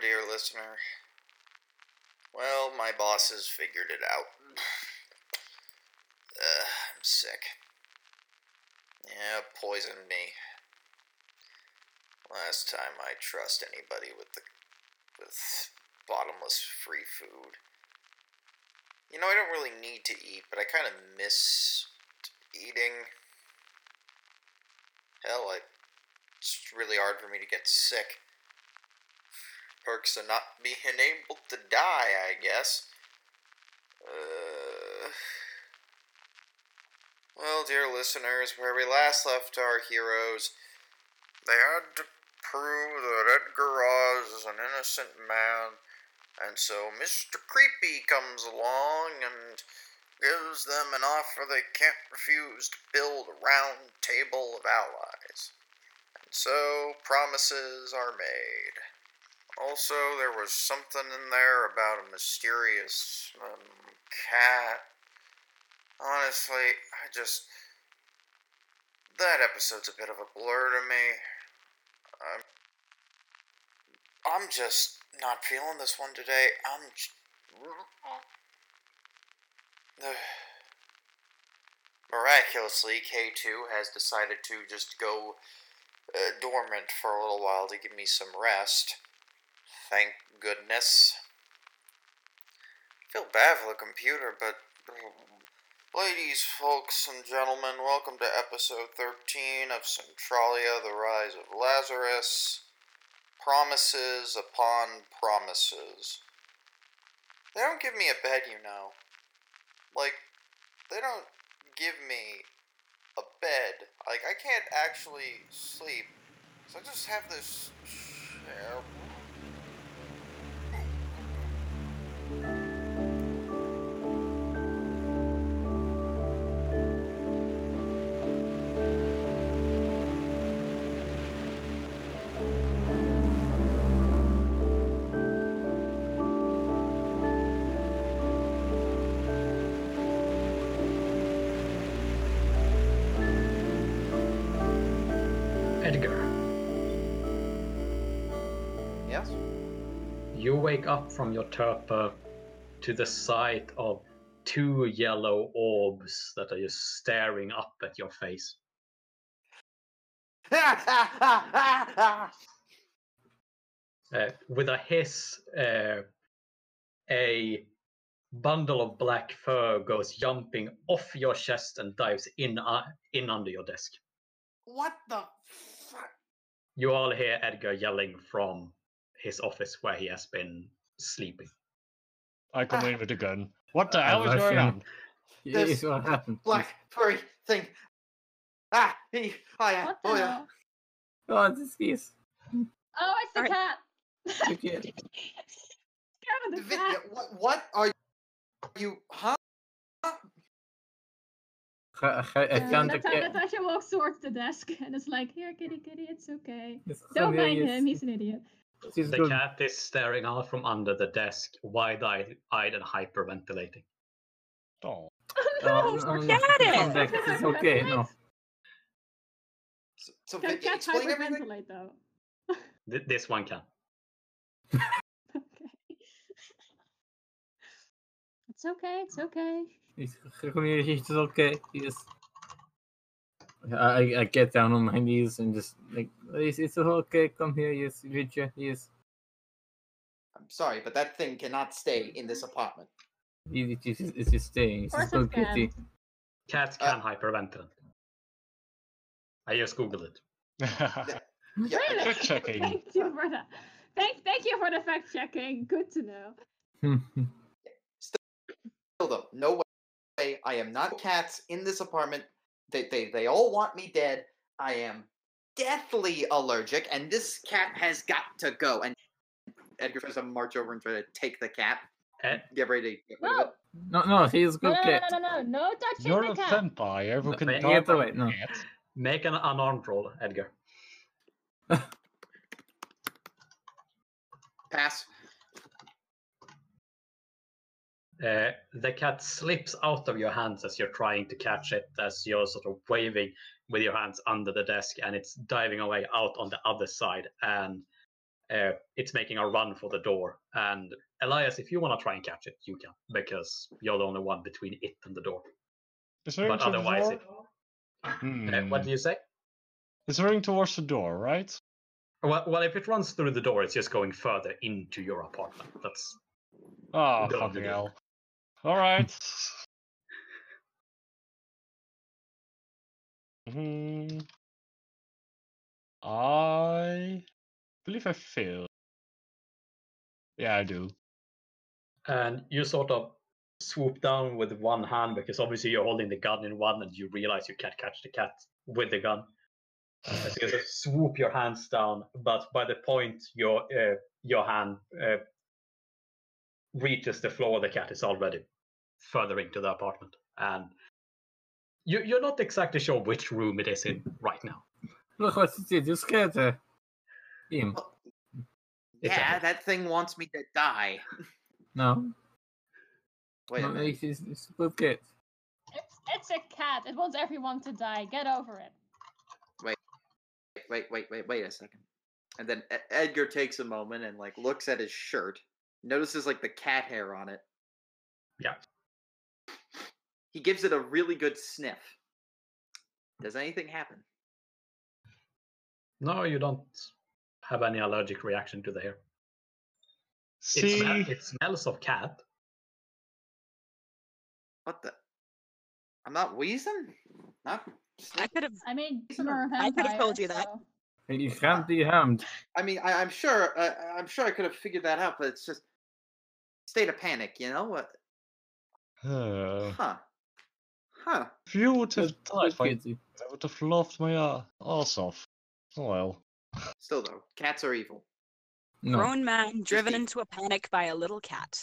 dear listener. Well, my bosses figured it out. Uh, I'm sick. Yeah, poisoned me. Last time I trust anybody with the with bottomless free food. You know, I don't really need to eat, but I kind of miss eating. Hell, I, it's really hard for me to get sick. Perks of not being able to die, I guess. Uh, well, dear listeners, where we last left our heroes, they had to prove that Edgar Roz is an innocent man, and so Mr. Creepy comes along and gives them an offer they can't refuse to build a round table of allies. And so promises are made. Also, there was something in there about a mysterious um, cat honestly, I just. That episode's a bit of a blur to me. I'm. I'm just not feeling this one today. I'm. Miraculously, K2 has decided to just go uh, dormant for a little while to give me some rest. Thank goodness. I feel bad for the computer, but Ladies, folks, and gentlemen, welcome to episode 13 of Centralia The Rise of Lazarus. Promises upon promises. They don't give me a bed, you know. Like, they don't give me a bed. Like, I can't actually sleep. So I just have this chair. Wake up from your torpor to the sight of two yellow orbs that are just staring up at your face. Uh, with a hiss, uh, a bundle of black fur goes jumping off your chest and dives in uh, in under your desk. what the fuck? You all hear Edgar yelling from his office where he has been sleeping. I come in with a gun. What the I hell is love going him. on? Yes, This what happened? Black furry thing. Ah, he, I am. What the Oh yeah. hell? Oh, this is Oh, it's the Alright. cat. okay. Scared of the Vi- cat. what, what are you? Huh? I, I, I Uh, can't Nata- get. Natasha walks towards the desk and is like, "Here, kitty, kitty, it's okay. Yes, Don't Sonia mind him. He's an idiot." She's The good. cat is staring out from under the desk, wide-eyed eyed and hyperventilating. Oh, no! Um, no, no, um, Get no, it! come back, This is okay. No. So, so Can Vicky, cats everything. hyperventilate though? Th- this one can. Okay. It's okay. It's okay. It's, okay. it's okay. Yes. I, I get down on my knees and just like it's, it's okay. Come here, yes, Vitya, yes. I'm sorry, but that thing cannot stay in this apartment. It, it, it's, it's just staying. It's Of just course good it can. kitty. Cats Uh, can hyperventilate. I just googled it. Yeah, Really? Good checking. Thank you for that. Thank, thank you for the fact checking. Good to know. Still though, no way. I am not cats in this apartment. They, they, they all want me dead. I am deathly allergic, and this cat has got to go. And Edgar tries to march over and try to take the cat. Ed, Get ready to get rid of No. it. no, no, he's No, good no, cat. no, no, no, no, no touching You're the cat. You're a cat. vampire who No, can but- talk Get away, no. that. make an unarmed roll, Edgar. Pass. Uh, the cat slips out of your hands as you're trying to catch it, as you're sort of waving with your hands under the desk, and it's diving away out on the other side. And Uh, it's making a run for the door. And Elias, if you want to try and catch it, you can, because you're the only one between it and the door. It's running But to the otherwise, door? it, Hmm. uh, what do you say? It's running towards the door, right? Well, well, if it runs through the door, it's just going further into your apartment. That's Oh, Go fucking go. Hell. Alright. Hmm. I believe I failed. Yeah, I do. and you sort of swoop down with one hand because obviously you're holding the gun in one and you realize you can't catch the cat with the gun. So you swoop your hands down, but by the point your uh, your hand uh, reaches the floor, the cat is already further into the apartment, and you you're not exactly sure which room it is in right now. Look what you did. You scared her. Him. It's yeah, a- that thing wants me to die. No. Wait no, it's, it's, it's a good. It's it's a cat. It wants everyone to die. Get over it. Wait, wait, wait, wait wait a second. And then Edgar takes a moment and like looks at his shirt, notices like the cat hair on it. Yeah. He gives it a really good sniff. Does anything happen? No, you don't have any allergic reaction to the hair. It, See, smell- it smells of cat. What the? I'm not wheezing. Not. I could have. I mean, Isn't you're a I could've told you that. so- You can't be harmed. I mean, I, I'm sure. Uh, I'm sure I could have figured that out, but it's just state of panic. You know what? uh, Huh? Huh? if you would have died, by- kid. I would have laughed my uh, ass off. Oh well. Still though, cats are evil. No. Grown man driven into a panic by a little cat.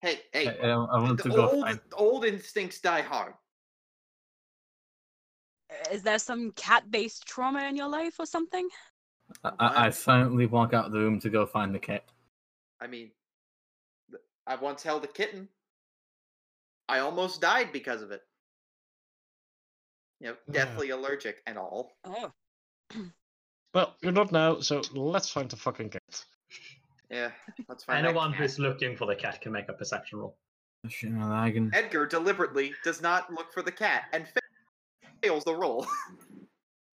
Hey, hey. I, I, I want to the go old, find. old instincts die hard. Is there some cat-based trauma in your life or something? I, I, I silently walk out of the room to go find the cat. I mean, th- I once held a kitten. I almost died because of it. You know, Yeah. deathly allergic and all. Oh, Well, you're not now, so let's find the fucking cat. Yeah, let's find Anyone who's looking for the cat can make a perception roll. Edgar deliberately does not look for the cat and fa- fails the roll.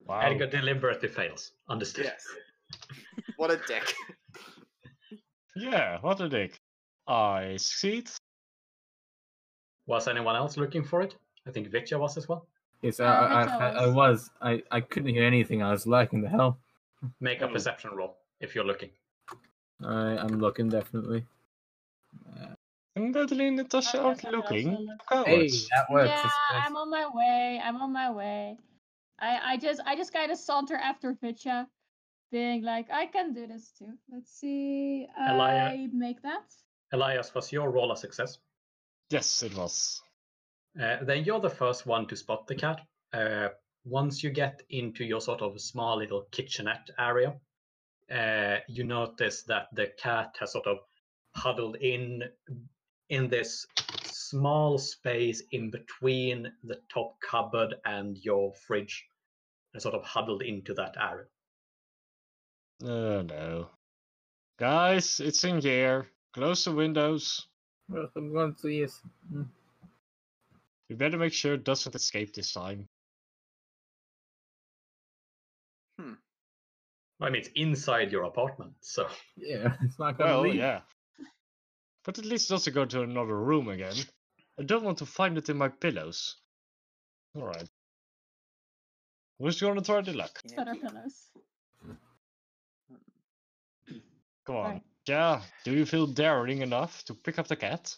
Wow. Edgar deliberately fails. Understood. yes. What a dick. Yeah, what a dick. I succeed. Was anyone else looking for it? I think Vitya was as well. Yes, Uh, I, I, I, I was- was. I, I couldn't hear anything. I was lacking the hell. Make a perception roll if you're looking. I, I'm looking definitely. And Madeline and Tasha aren't I also looking. look. Hey, Cowards. that works. yeah, It's- it's- I'm on my way. I'm on my way. I I just I just kind of saunter after Vitya, being like, I can do this too. Let's see. Elia- I make that. Elias, was your roll a success? Yes, it was. Uh, then you're the first one to spot the cat. Uh, once you get into your sort of small little kitchenette area, uh, you notice that the cat has sort of huddled in in this small space in between the top cupboard and your fridge, and sort of huddled into that area. Oh no. Guys, it's in here. Close the windows. Well, I'm going to yes. Mm. We better make sure it doesn't escape this time. Hmm. I mean, it's inside your apartment, so Yeah, it's not gonna Well, leave. yeah. But at least it doesn't go to another room again. I don't want to find it in my pillows. Alright. Who's gonna try the luck? Better pillows. Hmm. Come on. Right. Yeah, do you feel daring enough to pick up the cat?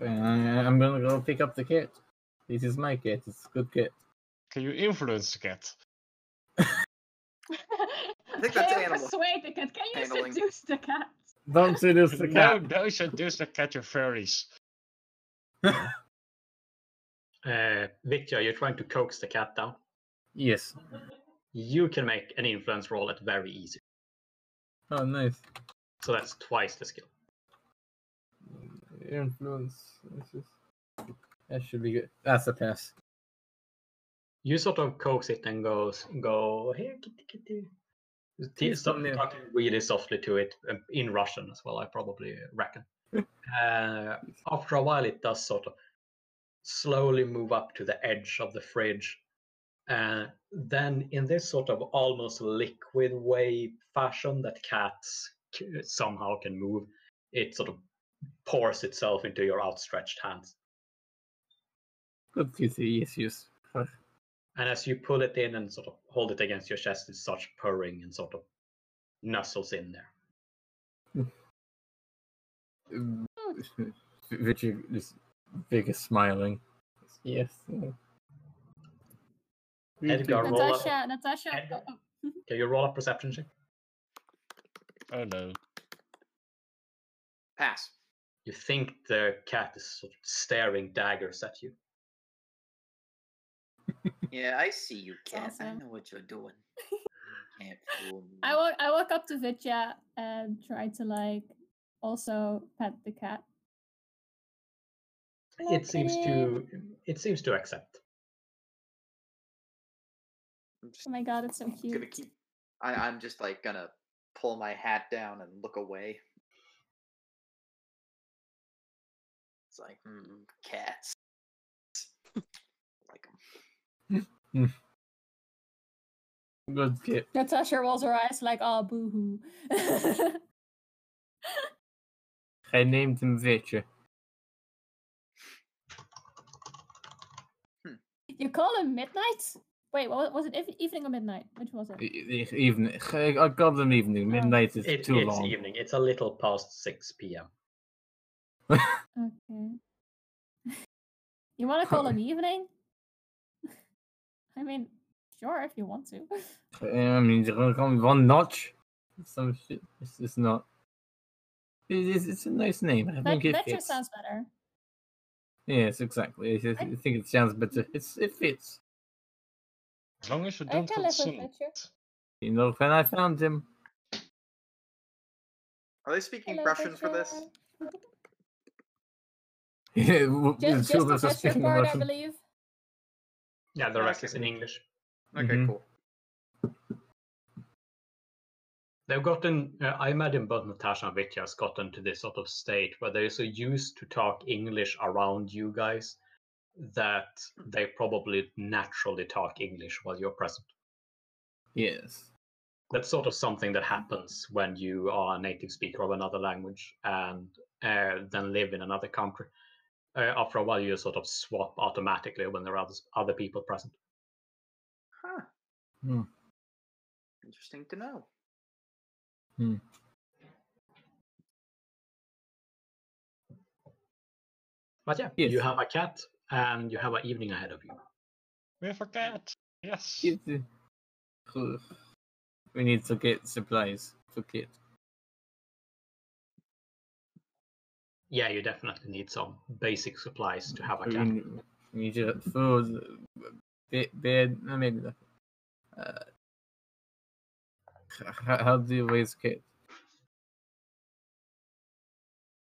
I, I'm gonna go pick up the cat. This is my cat. It's a good cat. Can you influence the cat? I think that's Can you animal persuade the cat? Can you handling. seduce the cat? Don't seduce the No, cat. no, seduce the cat, you fairies. uh, Vitya, you're trying to coax the cat down. yes. You can make an influence roll at very easy, Oh, nice. so that's twice the skill. Influence. That should be good. That's a pass. you sort of coax it and goes go here kitty kitty T- Please stop come near. talking really softly to it uh, in Russian as well. I probably reckon. uh, after a while, it does sort of slowly move up to the edge of the fridge. Uh, then, in this sort of almost liquid way fashion that cats c- somehow can move, it sort of pours itself into your outstretched hands. Good kitty, yes, yes. And as you pull it in and sort of hold it against your chest, it starts purring and sort of nuzzles in there. Richard is biggest smiling. Yes. uh, Edgar, roll up. Natasha, Natasha. Edgar. oh, oh. Can you roll a perception check? Oh no. Pass. You think the cat is sort of staring daggers at you. Yeah, I see you, cat. I know what you're doing. Can't fool me. I walk I walk up to Vitya and try to like also pet the cat. Hello, It seems kitty. to it seems to accept. Just Oh my god, it's so gonna cute. keep. I, I'm just like gonna pull my hat down and look away. It's like, hmm, cats. like 'em. Good kid. Natasha rolls her eyes like, oh, boo hoo. I named him Victor. Hmm. you call him Midnight? Wait, what was it? Evening or midnight? Which was it? E- Evening. I I called him evening. Oh. Midnight is It, too it's long. evening. It's a little past six p.m. Okay. you want to call him Evening? I mean, sure, if you want to. I mean, you're gonna call me one notch. Some shit. It's just not. It is, it's a nice name. I That, think it that just fits. sounds better. Yes, exactly. I, I think it sounds better. It's it fits. As long as you don't can live with consent. Richard. You know, when I found him, Are they speaking Hello, Russian for this? Richard. w- Just, just of the us are Richard speaking part, I believe. Yeah, the rest Okay. is in English. Okay, Mhm. cool. They've gotten. Uh, I imagine both Natasha and Vitya has gotten to this sort of state where they're so used to talk English around you guys that they probably naturally talk English while you're present. Yes. that's sort of something that happens when you are a native speaker of another language and uh, then live in another country. Uh, after a while, you sort of swap automatically when there are others, other people present. Huh. Hmm. Interesting to know. But yeah, Yes. you have a cat and you have an evening ahead of you. We have a cat. Yes. Get. We need to get supplies for kid. Yeah, you definitely need some basic supplies to have a We cat. need- we need to get food, bed, uh, maybe. Uh, h- h- how do you raise kid?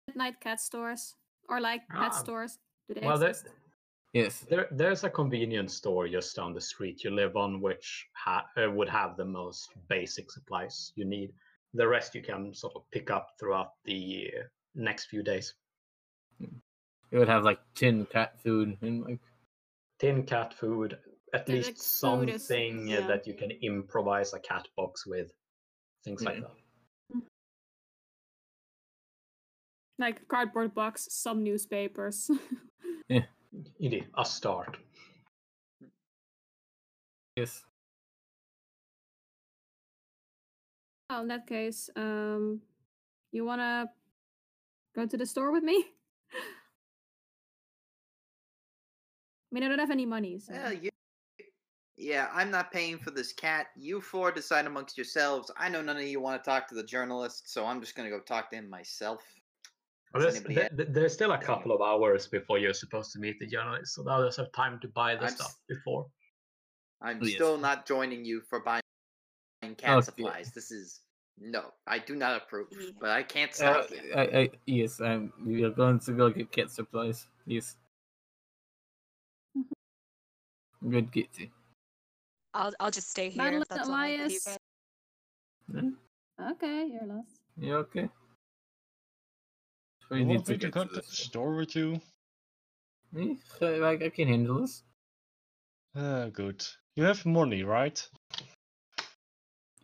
Midnight cat stores. Or like Ah. pet stores. Do they Well, there, exist? Yes. there, there's a convenience store just down the street you live on, which ha- uh, would have the most basic supplies you need. The rest you can sort of pick up throughout the uh, next few days. You would have like tin cat food and like tin cat food, at The, least like, food is- something uh, yeah. that you can improvise a cat box with, things like that. Like cardboard box, some newspapers. Yeah, indeed, a start. yes. well, in that case, um, you wanna go to the store with me? I mean, I don't have any money, so. Yeah, you. Yeah, I'm not paying for this cat. You four decide amongst yourselves. I know none of you want to talk to the journalist, so I'm just gonna go talk to him myself. Well, there's, there- there's still a couple of hours before you're supposed to meet the journalist, so now there's have time to buy the I'm s- stuff before. I'm Oh, yes. still not joining you for buying cat Okay. supplies. This is no, I do not approve. But I can't Uh, stop you. I, I, yes, um, we are going to go get cat supplies. Yes. Good kitty. I'll I'll just stay here. Madeline if that's all right you Elias. Okay, you're lost. You okay? So You need to get to the store with you? Eh, so, I, I can handle this. Ah, good. You have money, right?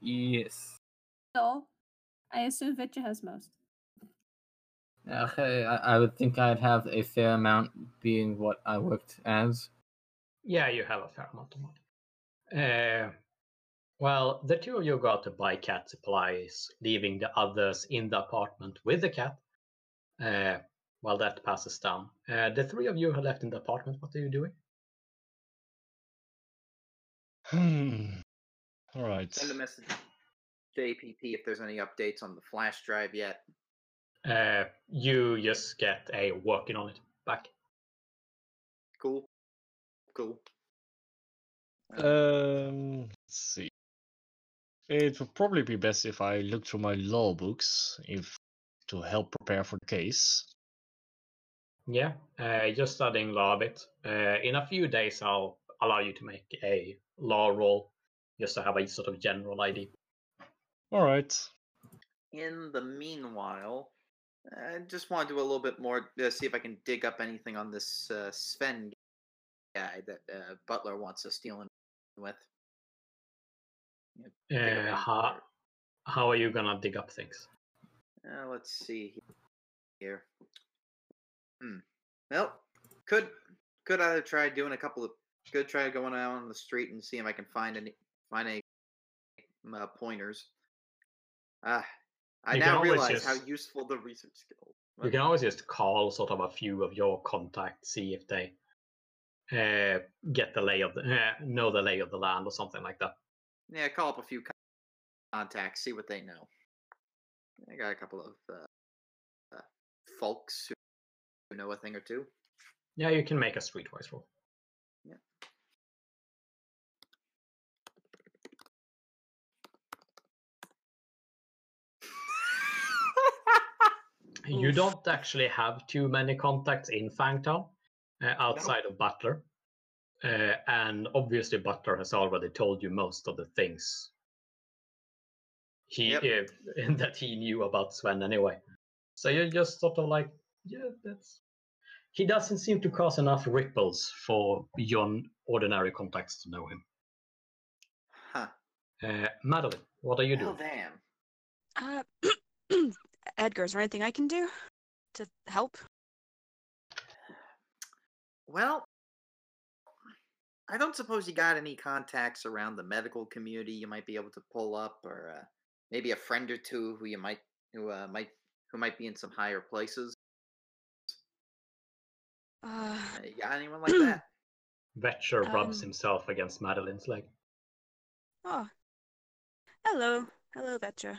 Yes. So, I assume Vitya has most. Okay, I, I would think I'd have a fair amount being what I worked as. Yeah, you have a fair amount of money. Uh, well, the two of you go out to buy cat supplies, leaving the others in the apartment with the cat. Uh, while that passes down, uh, the three of you are left in the apartment. What are you doing? Hmm. All right. Send a message to APP if there's any updates on the flash drive yet. Uh, you just get a working on it back. Cool. Cool. Um, let's see. It would probably be best if I look through my law books if to help prepare for the case. Yeah, uh, just studying law a bit. Uh, in a few days, I'll allow you to make a law roll just to have a sort of general idea. All right. In the meanwhile, I just want to do a little bit more, uh, see if I can dig up anything on this uh, Sven guy that uh, Butler wants us dealing with. Dig up Uh, how, how are you gonna dig up things? Uh, let's see here. Hmm. Well, could could either try doing a couple of could try going out on the street and see if I can find any find any uh, pointers. Ah, I You now realize how useful the research skill. You can always just call sort of a few of your contacts, see if they uh, get the lay of the uh, know the lay of the land or something like that. Yeah, call up a few contacts, see what they know. I got a couple of uh, uh, folks who who know a thing or two. Yeah, you can make a streetwise roll. Yeah. you don't actually have too many contacts in Fangtown uh, outside of Butler. Uh, and obviously, Butler has already told you most of the things he Yep. uh, that he knew about Sven anyway. So you're just sort of like, yeah, that's. He doesn't seem to cause enough ripples for your ordinary contacts to know him. Huh. Uh, Madeline, what are you Well, doing? damn. Uh, Edgar, is there anything I can do to help? Well, I don't suppose you got any contacts around the medical community you might be able to pull up, or uh, maybe a friend or two who you might who uh, might who might be in some higher places. Uh, Uh, you got anyone like that? Vetcher rubs Um, himself against Madeline's leg. oh. Hello. Hello, Vetcher.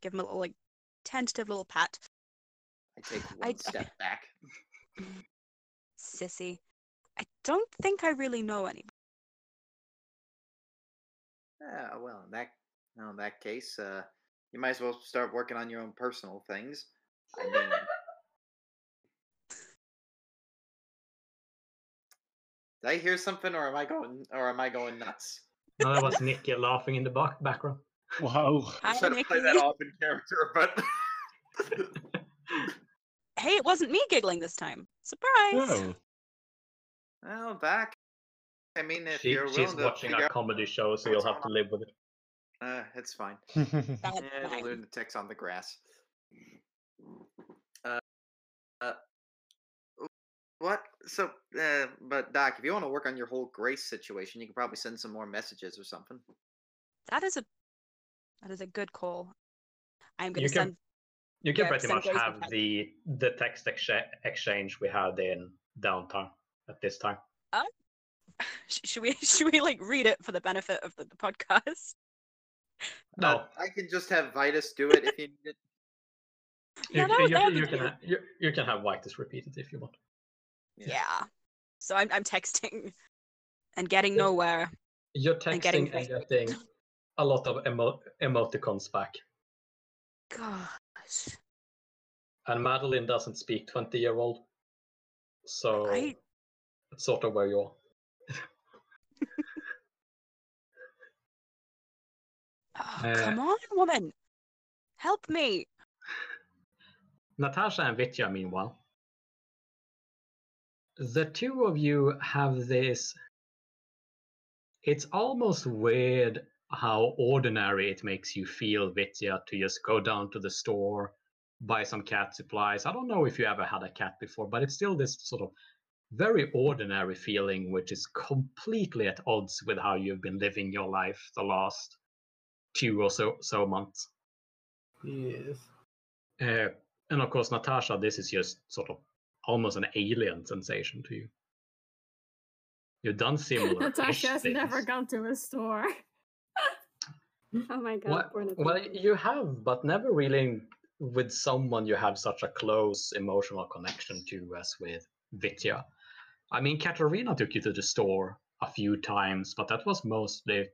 Give him a little, like, tentative little pat. I take one I- step back. Sissy. I don't think I really know any. Yeah, well, in that well, in that case, uh, you might as well start working on your own personal things. I mean, did I hear something, or am I going, or am I going nuts? No, that was Nick. You're laughing in the back- background. Wow. I Hi, try to play that off in character, but Hey, it wasn't me giggling this time. Surprise! Oh. well, back. I mean, if She- you're she's willing to watching a comedy show, so you'll have to live with it. uh, it's fine. That's Yeah, the fine. lunatics on the grass. Uh, uh, what? So, uh, but Doc, if you want to work on your whole Grace situation, you can probably send some more messages or something. That is a that is a good call. I'm gonna can- send You can Yeah, pretty much have the the text excha- exchange we had in downtown at this time. sh- should we should we like read it for the benefit of the, the podcast? No, Uh, I can just have Vitus do it if you need it. you, Yeah, that you, that would be you can ha- you, you can have Vitus repeat it if you want. Yeah. So I'm I'm texting and getting nowhere. You're And getting texting and getting a lot of emo- emoticons back, Gosh. and Madeline doesn't speak twenty year old, so it's sort of where you're. Oh, Uh, come on, woman. Help me. Natasha and Vitya, meanwhile, the two of you have this. It's almost weird how ordinary it makes you feel, Vitya, to just go down to the store, buy some cat supplies. I don't know if you ever had a cat before, but it's still this sort of very ordinary feeling, which is completely at odds with how you've been living your life the last two or so so months. Yes. Uh, and of course, Natasha, this is just sort of almost an alien sensation to you. You've done similar. Natasha has never gone to a store. oh my god, Well, well, you have, but never really with someone you have such a close emotional connection to as with Vitya. I mean, Katerina took you to the store a few times, but that was mostly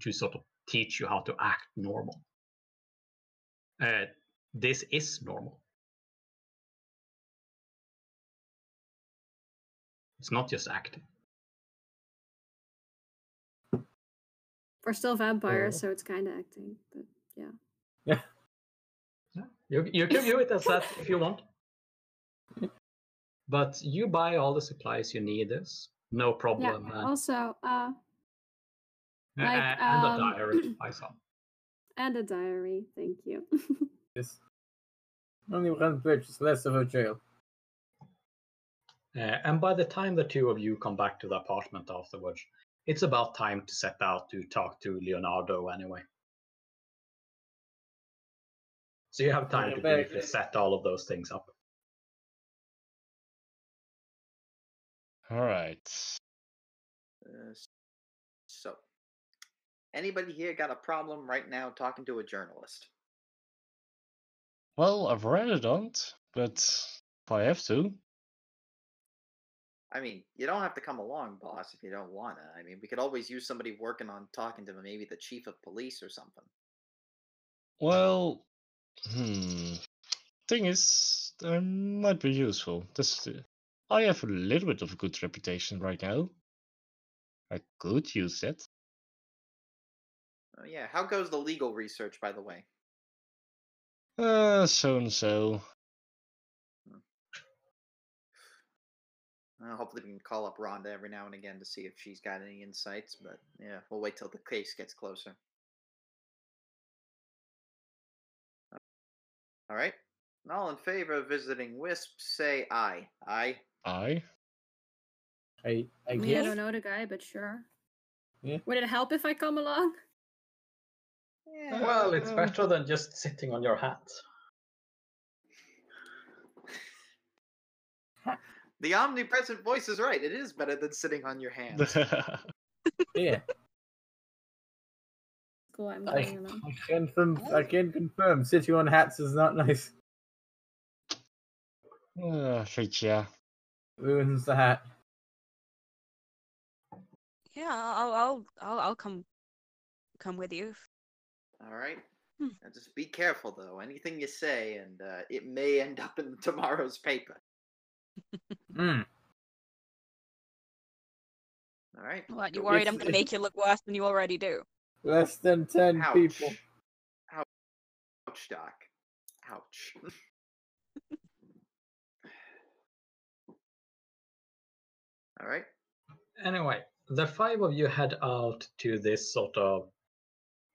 to sort of teach you how to act normal. Uh, this is normal. It's not just acting. We're still vampires, so it's kind of acting. But yeah. Yeah, you, you can view it as that if you want. But you buy all the supplies you need. is no Yeah. problem. uh, Also, uh, like, a- and um, a diary I saw. and a diary. Thank you. Yes. Only one bridge is less of a jail. Uh, and by the time the two of you come back to the apartment afterwards, it's about time to set out to talk to Leonardo anyway. So you have time Yeah, to but- briefly set all of those things up. All right. Uh, so, anybody here got a problem right now talking to a journalist? Well, I've read it on, but if I have to, I mean, you don't have to come along, boss, if you don't want to. I mean, we could always use somebody working on talking to maybe the chief of police or something. well, hmm. Thing is, that might be useful. This, uh, I have a little bit of a good reputation right now. I could use that. Oh, yeah, how goes the legal research, by the way? Uh, so and so. Uh, hopefully, we can call up Rhonda every now and again to see if she's got any insights, but yeah, we'll wait till the case gets closer. All right. All in favor of visiting Wisp, say aye. Aye. Aye. I, I I mean, I don't know the guy, but sure. Yeah. Would it help if I come along? Yeah. Well, it's better than just sitting on your hat. The omnipresent voice is right. It is better than sitting on your hands. Yeah. Cool, I'm I, going. I can confirm. I can confirm. Sitting on hats is not nice. uh, Vitya. Ruins the hat. Yeah, I'll I'll I'll, I'll come come with you. All right. Hmm. Now just be careful, though. Anything you say, and uh, it may end up in tomorrow's paper. Hmm. All right. What, you Go- worried I'm gonna make you look worse than you already do? Less than ten Ouch. people. Ouch, Doc. Ouch. All right. Anyway, the five of you head out to this sort of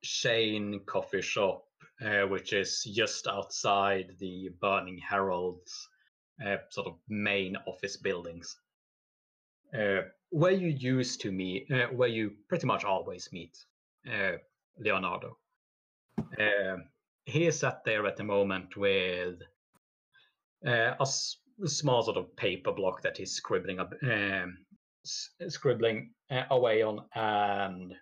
Shane coffee shop, uh, which is just outside the Burning Herald's uh, sort of main office buildings, uh, where you used to meet, uh, where you pretty much always meet uh, Leonardo. Um he is sat there at the moment with uh, a small sort of paper block that he's scribbling up, um, s- scribbling uh, away on, and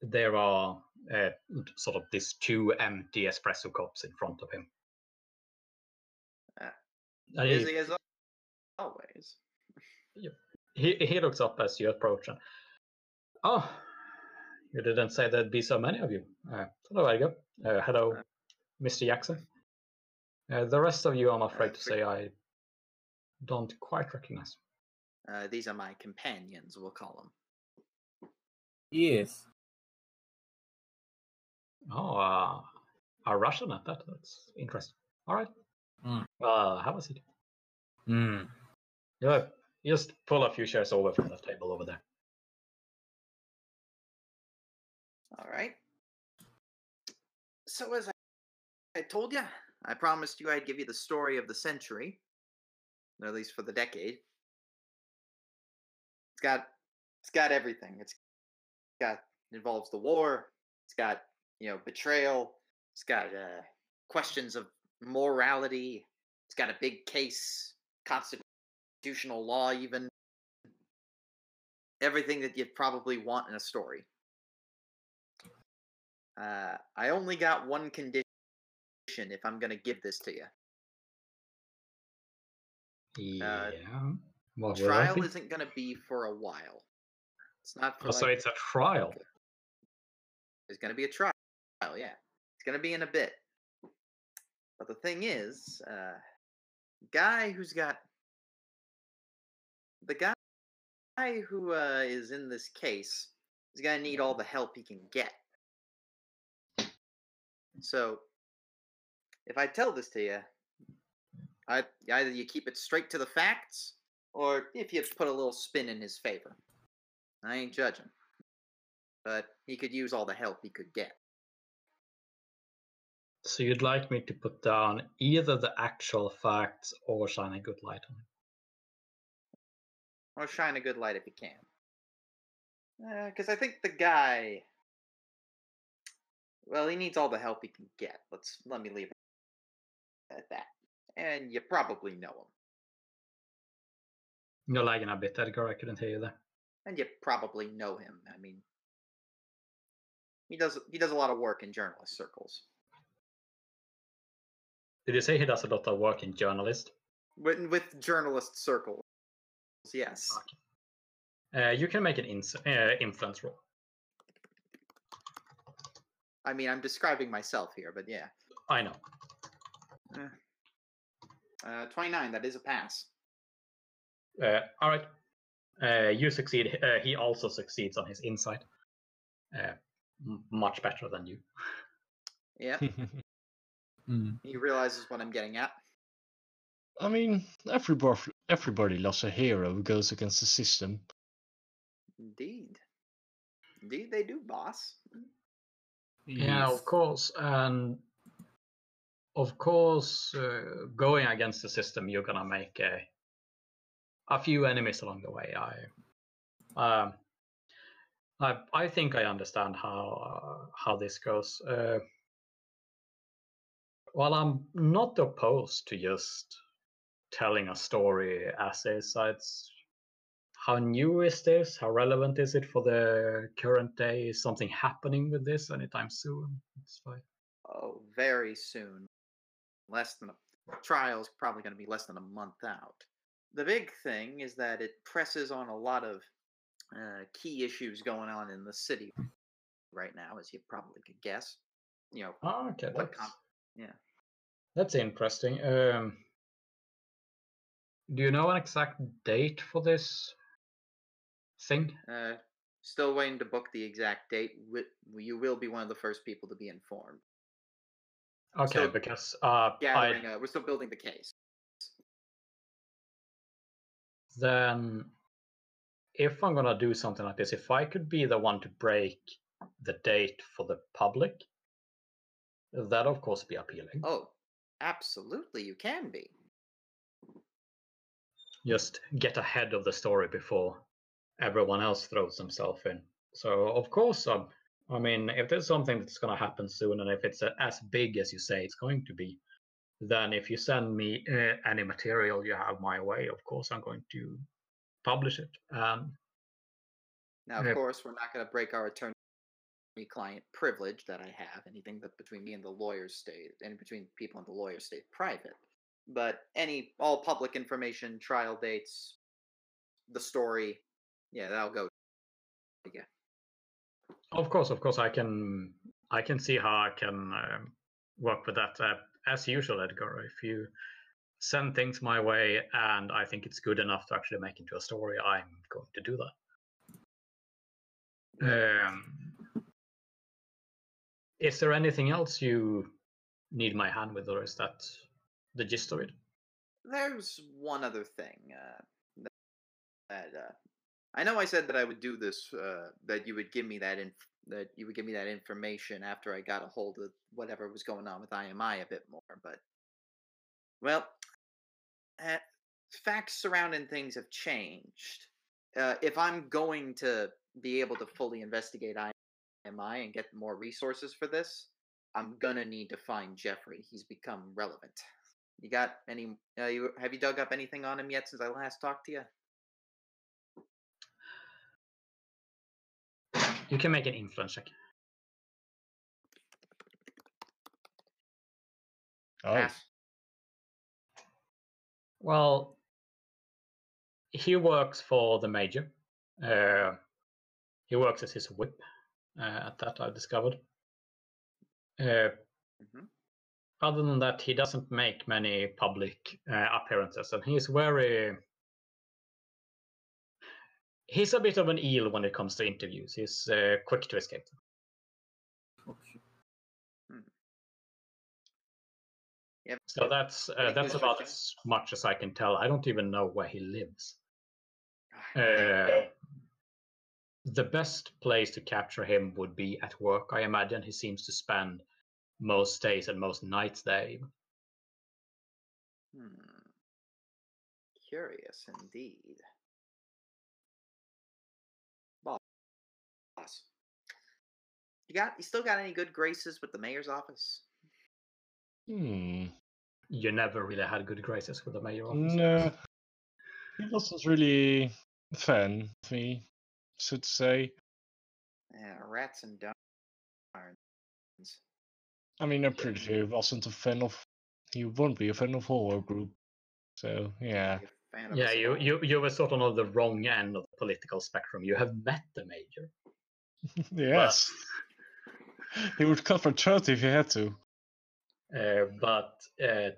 there are uh, sort of these two empty espresso cups in front of him. And he- Busy as always. he he looks up as you approach and oh you didn't say there'd be so many of you uh, hello Edgar uh, hello Uh. Mr. Jackson uh, the rest of you I'm afraid to say I don't quite recognize Uh, these are my companions, we'll call them. Yes. Oh, uh, a Russian at that. That's interesting. All right. Mm. Uh, have a seat. Hmm. Yeah, just pull a few chairs over from the table over there. All right. So as I, I told you, I promised you I'd give you the story of the century, or at least for the decade. It's got it's got everything. It's got it involves the war. It's got you know betrayal. It's got uh, questions of morality. It's got a big case, constitutional law, even everything that you'd probably want in a story. Uh, I only got one condition if I'm gonna give this to you. Yeah. What was I Trial isn't gonna be for a while. It's not for Oh, so it's a trial. there's gonna be a trial. Yeah, it's gonna be in a bit. But the thing is, uh, guy who's got the guy who uh, is in this case is gonna need all the help he can get. So, if I tell this to you, I either you keep it straight to the facts, or if you put a little spin in his favor. I ain't judging, but he could use all the help he could get. So you'd like me to put down either the actual facts or shine a good light on it. or shine a good light if you can. Uh, because I think the guy, well, he needs all the help he can get. Let's let me leave it at that. And you probably know him, You're lagging a bit, Edgar. I couldn't hear you there. and you probably know him. I mean, he does he does a lot of work in journalist circles. Did you say he does a lot of work in journalist? With with journalist circles, yes. Uh, you can make an ins- uh, influence roll. I mean, I'm describing myself here, but yeah. I know. Uh, 29, that is a pass. Uh, all right. Uh, you succeed. Uh, he also succeeds on his insight. Uh, m- much better than you. Yeah, Hmm. he realizes what I'm getting at. I mean, everybody, everybody loves a hero who goes against the system. Indeed. Indeed, they do, boss. Yeah, Yes. of course, and of course, uh, going against the system, you're gonna make a a few enemies along the way. I, um, I, I think I understand how uh, how this goes. Uh, while I'm not opposed to just telling a story as is, it's how new is this? How relevant is it for the current day? Is something happening with this anytime soon? It's fine. Oh, very soon. Less than a trial's probably going to be less than a month out. The big thing is that it presses on a lot of uh, key issues going on in the city right now, as you probably could guess. You know, Oh, okay, What com- yeah. that's interesting. Um, do you know an exact date for this thing? uh, still waiting to book the exact date. You will be one of the first people to be informed. Okay, Still because uh, I, uh, we're still building the case. then if I'm gonna do something like this, if I could be the one to break the date for the public, that of course be appealing. Oh, absolutely, you can be. Just get ahead of the story before everyone else throws themselves in. So of course, um, I mean, if there's something that's gonna happen soon, and if it's uh, as big as you say it's going to be, then if you send me uh, any material you have my way, of course I'm going to publish it. Um, Now, of course, we're not going to break our attorney-client privilege that I have. Anything that between me and the lawyers stay, and between people and the lawyers stay private. But any all public information, trial dates, the story, yeah, that'll go. Yeah. Of course, of course, I can I can see how I can um, work with that. Uh, as usual, Edgar, if you send things my way and I think it's good enough to actually make into a story, I'm going to do that. Um, Is there anything else you need my hand with, or is that the gist of it? There's one other thing. Uh, that uh, I know I said that I would do this. Uh, that you would give me that inf- that you would give me that information after I got a hold of whatever was going on with IMI a bit more. But well, uh, facts surrounding things have changed. Uh, if I'm going to be able to fully investigate IMI and get more resources for this, I'm gonna need to find Jeffrey. He's become relevant. You got any? Uh, you have you dug up anything on him yet since I last talked to you? You can make an influence check. Oh, Pass. Well, he works for the major. Uh, he works as his whip. Uh, at that, I discovered. Uh, Mhm. Other than that, he doesn't make many public uh, appearances, and he's very. He's a bit of an eel when it comes to interviews. He's uh, quick to escape. them. Shit. Yep. So that's uh, that's about as much as I can tell. I don't even know where he lives. Ah, Uh, the best place to capture him would be at work. I imagine he seems to spend most days and most nights there. Hmm. Curious indeed. Boss. You got you still got any good graces with the mayor's office? hmm. You never really had good graces with the mayor's office. No, he wasn't really a fan of me, so to say. Yeah, rats and darns. I mean, I'm pretty sure he wasn't a fan of. He won't be a fan of horror group. So yeah, You a fan of Yeah, you, you you were sort of on the wrong end of the political spectrum. You have met the major. yes, he would cut for throat if he had to. Uh, but uh,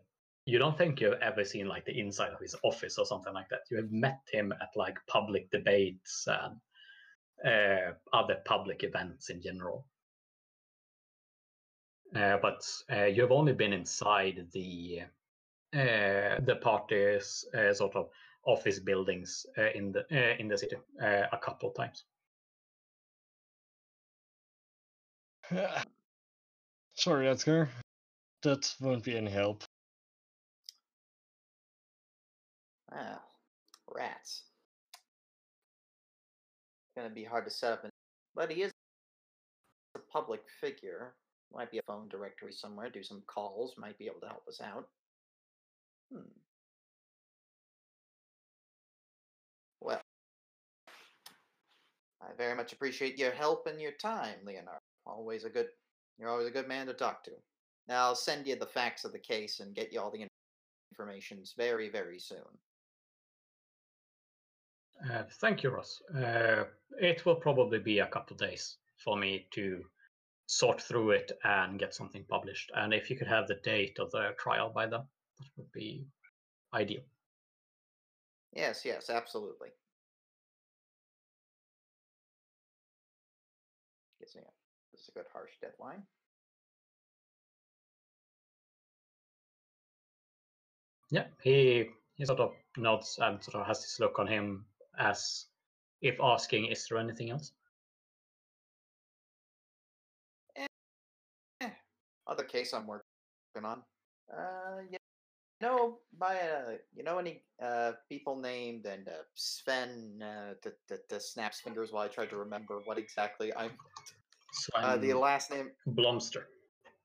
you don't think you've ever seen like the inside of his office or something like that. You have met him at like public debates and uh, other public events in general. Uh, but uh, you have only been inside the uh, the party's uh, sort of office buildings uh, in the uh, in the city uh, a couple of times. Sorry, Edgar. That won't be any help. Well, rats. Gonna be hard to set up, but he is a public figure. Might be a phone directory somewhere. Do some calls. Might be able to help us out. Hmm. Well, I very much appreciate your help and your time, Leonard. Always a good. You're always a good man to talk to. Now I'll send you the facts of the case and get you all the information very, very soon. Uh, thank you, Roz. Uh, it will probably be a couple of days for me to sort through it and get something published. And if you could have the date of the trial by then, that would be ideal. Yes, yes, absolutely. Gives me a, this is a good harsh deadline. Yeah, he he sort of nods and sort of has this look on him as if asking, "Is there anything else?" Eh, other case I'm working on. Uh, you know, by uh, you know any uh people named and uh, Sven uh, to snaps fingers while I tried to remember what exactly I'm. Uh, the last name Blomster.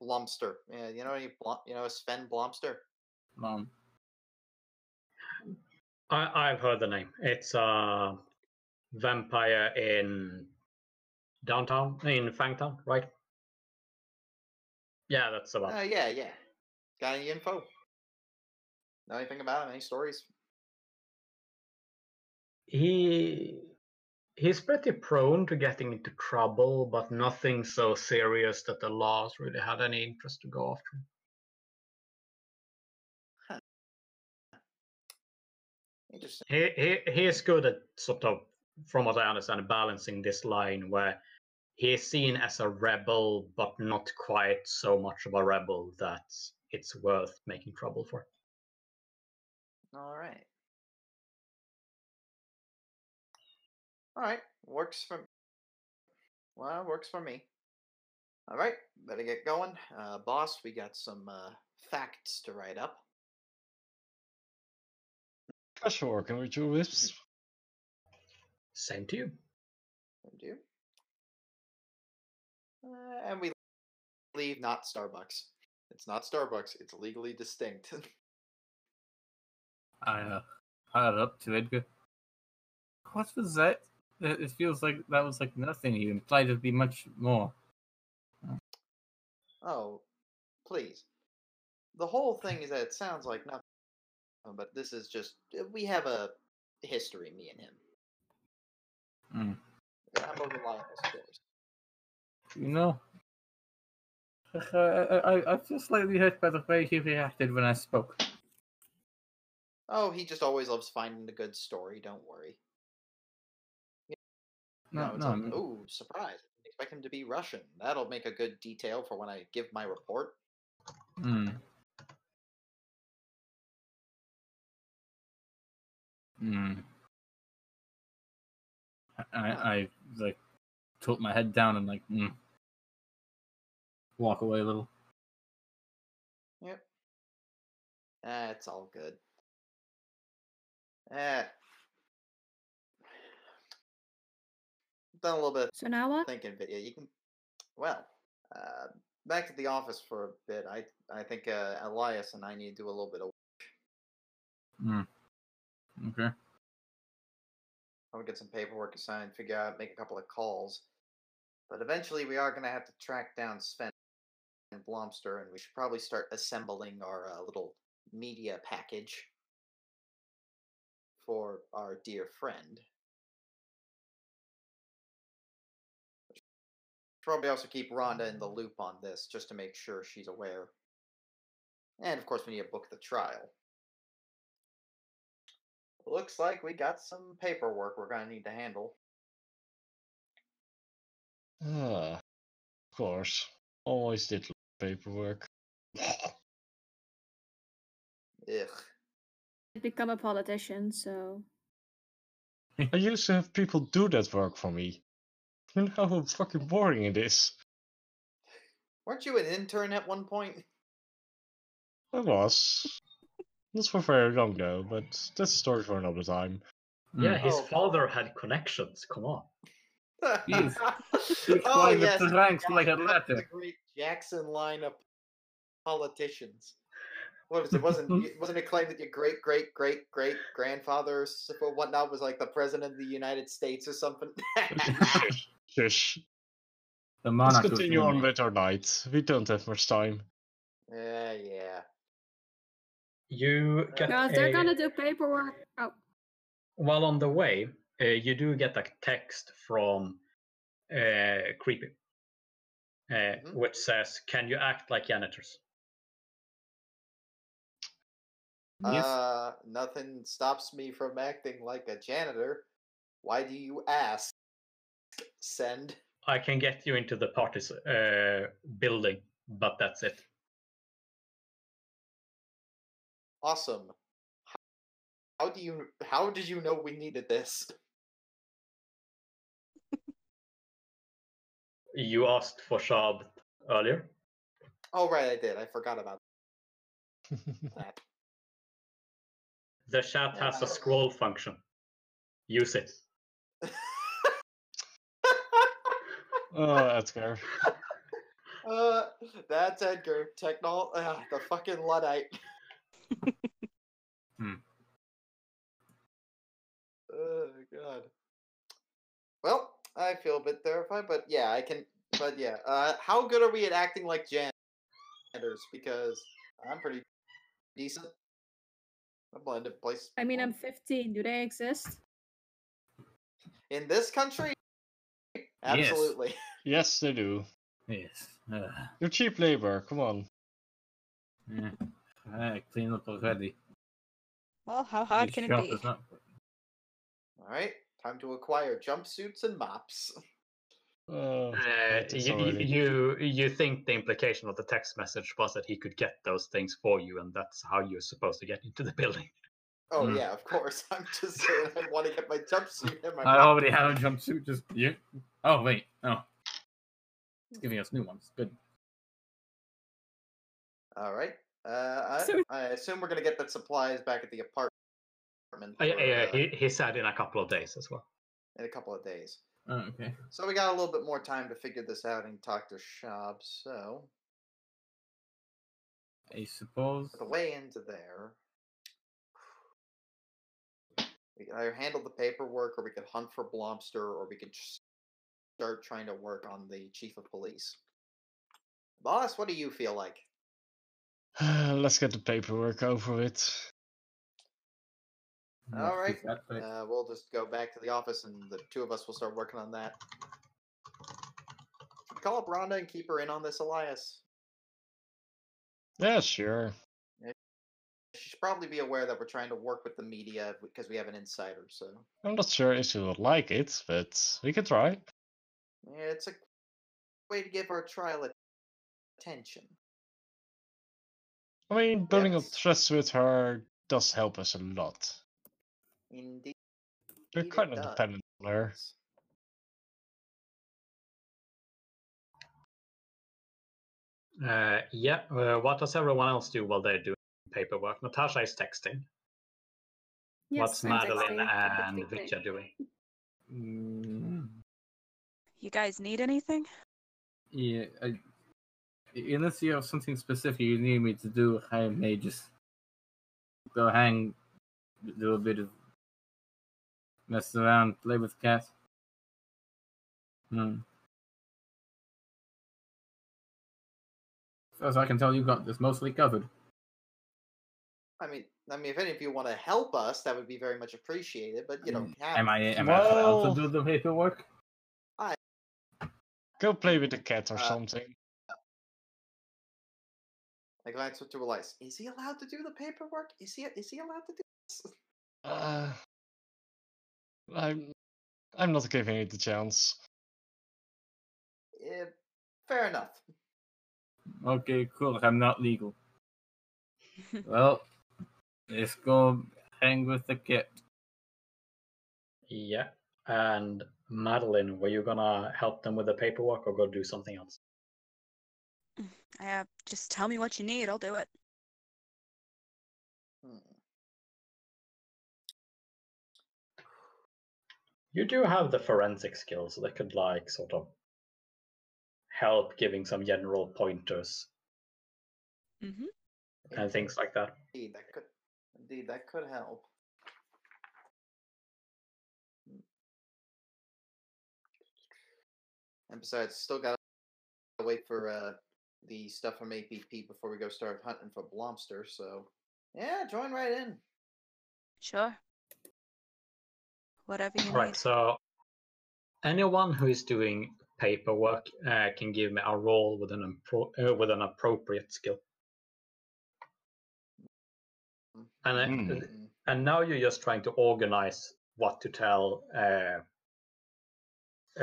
Blomster. Yeah, you know any Blom, you know Sven Blomster. Mom. I I've heard the name. It's a vampire in downtown in Fangtown, right? Yeah, that's about. Uh, yeah, yeah. Got any info? Know anything about him? Any stories? he he's pretty prone to getting into trouble, but nothing so serious that the laws really had any interest to go after. him. Interesting. He he he is good at sort of, from what I understand, balancing this line where he is seen as a rebel, but not quite so much of a rebel that it's worth making trouble for. All right. All right, works for. Well, works for me. All right, better get going, uh, boss. We got some uh, facts to write up. Pleasure can we do Wisps. Same to you. Thank you. Uh, and we leave not Starbucks. It's not Starbucks. It's legally distinct. I uh, add up to Edgar. What was that? It it feels like that was like nothing. You implied it'd be much more. oh, please. The whole thing is that it sounds like nothing, but this is just we have a history, me and him. Hmm. I'm a reliable source. You know, I, I, I feel slightly hurt by the way he reacted when I spoke. Oh, he just always loves finding a good story. Don't worry. No, no, like, I ooh, surprise! I expect him to be Russian. That'll make a good detail for when I give my report. Hmm. Hmm. I, I, I like tilt my head down and like mm, walk away a little. Yep. That's it's all good. Eh. Done a little bit So now what? thinking, but yeah, you can. Well, uh, back to the office for a bit. I I think uh, Elias and I need to do a little bit of. Hmm. Okay. I'll get some paperwork assigned, figure out, make a couple of calls. But eventually, we are going to have to track down Sven and Blomster, and we should probably start assembling our uh, little media package for our dear friend. Probably also keep Rhonda in the loop on this, just to make sure she's aware. And of course, we need to book the trial. Looks like we got some paperwork we're gonna need to handle. Ah, of course. Always did paperwork. Ugh. Become a politician, so I used to have people do that work for me. You know how fucking boring it is. Weren't you an intern at one point? I was. Not for very long though, but that's a story for another time. Yeah, Hmm. his Oh. father had connections. Come on. Yes. oh yes, the ranks Jack- like a that's the great Jackson line of politicians. What was it? Wasn't wasn't it claimed that your great great great great grandfather or whatnot was like the president of the United States or something? Shush. Shush. The Let's monarch. continue on Germany. with our night. We don't have much time. yeah, yeah. You get no, they're a- gonna do paperwork, oh, while on the way, uh, you do get a text from uh, Creepy, uh, Mhm. which says, "Can you act like janitors?" Yes. Uh, nothing stops me from acting like a janitor. Why do you ask? Send. I can get you into the party's uh, building, but that's it. Awesome. How do you? How did you know we needed this? You asked for Shab earlier. Oh right, I did. I forgot about that. The chat has a scroll function. Use it. oh, that's Edgar. uh, that's Edgar. Technol. Uh, the fucking luddite. Hmm. Oh god. Well, I feel a bit terrified, but yeah, I can. But yeah, uh, how good are we at acting like janitors? Because I'm pretty decent. I blend in place. I mean, I'm 15. Do they exist? in this country. Absolutely. Yes, they do. Yes. Uh, You're cheap labor. Come on. yeah. I clean up already. Well, how hard This can it be? not- All right, time to acquire jumpsuits and mops. Oh, Uh, you, you you think the implication of the text message was that he could get those things for you, and that's how you're supposed to get into the building. Oh Mm. yeah, of course. I'm just saying I want to get my jumpsuit and my. I already have a jumpsuit. Just you. Oh wait, no. He's giving us new ones. Good. All right. Uh, I, So- I assume we're gonna get the supplies back at the apartment Uh, yeah, yeah, uh, he, he said in a couple of days as well. in a couple of days. Oh, okay. So we got a little bit more time to figure this out and talk to Shab. So I suppose. the way into there, we can either handle the paperwork, or we could hunt for Blobster, or we could just start trying to work on the chief of police. Boss, what do you feel like? Let's get the paperwork over with. All right. That. Uh, we'll just go back to the office, and the two of us will start working on that. Call up Rhonda and keep her in on this, Elias. Yeah, sure. She should probably be aware that we're trying to work with the media because we have an insider. So I'm not sure if she would like it, but we can try. yeah, it's a way to give our trial attention. I mean, building up trust with her does help us a lot. Indeed. We're kind of dependent on her. Uh, yeah, uh, what does everyone else do while they're doing paperwork? Natasha is texting. Yes, What's I'm Madeline texting. and. Vitya doing? Mm, You guys need anything? yeah. I, unless you have something specific you need me to do, I may just go hang, do a bit of mess around, play with cats. Hmm. As I can tell, you got this mostly covered. I mean, I mean, if any of you want to help us, that would be very much appreciated. But you don't have. Am I? Am I allowed to do the paperwork? I Go play with the cat or Uh, something. I glance to Elias. Is he allowed to do the paperwork? Is he? Is he allowed to do this? Uh, I'm, I'm not giving it the chance. Eh, fair enough. Okay, cool. I'm not legal. well, let's go hang with the cat. Yeah. And Madeline, were you gonna help them with the paperwork or go do something else? Uh, just tell me what you need. I'll do it. Hmm. You do have the forensic skills, so they could like sort of help giving some general pointers hmm and things like that. Indeed, that could. Indeed, that could help. And besides, still got to wait for uh, the stuff from APP before we go start hunting for Blomster. So, yeah, join right in. Sure. Whatever you Right, need. so anyone who is doing paperwork uh, can give me a roll with an impro- uh, with an appropriate skill. And uh, Hmm. Mm. and now you're just trying to organize what to tell uh,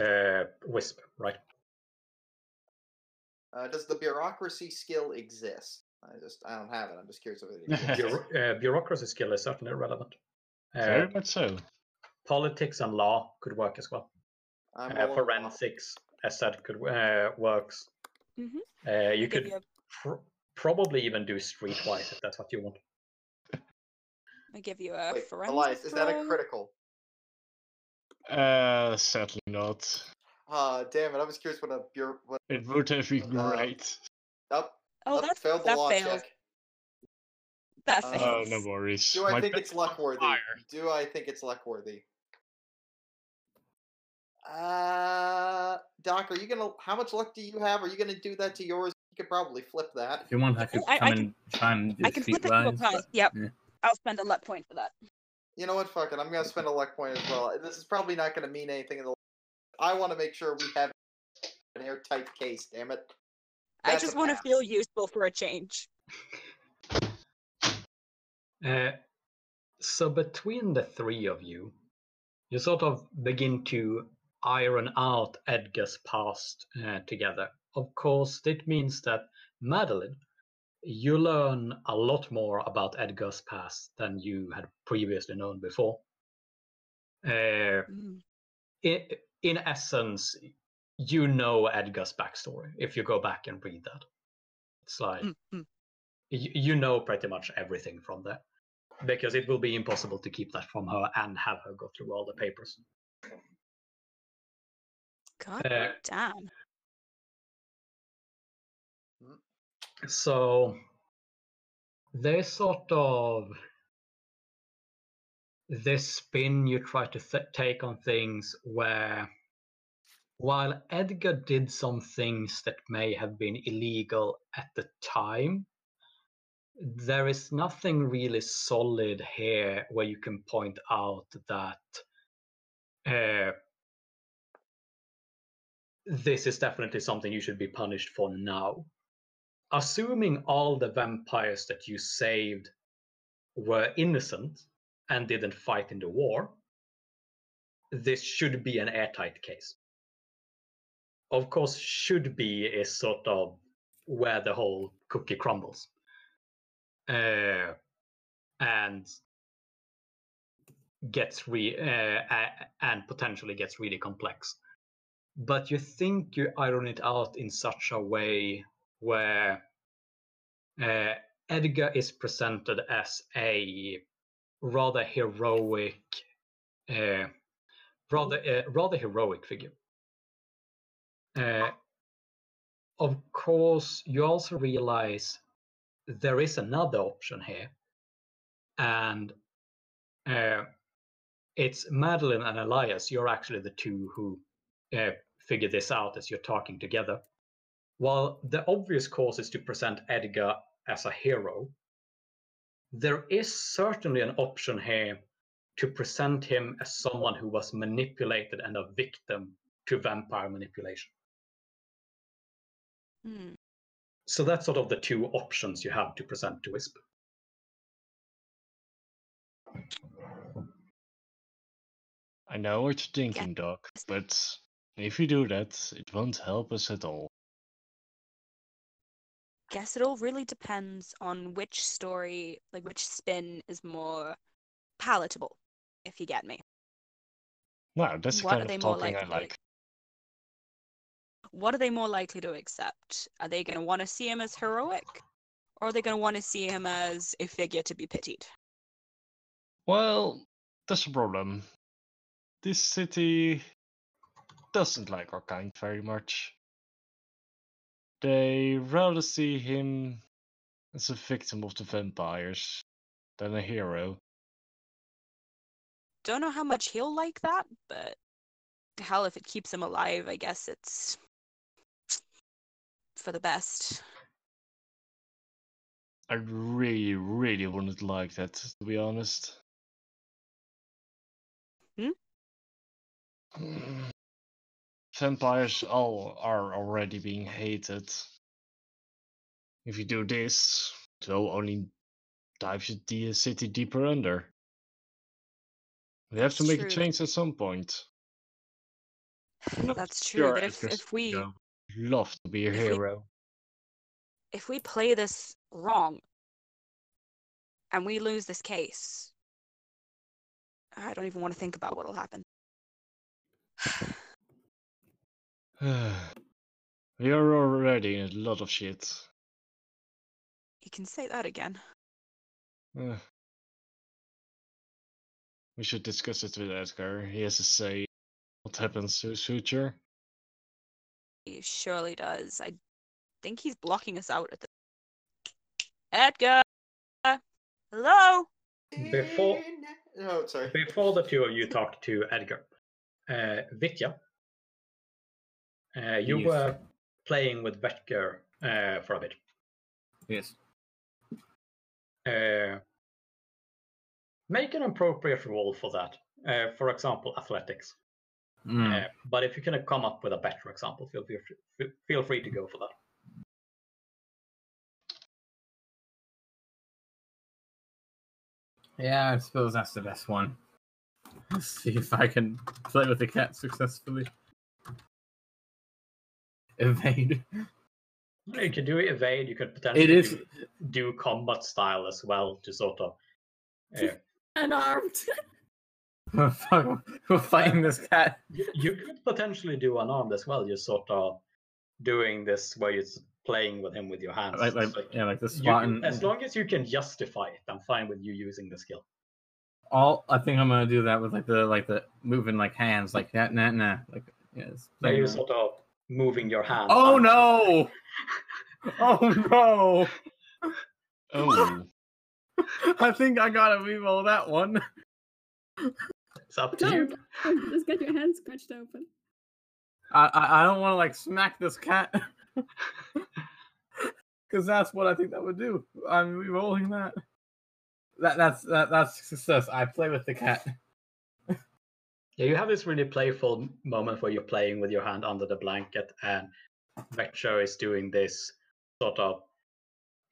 uh, Wisp, right? Uh, does the bureaucracy skill exist? I just I don't have it. I'm just curious if it exists. Bureau- uh, bureaucracy skill is certainly relevant. Uh, Very much so. politics and law could work as well. I'm Uh, forensics, as said, could uh, works. Mhm. Uh, you could you pr- probably even do streetwise if that's what you want. I give you a Wait, forensic Elias, is that a critical? Uh, sadly not. Ah, damn it! I was curious what a bureau. What, It would have been Uh, great. oh, Oh, that failed the that law failed. check. That Uh, fails. Oh, no worries. Do I My think it's luck worthy? Do I think it's luck worthy? Uh, Doc, are you gonna? How much luck do you have? Are you gonna do that to yours? You could probably flip that. If you want, I could I- I come can- and try and do I can flip it to a streetwise, prize. but- Yep. yeah. I'll spend a luck point for that. You know what? Fuck it. I'm gonna spend a luck point as well. This is probably not gonna mean anything in the. I want to make sure we have an airtight case. Damn it. I just want to feel useful for a change. Uh, so between the three of you, you sort of begin to iron out Edgar's past uh, together. Of course, it means that Madeline, you learn a lot more about Edgar's past than you had previously known before. Uh, Mm. in, in essence, you know Edgar's backstory if you go back and read that. It's like Mm, mm. you, you know pretty much everything from there because it will be impossible to keep that from her and have her go through all the papers. God Uh, damn. So they sort of this spin you try to th- take on things where while Edgar did some things that may have been illegal at the time, there is nothing really solid here where you can point out that uh, this is definitely something you should be punished for now. Assuming all the vampires that you saved were innocent and didn't fight in the war, this should be an airtight case. Of course, should be is sort of where the whole cookie crumbles. Uh, and gets re uh, and potentially gets really complex. But you think you iron it out in such a way where uh, Edgar is presented as a rather heroic, uh, rather uh, rather heroic figure. Uh, of course, you also realize there is another option here, and uh, it's Madeline and Elias. You're actually the two who uh, figure this out as you're talking together. While the obvious course is to present Edgar as a hero, there is certainly an option here to present him as someone who was manipulated and a victim to vampire manipulation. Hmm. So that's sort of the two options you have to present to Wisp. I know what you're thinking, Doc, but if you do that, it won't help us at all. Guess it all really depends on which story, like which spin is more palatable, if you get me. Wow, that's What are kind they of talking I likely like. What are they more likely to accept? Are they going to want to see him as heroic? Or are they going to want to see him as a figure to be pitied? Well, that's a problem. This city doesn't like our kind very much. They rather see him as a victim of the vampires than a hero. Don't know how much he'll like that, but hell, if it keeps him alive, I guess it's for the best. I really, really wouldn't like that, to be honest. Hmm? Vampires all are already being hated. If you do this, will only dive the city deeper under. We have to make true. a change at some point. That's true, sure but if, if we gonna love to be a if we- hero. if we play this wrong and we lose this case, I don't even want to think about what'll happen. we are already in a lot of shit. You can say that again. Uh, we should discuss it with Edgar. He has to say what happens to his future. He surely does. I think he's blocking us out at the. Edgar! Hello? Before- No, sorry. Before the two of you talk to Edgar, uh, Vitya, uh, you Yes. were playing with Vetker uh, for a bit. Yes. Uh, make an appropriate role for that. Uh, for example, athletics. Mm. But if you can come up with a better example, feel feel free, feel free to go for that. Yeah, I suppose that's the best one. Let's see if I can play with the cat successfully. Evade. You could do evade. You could potentially It is. do, do combat style as well to sort of. Uh, Unarmed. Fuck, We're fighting this cat. you, you could potentially do unarmed as well. Just sort of doing this where you're playing with him with your hands. Like, like, like, yeah, like the you spot. can- as long as you can justify it, I'm fine with you using the skill. all I think I'm gonna do that with like the like the moving like hands like that nah nah like yes. So you're sort of moving your hand. Oh no! Oh no! Oh, I think I gotta reroll that one. It's up to Don't, you. don't just get your hand scratched open. I I, I don't want to like smack this cat because that's what I think that would do. I'm rerolling that. That that's that, that's success. I play with the cat. Yeah, you have this really playful moment where you're playing with your hand under the blanket, and Vetcher is doing this sort of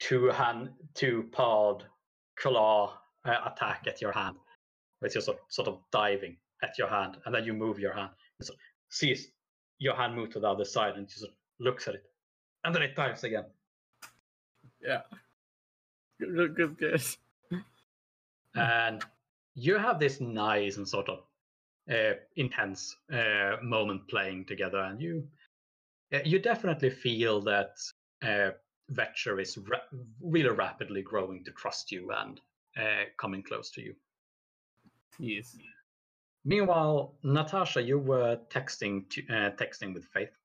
two hand, two pawed claw uh, attack at your hand, it's just sort sort of diving at your hand, and then you move your hand, and so sees your hand move to the other side, and just looks at it, and then it dives again. Yeah. Good good good. good. and you have this nice and sort of uh, intense uh, moment playing together, and you uh, you definitely feel that uh, Vetcher is ra- really rapidly growing to trust you and uh, coming close to you. Yes. Meanwhile, Natasha, you were texting to, uh, texting with Faith.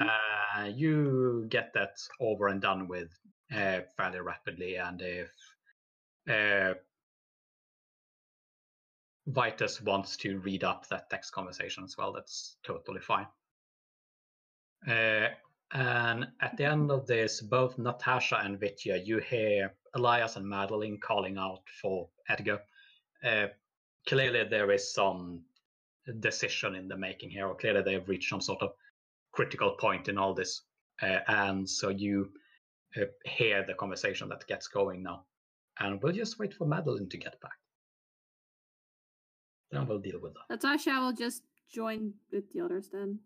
Uh, you get that over and done with uh, fairly rapidly, and if uh, Vitus wants to read up that text conversation as well, that's totally fine. Uh, and at the end of this, both Natasha and Vitya, you hear Elias and Madeline calling out for Edgar. Uh, clearly, there is some decision in the making here, or clearly they have reached some sort of critical point in all this. Uh, and so you uh, hear the conversation that gets going now. And we'll just wait for Madeline to get back. Then we'll deal with that. Natasha will just join with the others then.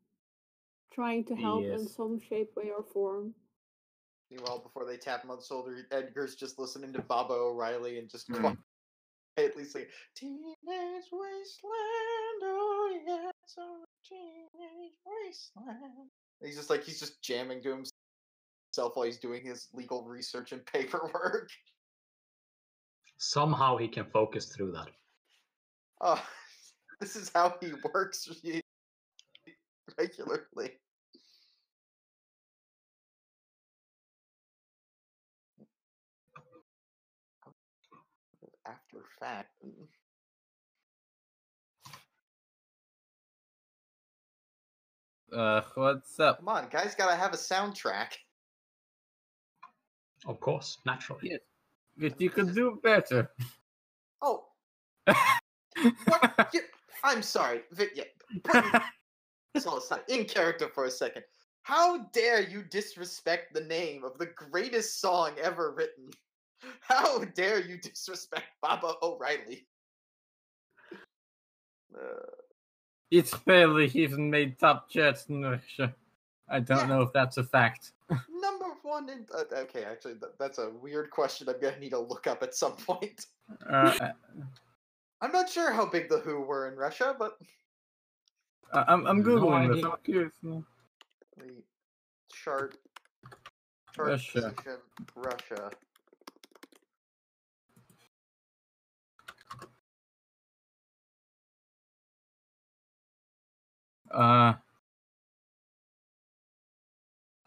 Trying to help in some shape, way, or form. Meanwhile, before they tap him on the shoulder, Edgar's just listening to Baba O'Riley and just Hmm. quietly saying, Teenage Wasteland, oh yeah, it's a teenage wasteland. He's just like, he's just jamming to himself while he's doing his legal research and paperwork. Somehow he can focus through that. Oh, this is how he works regularly. After fact. mm. Uh, what's up? Come on, guys gotta have a soundtrack. Of course, naturally. Yeah. If you could do better. Oh, what? You- I'm sorry, Vic. Yeah, put this all aside. In character for a second. How dare you disrespect the name of the greatest song ever written? How dare you disrespect Baba O'Riley? Uh, It's barely even made top charts in Russia. I don't Yeah. know if that's a fact. number one in. Uh, okay, actually, that, that's a weird question. I'm gonna need to look up at some point. Uh, I'm not sure how big the Who were in Russia, but I- I'm, I'm No googling this. I'm curious. now. the chart. chart Russia. position, Russia. Uh,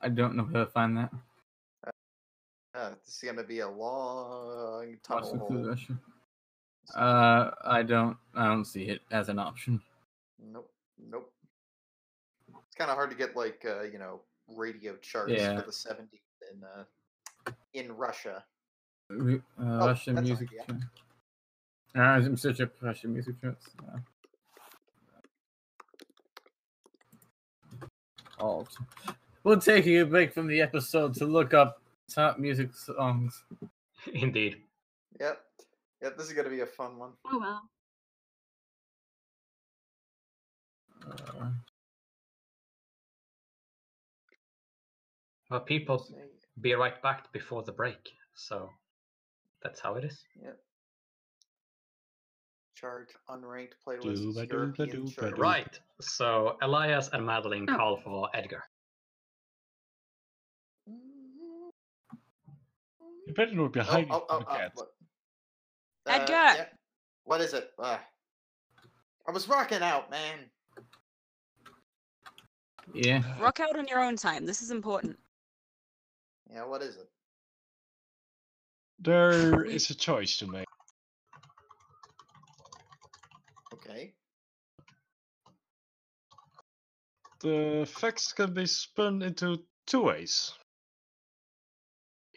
I don't know how to find that. Uh, this is gonna be a long tunnel Washington, hole. Russia. Uh, I don't. I don't see it as an option. Nope, nope. It's kind of hard to get like uh, you know radio charts Yeah. for the '70s in uh, in Russia. Re- Uh, Russian that's music. idea. Uh, I'm such a Russian music charts. Uh, alt. We're taking a break from the episode to look up top music songs. Indeed. Yep, yep. This is gonna be a fun one. Oh well. Uh, Well, people be right back before the break, so that's how it is. Yep. Chart unranked playlists. Dooba dooba European dooba chart. doo. Right. So Elias and Madeline Oh. call for Edgar. You better not be Oh, hiding oh, oh, from the oh, cat. what- Edgar! Uh, yeah. What is it? Uh, I was rocking out, man. yeah. Rock out on your own time. This is important. Yeah, what is it? There is a choice to make. Okay. The facts can be spun into two ways.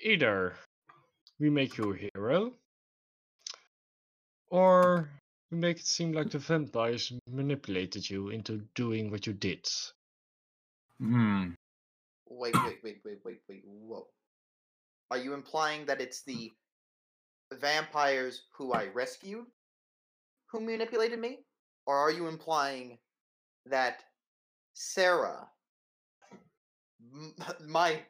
Either we make you a hero, or you make it seem like the vampires manipulated you into doing what you did. Hmm. Wait, wait, wait, wait, wait, wait. Whoa. Are you implying that it's the vampires who I rescued who manipulated me? Or are you implying that Sarah, my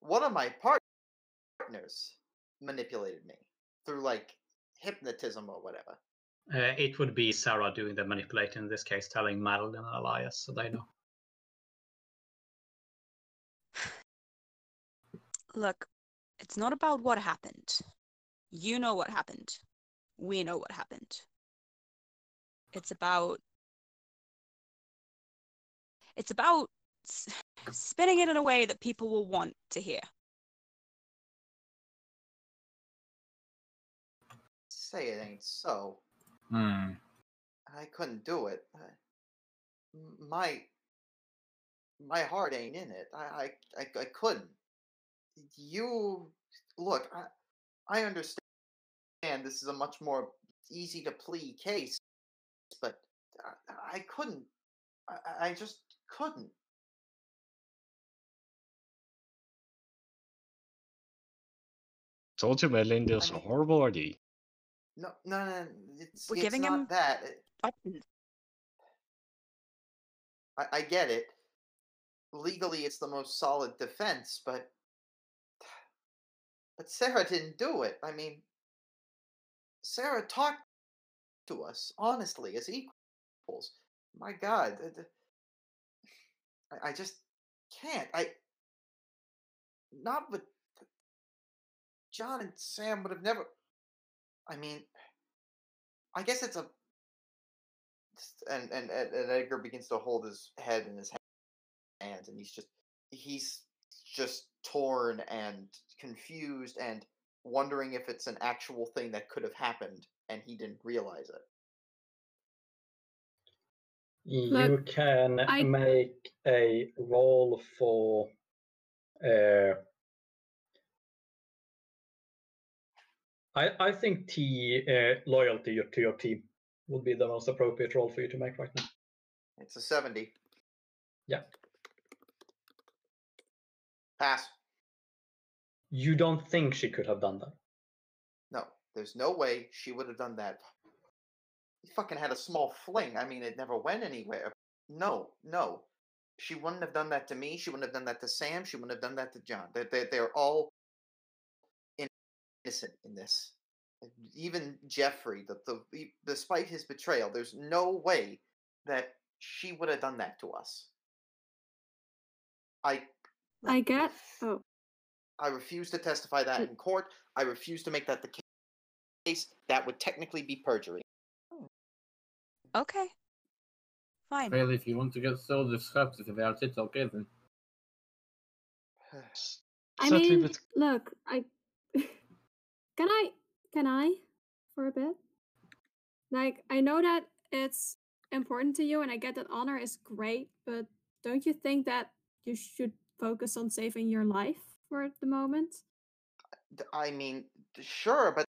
one of my partners, manipulated me through like hypnotism or whatever? Uh, it would be Sarah doing the manipulating in this case, telling Madeline and Elias so they know. Look, it's not about what happened. You know what happened. We know what happened. It's about. It's about s- spinning it in a way that people will want to hear. Say it ain't so. Hmm. I couldn't do it. My my heart ain't in it. I I I, I couldn't. You look. I I understand. This is a much more easy to plea case, but I, I couldn't. I, I- just couldn't. Told you, Madeline, this is a horrible idea. No, no, no. It's, We're it's giving not him- that. It-. I, I get it. Legally, it's the most solid defense, but but Sarah didn't do it. I mean, Sarah talked to us honestly as equals. My God, I, I just can't. I not with John and Sam would have never. I mean, I guess it's a and and and and Edgar begins to hold his head in his hands, and he's just he's just torn and confused and wondering if it's an actual thing that could have happened, and he didn't realize it. You Look, can I- make a roll for. Uh, I I think T uh, loyalty to your team would be the most appropriate role for you to make right now. It's a seventy. Yeah. Pass. You don't think she could have done that? No, there's no way she would have done that. He fucking had a small fling. I mean, it never went anywhere. No, no. She wouldn't have done that to me. She wouldn't have done that to Sam. She wouldn't have done that to John. They're, they're, they're all innocent in this. Even Jeffrey, the, the, despite his betrayal, there's no way that she would have done that to us. I I get. Oh, I refuse to testify that in court. I refuse to make that the case. That would technically be perjury. Oh. Okay. Fine. Well, if you want to get so disruptive about it, okay then. I Sadly, mean, but look, I can I can I for a bit. Like, I know that it's important to you, and I get that honor is great, but don't you think that you should focus on saving your life for the moment? I mean, sure, but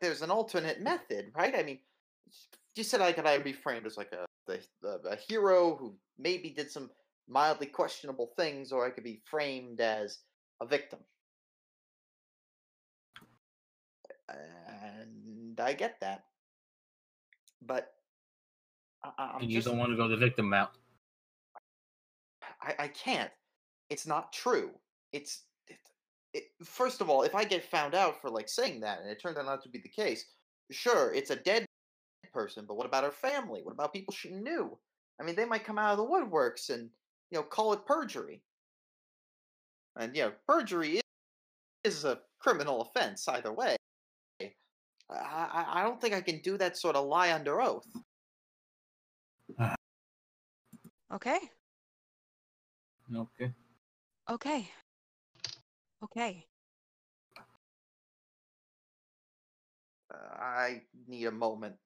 there's an alternate method, right? I mean, you said I could I be framed as like a the, a hero who maybe did some mildly questionable things, or I could be framed as a victim. And I get that, but I, I- I'm and you just, don't want to go the victim route. I, I can't. It's not true. It's it, it, first of all, if I get found out for like saying that, and it turned out not to be the case, sure, it's a dead person. But what about her family? What about people she knew? I mean, they might come out of the woodworks and you know call it perjury. And you know, perjury is, is a criminal offense either way. I, I I don't think I can do that sort of lie under oath. Okay. Okay. Okay. Okay. Uh, I need a moment.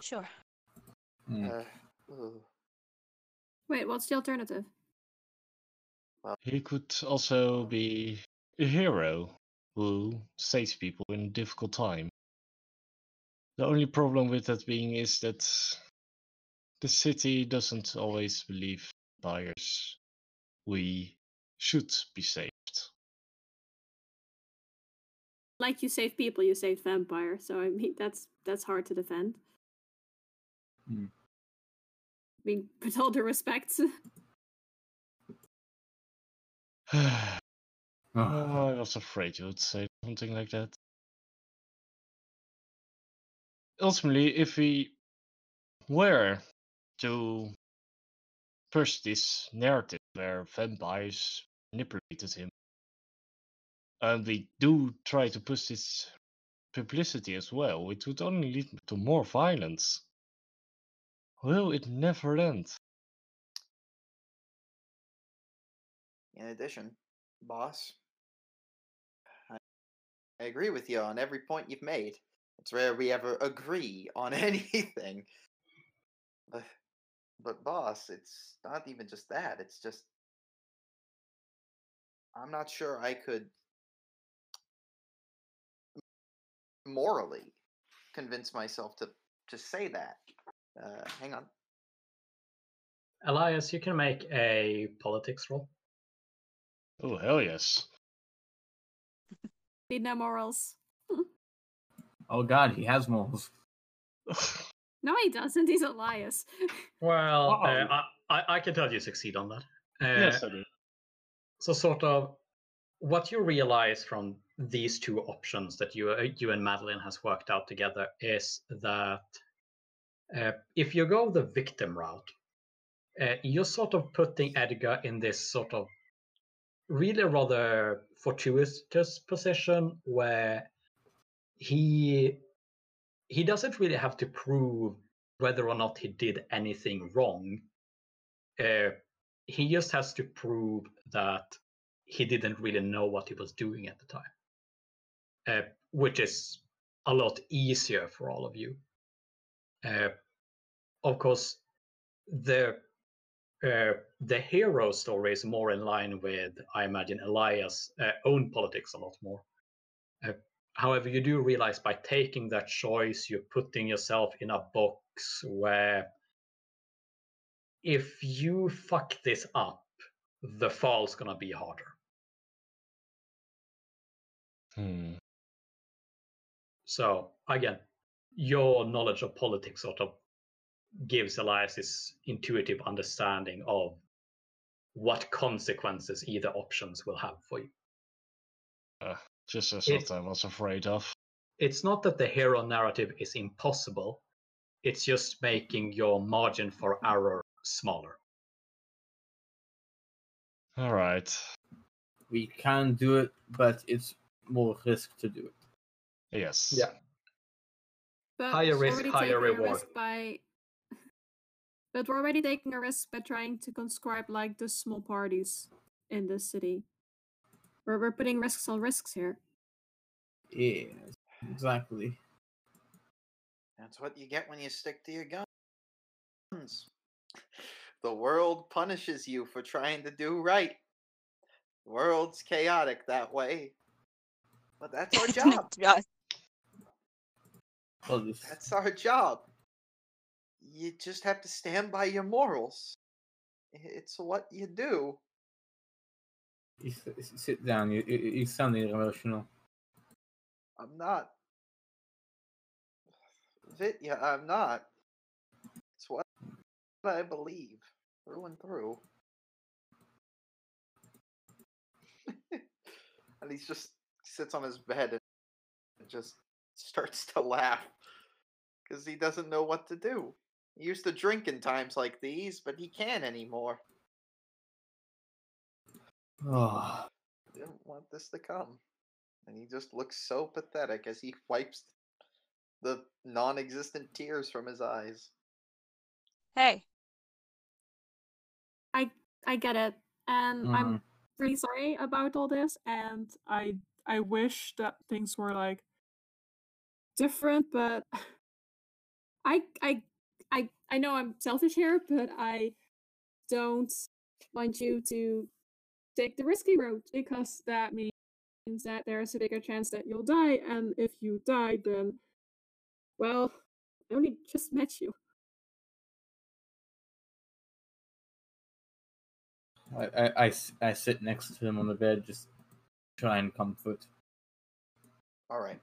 Sure. Hmm. Uh. Wait, what's the alternative? He could also be a hero who saves people in a difficult time. The only problem with that being is that the city doesn't always believe buyers. We should be saved. Like you save people, you save vampire. So I mean, that's that's hard to defend. Hmm. I mean, with all due respect, Oh, uh, I was afraid you would say something like that. Ultimately, if we were to push this narrative where vampires manipulated him, and we do try to push this publicity as well, it would only lead to more violence. Will it never end? In addition, boss, I, agree with you on every point you've made. It's rare we ever agree on anything. But, but boss, it's not even just that. It's just I'm not sure I could morally convince myself to to say that. Uh, hang on. Elias, you can make a politics roll. Oh, hell yes. need no morals. Oh God, he has morals. No, he doesn't. He's Elias. Well, uh, Uh-oh. I, I, I can tell you succeed on that. Uh, yes, I do. So, sort of, what you realize from these two options that you uh, you and Madeline has worked out together is that uh, if you go the victim route, uh, you're sort of putting Edgar in this sort of really rather fortuitous position where he he doesn't really have to prove whether or not he did anything wrong. Uh, he just has to prove that he didn't really know what he was doing at the time, uh, which is a lot easier for all of you. Uh, of course, the uh, the hero story is more in line with, I imagine, Elias' uh, own politics a lot more. Uh, however, you do realize by taking that choice, you're putting yourself in a box where if you fuck this up, the fall's gonna be harder. Hmm. So again, your knowledge of politics sort of gives Elias this intuitive understanding of what consequences either options will have for you. Uh, just as what I was afraid of. It's not that the hero narrative is impossible, it's just making your margin for error smaller. All right. We can do it, but it's more risk to do it. Yes. Yeah. But Higher risk, higher reward. risk by. But we're already taking a risk by trying to conscribe like the small parties in the city. We're we're putting risks on risks here. Yeah, exactly. That's what you get when you stick to your guns. The world punishes you for trying to do right. The world's chaotic that way. But that's our job. to be honest, Well, this, That's our job. You just have to stand by your morals. It's what you do. you sit down. You, you, you sounding emotional. I'm not. Yeah, I'm not. It's what I believe through and through. and he just sits on his bed and just starts to laugh because he doesn't know what to do. He used to drink in times like these, but he can't anymore. Oh, Didn't want this to come. And he just looks so pathetic as he wipes the non existent tears from his eyes. Hey, I I get it, and Mhm. I'm really sorry about all this, and I I wish that things were like different, but I I I I know I'm selfish here, but I don't want you to take the risky route because that means that there's a bigger chance that you'll die, and if you die, then well, I only just met you. I I I sit next to him on the bed, just try and comfort. Alright,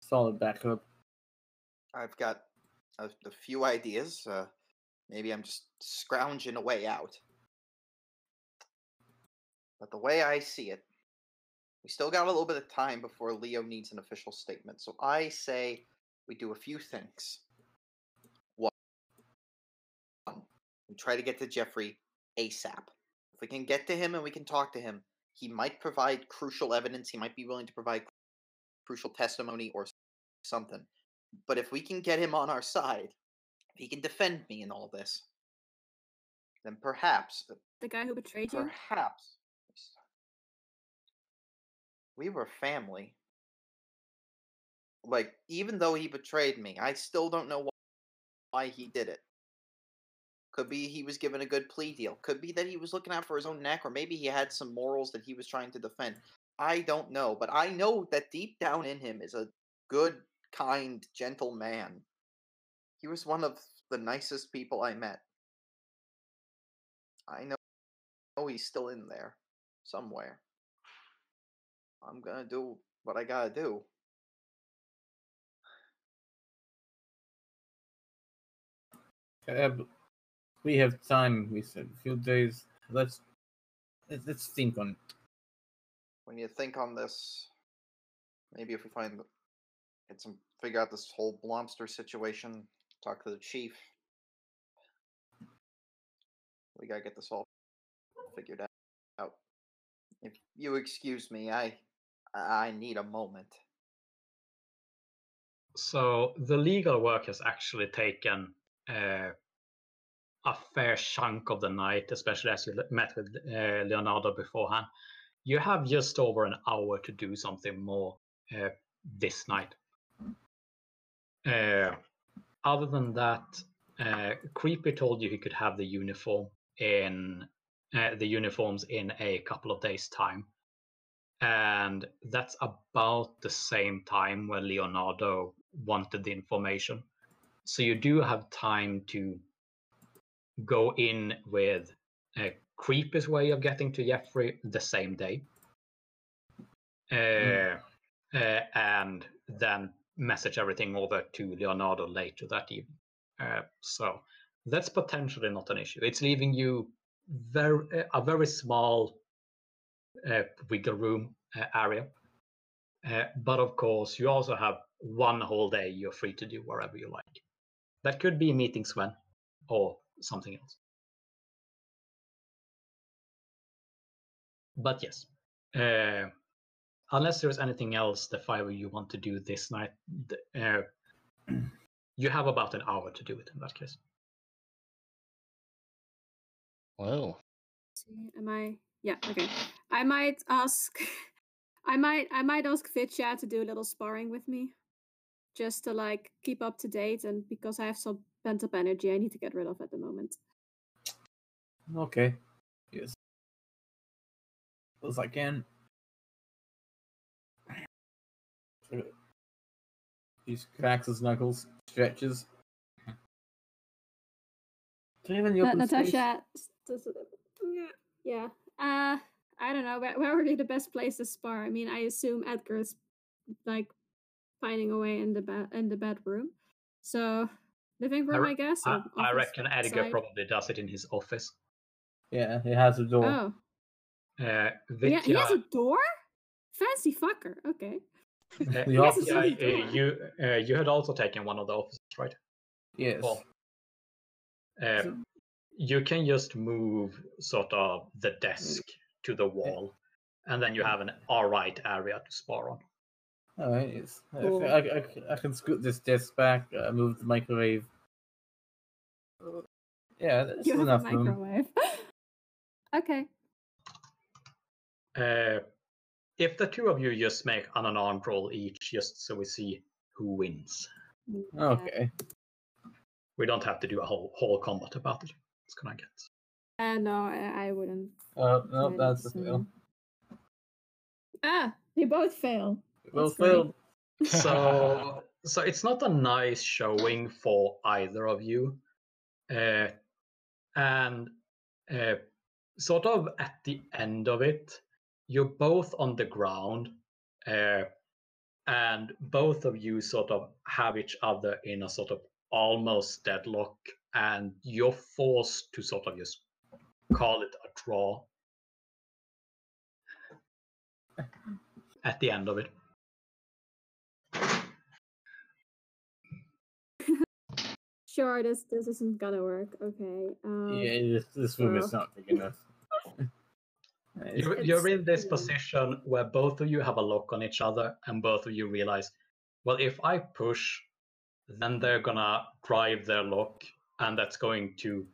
Solid backup. I've got a, a few ideas. Uh, maybe I'm just scrounging a way out. But the way I see it, we still got a little bit of time before Leo needs an official statement. So I say we do a few things. One, we try to get to Jeffrey ASAP. If we can get to him and we can talk to him, he might provide crucial evidence. He might be willing to provide crucial testimony or something. But if we can get him on our side, if he can defend me in all this, then perhaps, uh, The guy who betrayed you. perhaps, we were family. Like, even though he betrayed me, I still don't know why he did it. Could be he was given a good plea deal. Could be that he was looking out for his own neck, or maybe he had some morals that he was trying to defend. I don't know, but I know that deep down in him is a good, kind, gentle man. He was one of the nicest people I met. I know, know he's still in there somewhere. I'm gonna do what I gotta do. Uh, we have time. We said a few days. Let's let's, let's think on. it. When you think on this, maybe if we find get some figure out this whole Blomster situation, talk to the chief. We gotta get this all figured out. If you excuse me, I I need a moment. So the legal work has actually taken uh, a fair chunk of the night, especially as you met with uh, Leonardo beforehand. You have just over an hour to do something more uh, this night. Uh, other than that, uh, Creepy told you he could have the uniform in uh, the uniforms in a couple of days' time, and that's about the same time where Leonardo wanted the information. So you do have time to go in with a Creepy's way of getting to Jeffrey the same day, uh, uh, and then message everything over to Leonardo later that evening. Uh, so that's potentially not an issue. It's leaving you very a very small uh, wiggle room uh, area. Uh, but of course, you also have one whole day you're free to do whatever you like. That could be meeting Sven or something else. But yes, uh, unless there's anything else the five of you want to do this night, th- uh, you have about an hour to do it in that case. Well, am I? Yeah. Okay. I might ask. I might. I might ask Vitya to do a little sparring with me, just to like keep up to date, and because I have some pent up energy, I need to get rid of at the moment. Okay. Yes. As I can. He cracks his knuckles, stretches. Do you Na- Natasha. s- does it- Yeah. Yeah. Uh, I don't know. Where, where would be the best place to spar? I mean, I assume Edgar's like finding a way in the bed in the bedroom. So living room, re- I, guess. I, I reckon Edgar side. probably does it in his office. Yeah, he has a door. Oh, Uh, yeah, he has a door. Fancy fucker. Okay. Uh, The office Vitya, has uh, you uh, you had also taken one of the offices, right? Yes. Well, uh, So- you can just move sort of the desk to the wall, and then you have an all right area to spar on. All right. Yes. I- Cool. I, I, I can scoot this desk back. Uh, move the microwave. Yeah, that's You have enough room. microwave. okay. Uh, if the two of you just make an unarmed roll each, just so we see who wins. Yeah. Okay. We don't have to do a whole whole combat about it. It's gonna get. Uh, no, I, I wouldn't. Uh, no, try that's a this, fail. Ah, they both fail. Well, That's great. failed. So so it's not a nice showing for either of you, uh, and uh, sort of at the end of it, you're both on the ground, uh, and both of you sort of have each other in a sort of almost deadlock, and you're forced to sort of just call it a draw at the end of it. Sure, this this isn't gonna work. Okay. Um, Yeah, this, this room is not big enough. It's- You're, you're in this position where both of you have a lock on each other, and both of you realize, well, if I push, then they're gonna drive their lock, and that's going to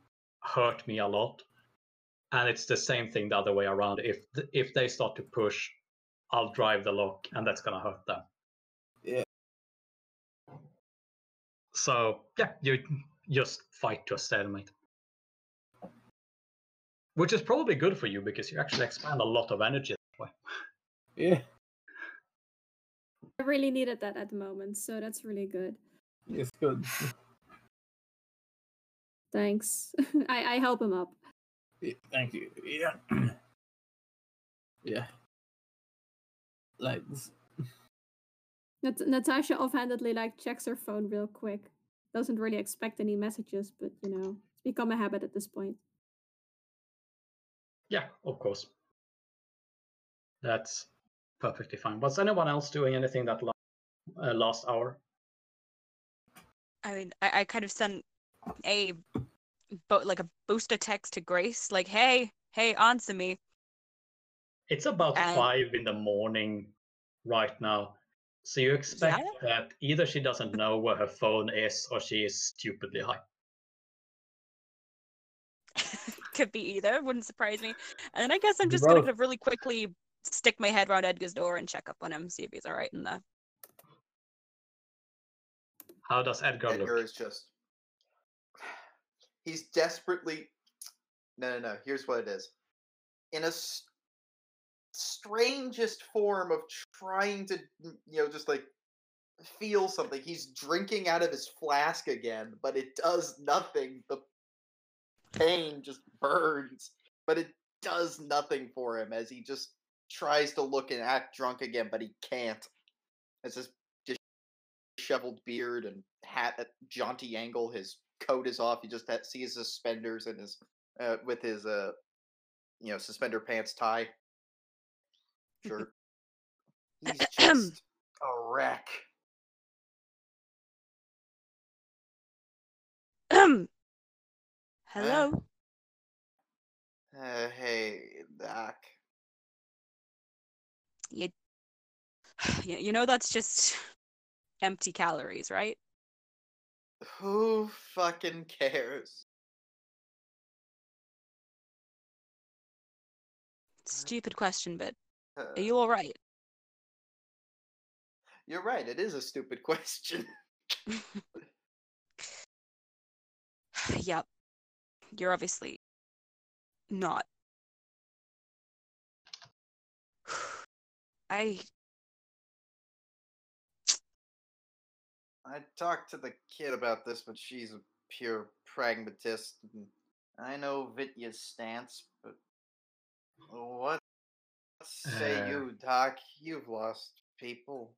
hurt me a lot. And it's the same thing the other way around. If th- if they start to push, I'll drive the lock, and that's gonna hurt them. Yeah. So yeah, you just fight to a stalemate. Which is probably good for you because you actually expand a lot of energy that way. yeah, I really needed that at the moment, so that's really good. it's good. Thanks. I I help him up. Yeah, thank you. Yeah. yeah. Like, Nat- Natasha offhandedly like checks her phone real quick. Doesn't really expect any messages, but you know, it's become a habit at this point. Yeah, of course. That's perfectly fine. Was anyone else doing anything that la- uh, last hour? I mean, I, I kind of sent a bo- like a booster text to Grace, like, "Hey, hey, answer me." It's about And- five in the morning right now. So you expect that either she doesn't know where her phone is or she is stupidly high. Could be either. Wouldn't surprise me. And then I guess I'm just gonna kind of really quickly stick my head around Edgar's door and check up on him, see if he's all right in there. How does Edgar Edgar look? is just. He's desperately. No, no, no. Here's what it is. In a s- strangest form of trying to, you know, just like feel something. He's drinking out of his flask again, but it does nothing. The pain just burns, but it does nothing for him as he just tries to look and act drunk again, but he can't. As his disheveled beard and hat at jaunty angle, his coat is off. You just ha- see his suspenders and his uh, with his uh, you know, suspender pants tie. Shirt. He's just a wreck. Hello. Uh, hey, Doc. You, you know that's just empty calories, right? Who fucking cares? Stupid question, but Uh, are you all right? You're right. It is a stupid question. yep. You're obviously not. I I talked to the kid about this, but she's a pure pragmatist. And I know Vitya's stance, but what say Uh, you, Doc? You've lost people.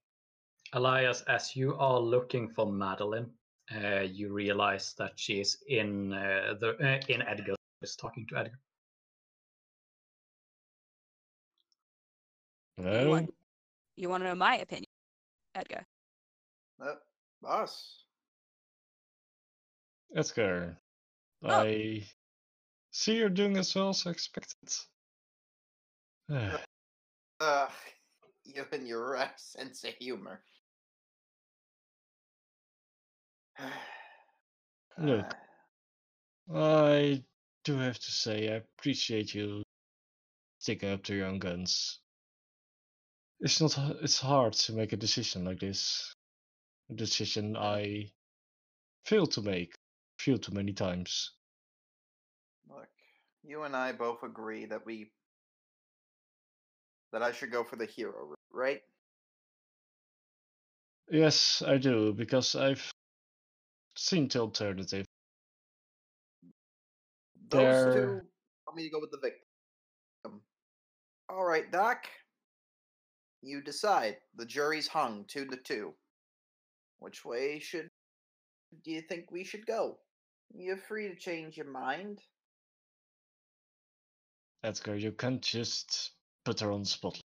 Elias, as you are looking for Madeline, you realize that she is in uh, the uh, in Edgar. Is talking to Edgar. You want, you want to know my opinion, Edgar? Uh, boss. Edgar, Oh. I see you're doing as well as expected. Ugh, you and your uh, sense of humor. Look. I do have to say, I appreciate you sticking up to your own guns. It's not. It's hard to make a decision like this. A decision I failed to make few too many times. Look, you and I both agree that we that I should go for the hero route, right? Yes, I do because I've seen the alternative. Those There- two want me to go with the victim. All right, Doc. You decide. The jury's hung two to two. Which way should do you think we should go? You're free to change your mind. Edgar, you can't just put her on spotlight.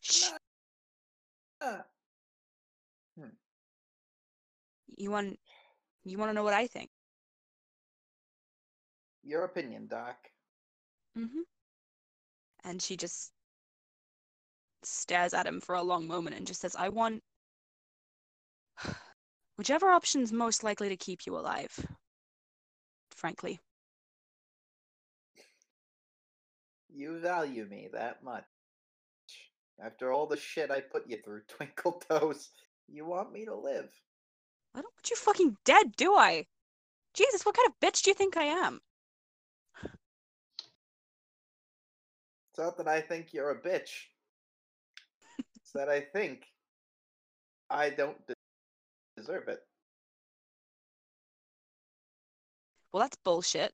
Shh. You want you want to know what I think? your opinion, Doc. Mm-hmm. And she just stares at him for a long moment and just says, I want whichever option's most likely to keep you alive. Frankly. You value me that much. After all the shit I put you through, Twinkle Toes, you want me to live. I don't want you fucking dead, do I? Jesus, what kind of bitch do you think I am? It's not that I think you're a bitch. it's that I think I don't deserve it. Well, that's bullshit.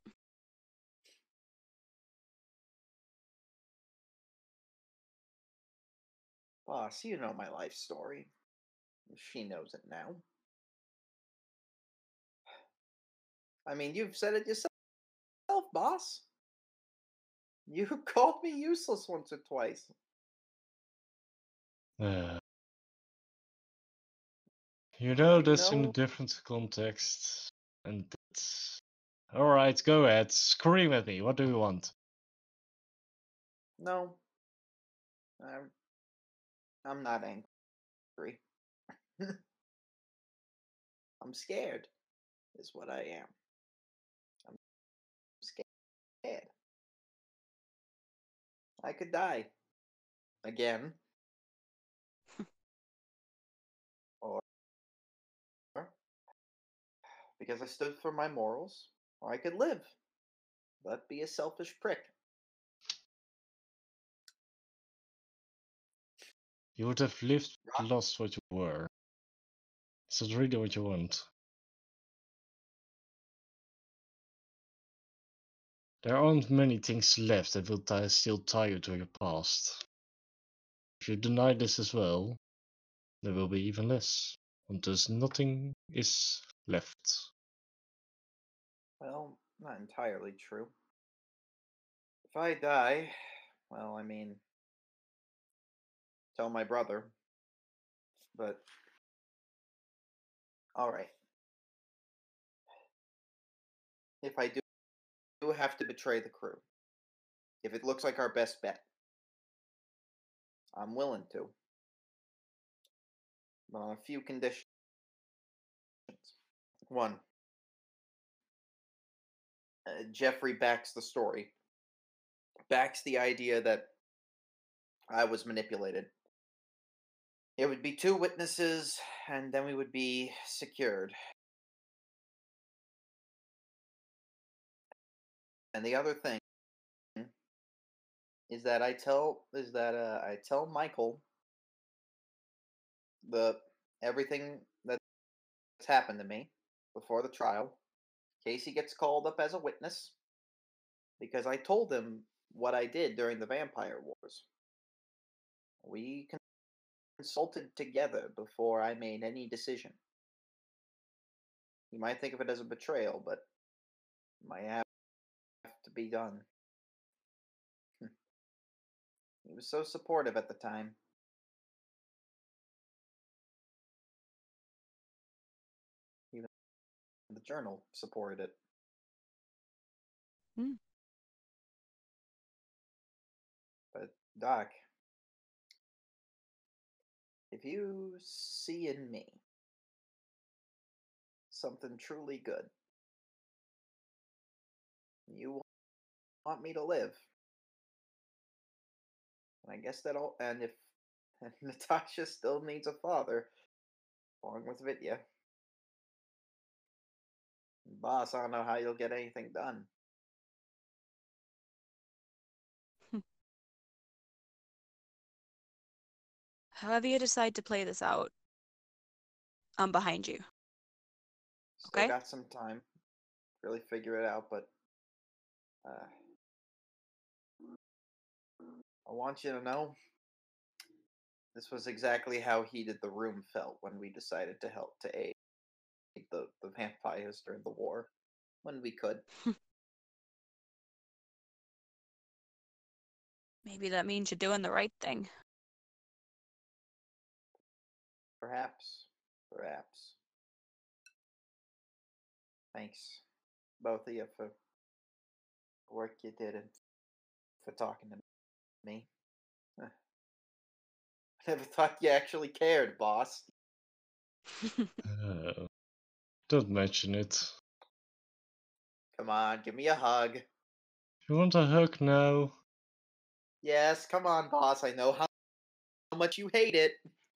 Boss, you know my life story. She knows it now. I mean, you've said it yourself, boss. You called me useless once or twice. Uh, you know this in a different context, and that's all right. Go ahead, scream at me. What do you want? No. I'm, I'm not angry. I'm scared, is what I am. I could die. Again. or because I stood for my morals, or I could live, but be a selfish prick. You would have lived, lost what you were. Is that really what you want? There aren't many things left that will still tie you to your past. If you deny this as well, there will be even less, until nothing is left. Well, not entirely true. If I die, well, I mean, tell my brother. But, alright. If I do, do have to betray the crew, if it looks like our best bet, I'm willing to. But on a few conditions. One, uh, Jeffrey backs the story, backs the idea that I was manipulated. It would be two witnesses, and then we would be secured. And the other thing is that I tell is that uh, I tell Michael the everything that's happened to me before the trial. Casey gets called up as a witness because I told him what I did during the Vampire Wars. We consulted together before I made any decision. You might think of it as a betrayal, but my to be done. Hmm. He was so supportive at the time. Even the journal supported it. Hmm. But Doc, if you see in me something truly good, you want me to live. And I guess that'll and if and Natasha still needs a father, along with Vitya. Boss, I don't know how you'll get anything done. However you decide to play this out, I'm behind you. Still Okay. got some time. Really figure it out, but uh, I want you to know this was exactly how heated the room felt when we decided to help to aid the, the vampires during the war when we could. Maybe that means you're doing the right thing. Perhaps. Perhaps. Thanks, both of you, for the work you did and for talking to me. Huh. I never thought you actually cared, boss. Uh, don't mention it. Come on, give me a hug. You want a hug now? Yes, come on, boss. I know how, how much you hate it,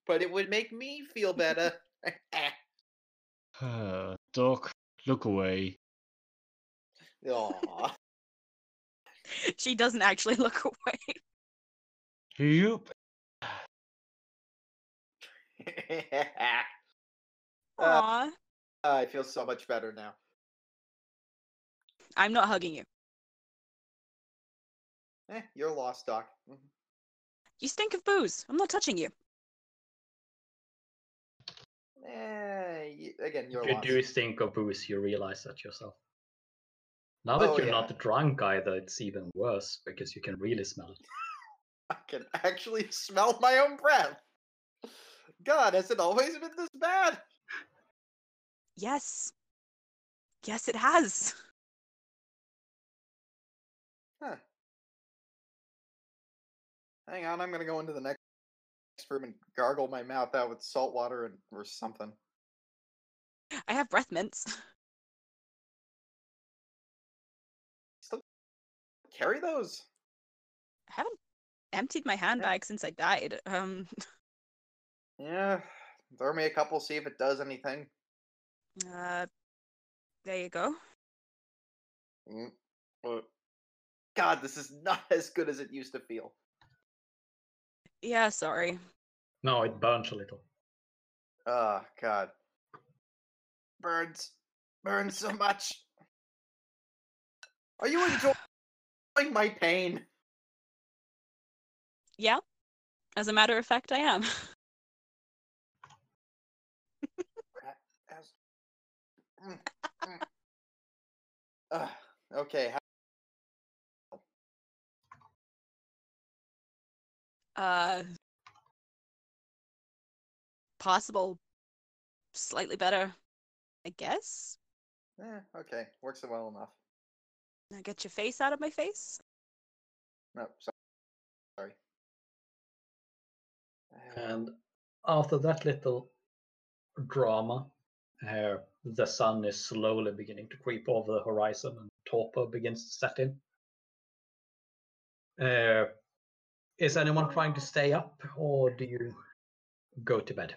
but it would make me feel better. Uh, Doc, look away. Aw. she doesn't actually look away. You. Uh, I feel so much better now. I'm not hugging you. Eh, you're lost, Doc. Mhm. You stink of booze. I'm not touching you. Eh, y- again, you're If you lost. do stink of booze, you realize that yourself. Now that Oh, you're yeah. not drunk either, it's even worse because you can really smell it. I can actually smell my own breath. God, has it always been this bad? Yes. Yes, it has. Huh. Hang on, I'm gonna go into the next room and gargle my mouth out with salt water and or something. I have breath mints. Still carry those? I haven't emptied my handbag since I died. Um, Yeah. Throw me a couple, see if it does anything. uh, there you go. Mm, uh, God, this is not as good as it used to feel. Yeah, sorry. No, it burns a little. Oh, God. Burns. Burns so much. Are you enjoying my pain? Yeah. As a matter of fact, I am. Ugh, okay. Uh, possible, slightly better, I guess. Eh, okay. Works well enough. Now get your face out of my face. No, sorry. sorry. And after that little drama, uh, the sun is slowly beginning to creep over the horizon and torpor begins to set in. Uh, is anyone trying to stay up or do you go to bed?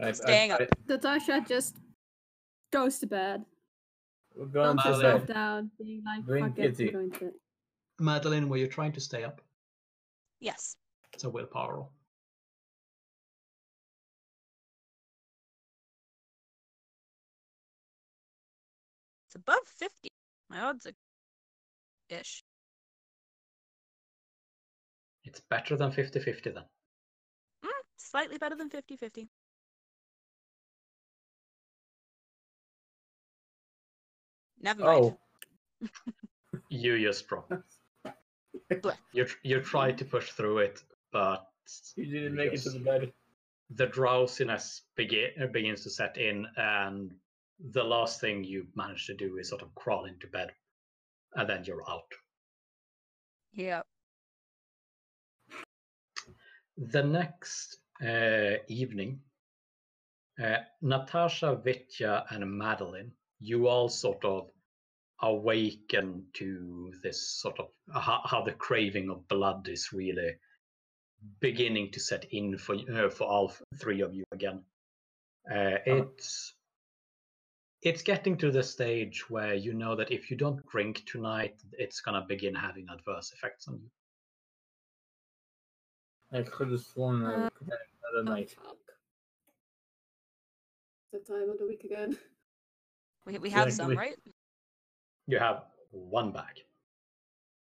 I, Staying I, up. Natasha just goes to bed, we're going dumps to herself bed. down, being like, Bring fuck it, Kitty. I'm going to bed. Madeline, were you trying to stay up? Yes. It's a willpower roll. It's above 50. My odds are ish. It's better than 50 50 then. Mm, slightly better than 50 50. Never mind. Oh, You just drop. You tr- you try to push through it, but you didn't make it to the bed. the drowsiness begin, uh, begins to set in, and the last thing you manage to do is sort of crawl into bed, and then you're out. Yeah. The next uh, evening, uh, Natasha, Vitya, and Madeline, you all sort of awaken to this sort of how, how the craving of blood is really beginning to set in for uh, for all three of you again. Uh, it's it's getting to the stage where you know that if you don't drink tonight, it's gonna begin having adverse effects on you. I could have sworn I Uh, could have another Oh, night. fuck. The time of the week again. We, we have Like, some, we- right? You have one bag.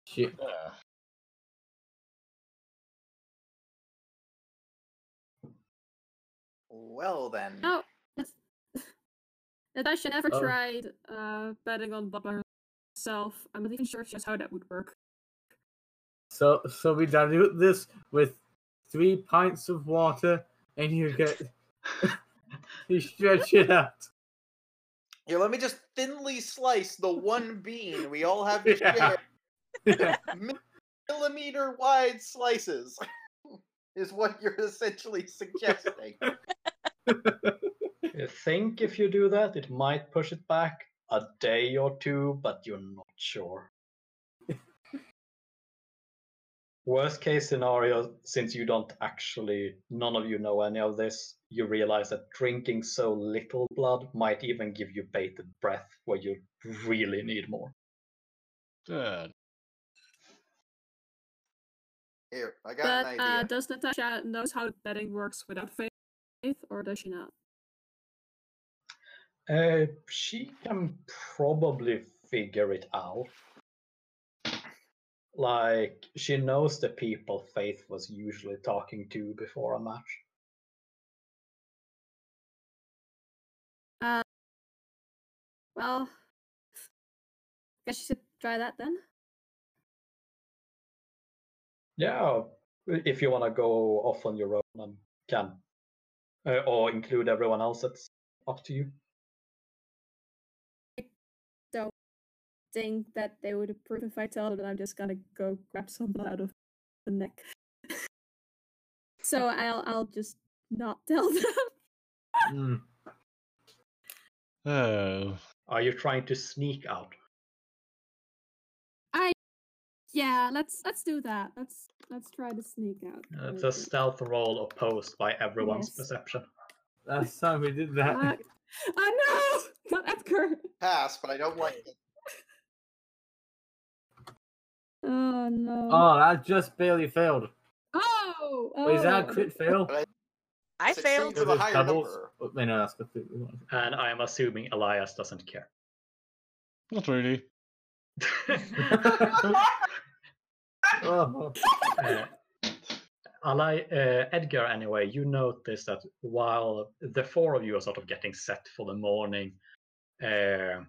Shit. Yeah. Well then. No, it's- Natasha never Oh. tried uh, betting on Butler herself. I'm not even sure just how that would work. So so we dilute this with three pints of water and you get you stretch it out. Here, let me just thinly slice the one bean we all have to Yeah. share. Millimeter wide slices is what you're essentially suggesting. I think if you do that, it might push it back a day or two, but you're not sure. Worst case scenario, since you don't actually, none of you know any of this, you realize that drinking so little blood might even give you bated breath where you really need more. Good. Here, I got But an uh, does Natasha knows how betting works without faith, or does she not? Uh, she can probably figure it out. Like, she knows the people Faith was usually talking to before a match. Uh, well, guess you should try that then. Yeah, if you want to go off on your own and can. Uh, or include everyone else, it's up to you. I don't think that they would approve if I tell them that I'm just gonna go grab some blood out of the neck. so I'll I'll just not tell them. Mm. Oh. Are you trying to sneak out? Yeah, let's let's do that. Let's let's try to sneak out. Uh, It's a stealth roll opposed by everyone's Yes. perception. Last time we did that. Fuck. Oh no! Not Edgar. Pass, but I don't like it. Oh no. Oh, that just barely failed. Oh! Wait, is that a oh. crit fail? I Succeed failed. to a Is it higher doubles? number. Oh, wait, no, that's completely wrong. And I am assuming Elias doesn't care. Not really. Oh, uh, uh, Edgar, anyway, you notice that while the four of you are sort of getting set for the morning, uh,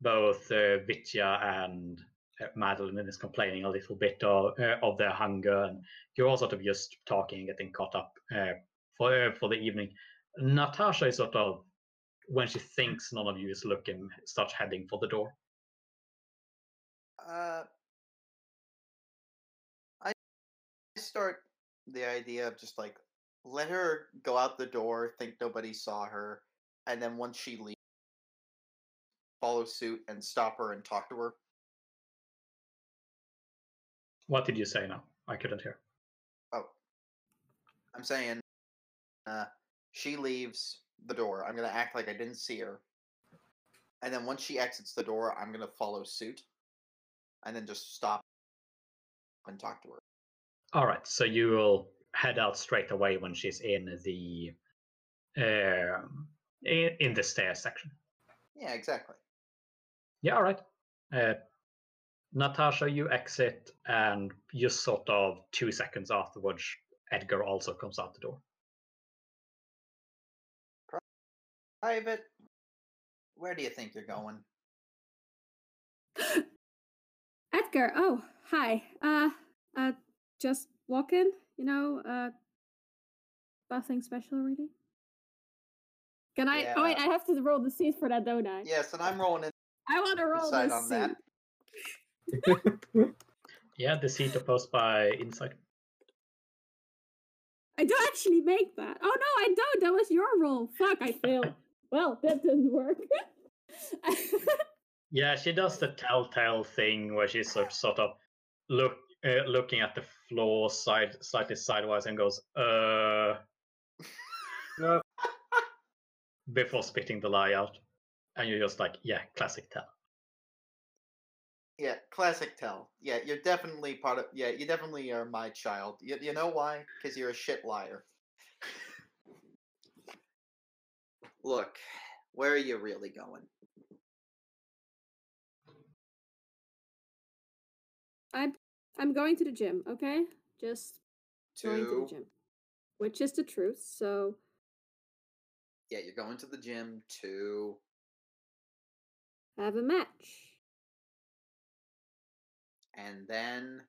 both uh, Vitya and Madeline is complaining a little bit of, of their hunger, and you're all sort of just talking and getting caught up for for the evening. Natasha is sort of when she thinks none of you is looking, starts heading for the door. Uh, start the idea of just like let her go out the door, think nobody saw her, and then once she leaves, follow suit and stop her and talk to her. What did you say now? I couldn't hear. Oh, I'm saying, uh, she leaves the door. I'm gonna act like I didn't see her, and then once she exits the door, I'm gonna follow suit, and then just stop and talk to her. All right, so you will head out straight away when she's in the um in, in the stairs section. Yeah, exactly. Yeah, all right. Uh, Natasha, you exit, and just sort of two seconds afterwards, Edgar also comes out the door. Private, where do you think you're going? Edgar, oh, hi. Uh, uh, just walking, you know, uh, nothing special really. Can I? Oh wait, I have to roll the seat for that, don't I? Yes, and I'm rolling it. I want to roll inside the on seat. that. Yeah, the seat opposed by inside. I don't actually make that. Oh no, I don't. That was your roll. Fuck, I failed. well, that didn't work. Yeah, she does the telltale thing where she's sort, sort of look uh, looking at the floor side slightly sideways and goes, uh, No. before spitting the lie out. And you're just like, yeah, classic tell. Yeah, classic tell. Yeah, you're definitely part of. Yeah, you definitely are my child. You, you know why? Because you're a shit liar. Look, where are you really going? I'm I'm going to the gym. Okay, just going to To the gym, which is the truth. So yeah, you're going to the gym to have a match. and then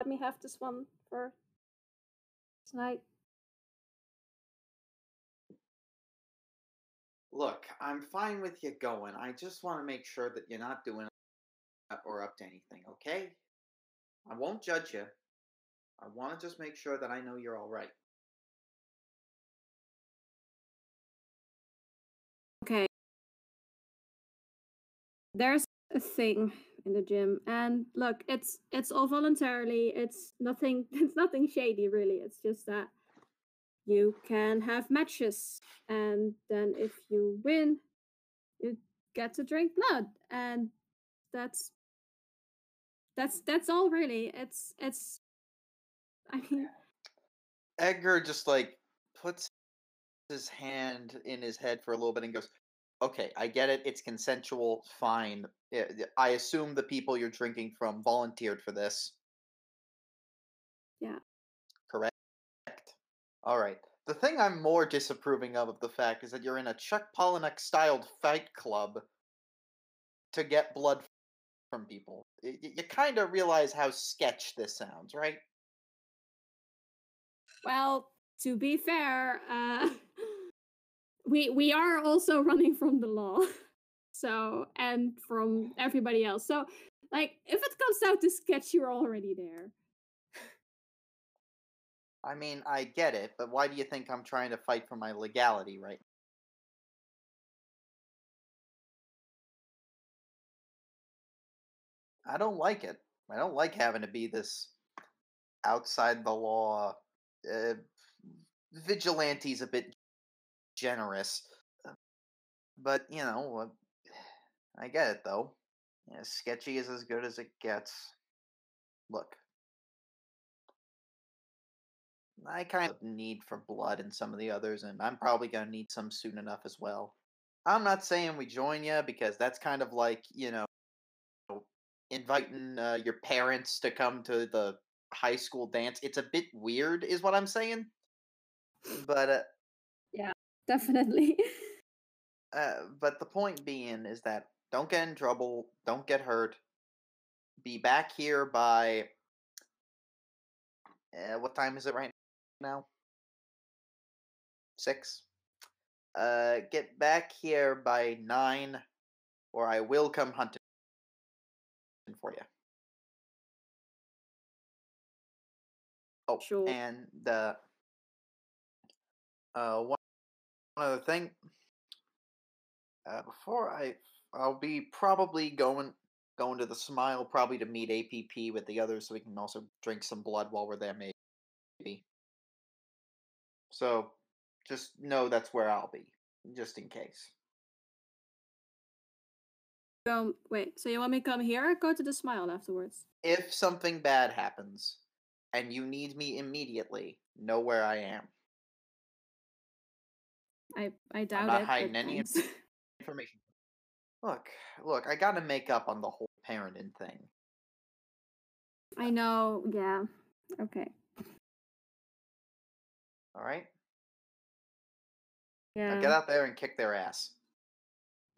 Let me have this one for tonight. Look. I'm fine with you going. I just want to make sure that you're not doing or up to anything. Okay? I won't judge you. I want to just make sure that I know you're all right. Okay. There's a thing in the gym and look, it's it's all voluntarily. It's nothing it's nothing shady really. It's just that you can have matches and then if you win, you get to drink blood and that's that's that's all really. It's it's I mean Edgar just like puts his hand in his head for a little bit and goes, "Okay, I get it. It's consensual. Fine. I assume the people you're drinking from volunteered for this. Yeah. All right. The thing I'm more disapproving of of the fact is that you're in a Chuck Palahniuk styled fight club to get blood from people. Y- y- You kind of realize how sketch this sounds, right? Well, to be fair, uh, we we are also running from the law, so and from everybody else. So, like, if it comes down to sketch, you're already there. I mean, I get it, but why do you think I'm trying to fight for my legality right now? I don't like it. I don't like having to be this outside the law. Uh, vigilante's a bit generous, uh, but you know, uh, I get it though. Yeah, sketchy is as good as it gets. Look, I kind of need for blood in some of the others, and I'm probably gonna need some soon enough as well. I'm not saying we join you because that's kind of like you know inviting uh, your parents to come to the high school dance. It's a bit weird, is what I'm saying. But uh, Definitely. uh, but the point being is that don't get in trouble, don't get hurt. Be back here by uh, what time is it right now? Six. Uh, get back here by nine, or I will come hunting for you. Oh, Sure. and the uh, one one other thing. Uh, before I, I'll be probably going going to the Smile, probably to meet APP with the others, so we can also drink some blood while we're there, maybe. So, just know that's where I'll be, just in case. Um, wait. So you want me to come here or go to the smile afterwards? If something bad happens, and you need me immediately, know where I am. I I doubt I'm not it. hiding any. Information. Look, look, I gotta make up on the whole parenting thing. I know. Yeah. Okay. All right. Yeah. Now get out there and kick their ass.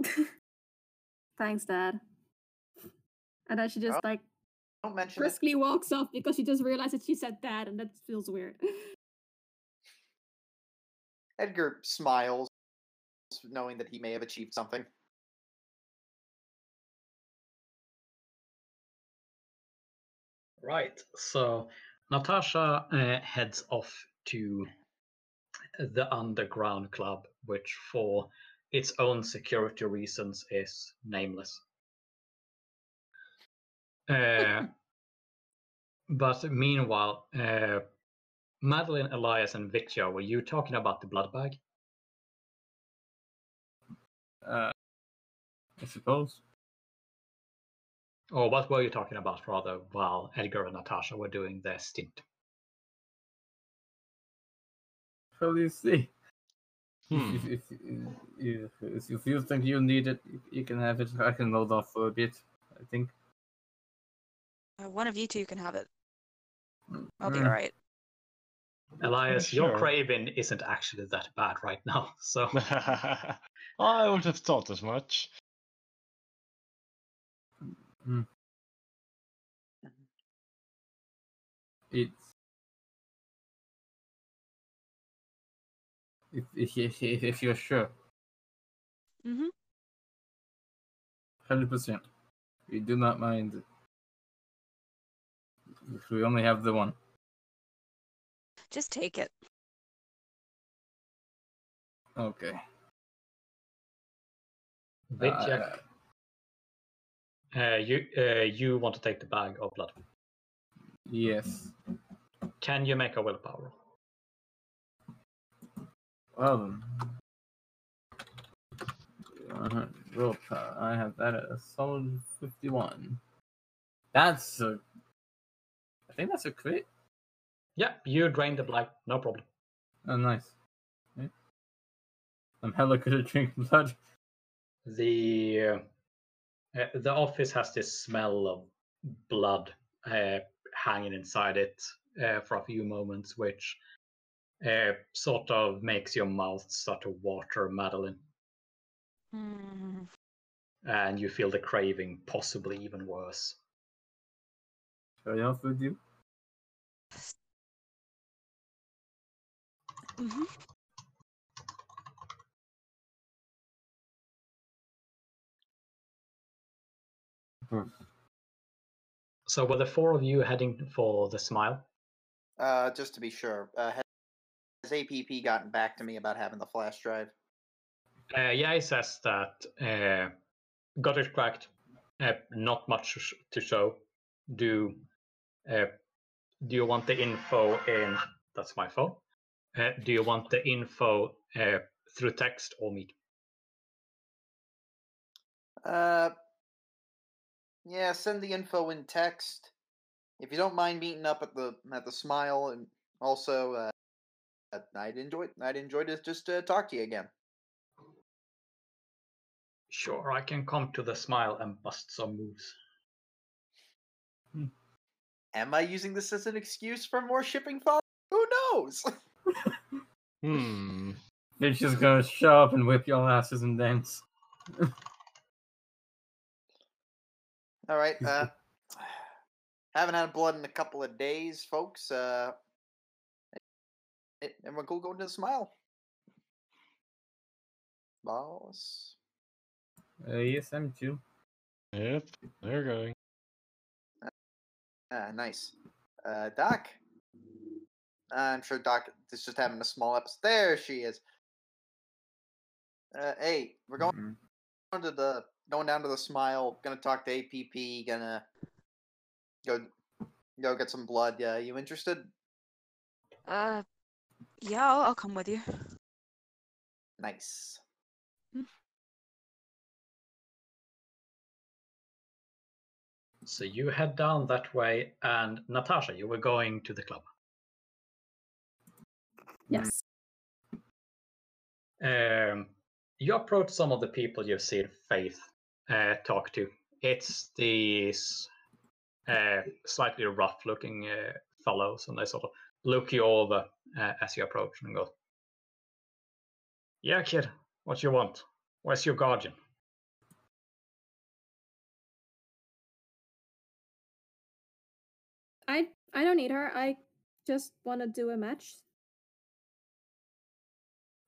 Thanks, Dad. And then she just Oh, like Don't mention it. briskly walks off because she just realized that she said dad and that feels weird. Edgar smiles, knowing that he may have achieved something. Right. So Natasha uh, heads off to the underground club, which for its own security reasons is nameless. Uh, but meanwhile, uh, Madeline, Elias, and Victor, were you talking about the blood bag? Uh, I suppose. Or what were you talking about, rather, while Edgar and Natasha were doing their stint? How do you see? Hmm. If, if, if, if, if you think you need it, you- you can have it. I can load off for a bit. I think. Uh, one of you two can have it. I'll be Mm. alright. Elias, sure. your craving isn't actually that bad right now, so I would have thought as much. It's if if if, if if you're sure, Mm-hmm. hundred percent. We do not mind. If we only have the one. Just take it. Okay. Vitya, Uh, uh, you uh, you want to take the bag of blood? yes. Can you make a willpower? Well, uh, willpower. I have that at a solid fifty-one. That's a. I think that's a crit. Yeah, you drain the blood, no problem. Oh, nice. Yeah. I'm hella good at drinking blood. The uh, uh, the office has this smell of blood uh, hanging inside it uh, for a few moments, which uh, sort of makes your mouth start to water, Madeline, Mm. and you feel the craving possibly even worse. Shall I help with you? hmm So were the four of you heading for the smile? Uh, just to be sure, uh, has APP gotten back to me about having the flash drive? Uh, yeah, he says that uh, got it cracked. Uh, not much to show. Do uh, do you want the info in? That's my phone. Uh, do you want the info uh, through text or meet? Uh, yeah, send the info in text. If you don't mind meeting up at the at the Smile, and also, uh, I'd enjoy I'd enjoy to just uh, talk to you again. Sure, I can come to the smile and bust some moves. Am I using this as an excuse for more shipping fun? Who knows? Hmm. They're just gonna show up and whip your asses and dance. All right. Uh, haven't had blood in a couple of days, folks. Uh, everyone cool going to the Smile? Boss. Uh, yes, I'm too. Yep, they're going. Ah, nice. Uh, Doc. I'm sure Doc is just having a small episode. There she is. Uh, hey, we're going Mm. going to the going down to the Smile. Gonna talk to APP. Gonna go go get some blood. Yeah, you interested? Uh, yeah, I'll, I'll come with you. Nice. So you head down that way, and Natasha, you were going to the club. Yes. Um, you approach some of the people you've seen Faith uh, talk to. It's these uh, slightly rough-looking uh, fellows, and they sort of look you over uh, as you approach and go, "Yeah, kid, what you want? Where's your guardian?" I I don't need her. I just want to do a match.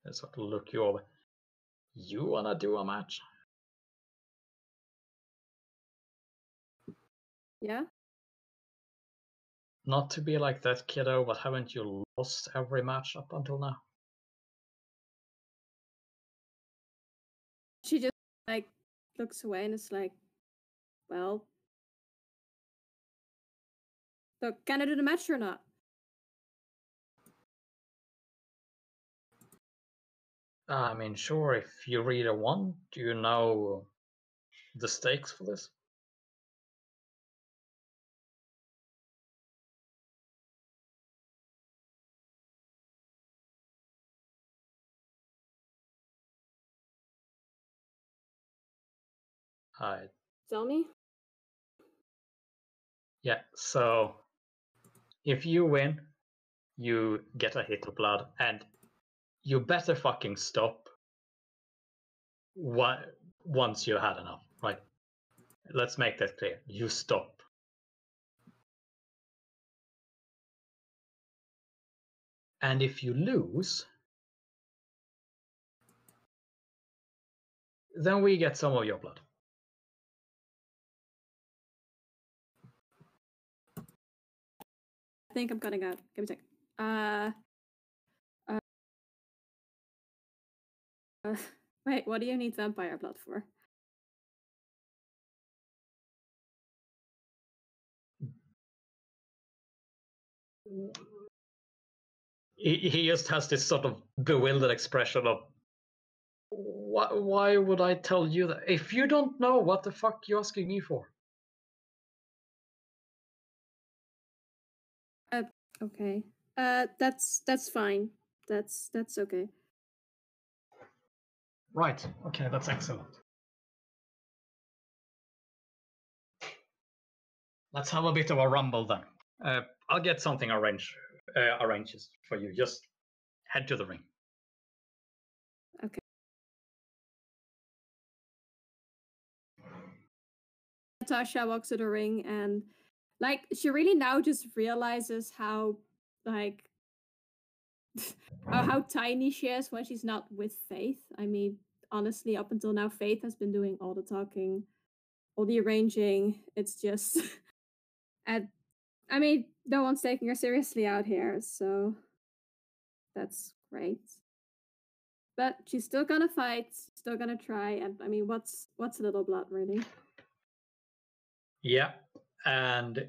They sort of look you over. You wanna do a match? Yeah. Not to be like that, kiddo, but haven't you lost every match up until now? She just like looks away and is like, well, so can I do the match or not? I mean, sure, if you really want, do you know the stakes for this? Uh, I Tell me. Yeah, so if you win, you get a hit of blood, and you better fucking stop wa- once you had enough, right? Let's make that clear. You stop. And if you lose, then we get some of your blood. I think I'm cutting out. Give me a sec. Uh, uh, uh, wait, what do you need vampire blood for? he, he just has this sort of bewildered expression of why, why would I tell you that? If you don't know, what the fuck you're asking me for? Okay. Uh, that's that's fine. That's that's okay. Right. Okay, that's excellent. Let's have a bit of a rumble then. Uh, I'll get something arranged uh, arranges for you. Just head to the ring. Okay. Natasha walks to the ring and like she really now just realizes how like how, how tiny she is when she's not with Faith. I mean, honestly, up until now, Faith has been doing all the talking, all the arranging. It's just, and I mean, no one's taking her seriously out here, so that's great. But she's still gonna fight, still gonna try, and I mean, what's what's a little blood really? Yeah, and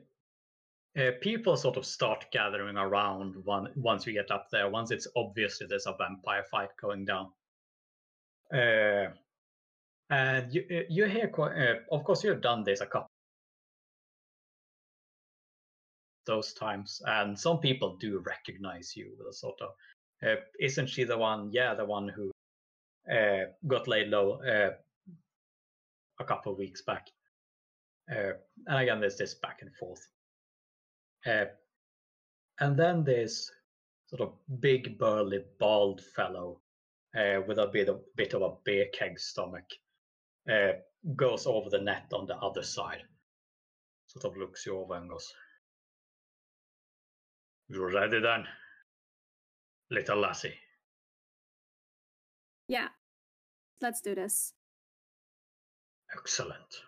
uh, people sort of start gathering around one, once you get up there. Once it's obviously there's a vampire fight going down, uh, and you uh, you hear quite. Uh, of course, you've done this a couple those times, and some people do recognize you with a sort of. Isn't she the one? Yeah, the one who got laid low a couple of weeks back. Uh, and again, there's this back and forth. Uh, and then this sort of big, burly, bald fellow uh, with a bit of, bit of a beer keg stomach uh, goes over the net on the other side. Sort of looks you over and goes, You ready then, little lassie? Yeah, let's do this. Excellent.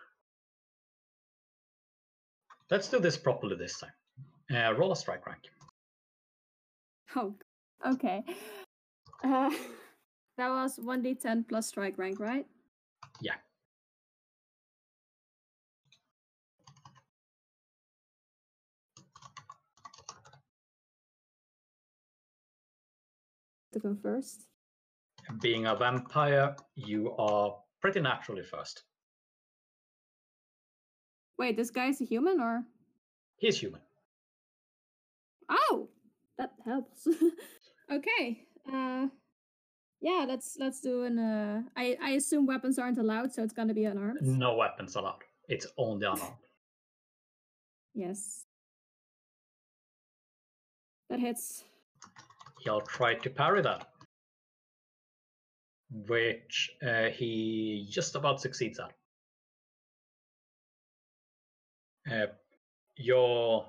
Let's do this properly this time. Uh, roll a strike rank. Oh, okay. Uh, that was 1d10 plus strike rank, right? Yeah. To go first. Being a vampire, you are pretty naturally first. Wait, this guy's a human or? He's human. Oh, that helps. okay. Uh, yeah, let's let's do an. Uh, I I assume weapons aren't allowed, so it's gonna be unarmed. No weapons allowed. It's only unarmed. Yes. That hits. He'll try to parry that, which uh, he just about succeeds at. Uh, your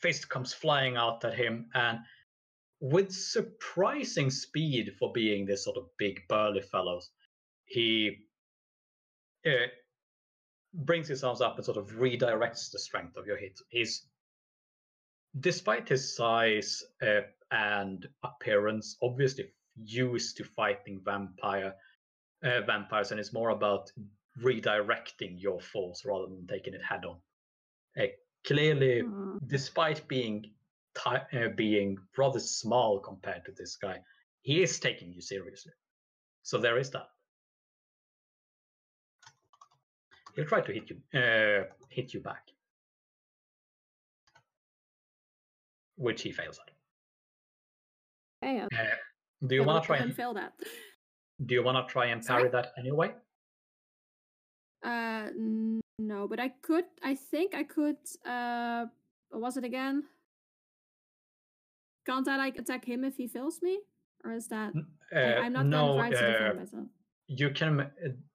fist comes flying out at him, and with surprising speed for being this sort of big burly fellows, he uh, brings his arms up and sort of redirects the strength of your hit. He's, despite his size uh, and appearance, obviously used to fighting vampire uh, vampires, and it's more about redirecting your force rather than taking it head on. Uh, clearly, Aw. despite being ti- uh, being rather small compared to this guy, he is taking you seriously. So there is that. He'll try to hit you, uh, hit you back, which he fails at. Hey, uh, do you want to try and fail that. do you want to try and Sorry? parry that anyway? Uh, no, but I could. I think I could. Uh, what was it again? Can't I like attack him if he fails me, or is that? Uh, I, I'm not no, gonna try to uh, defend myself. you can uh,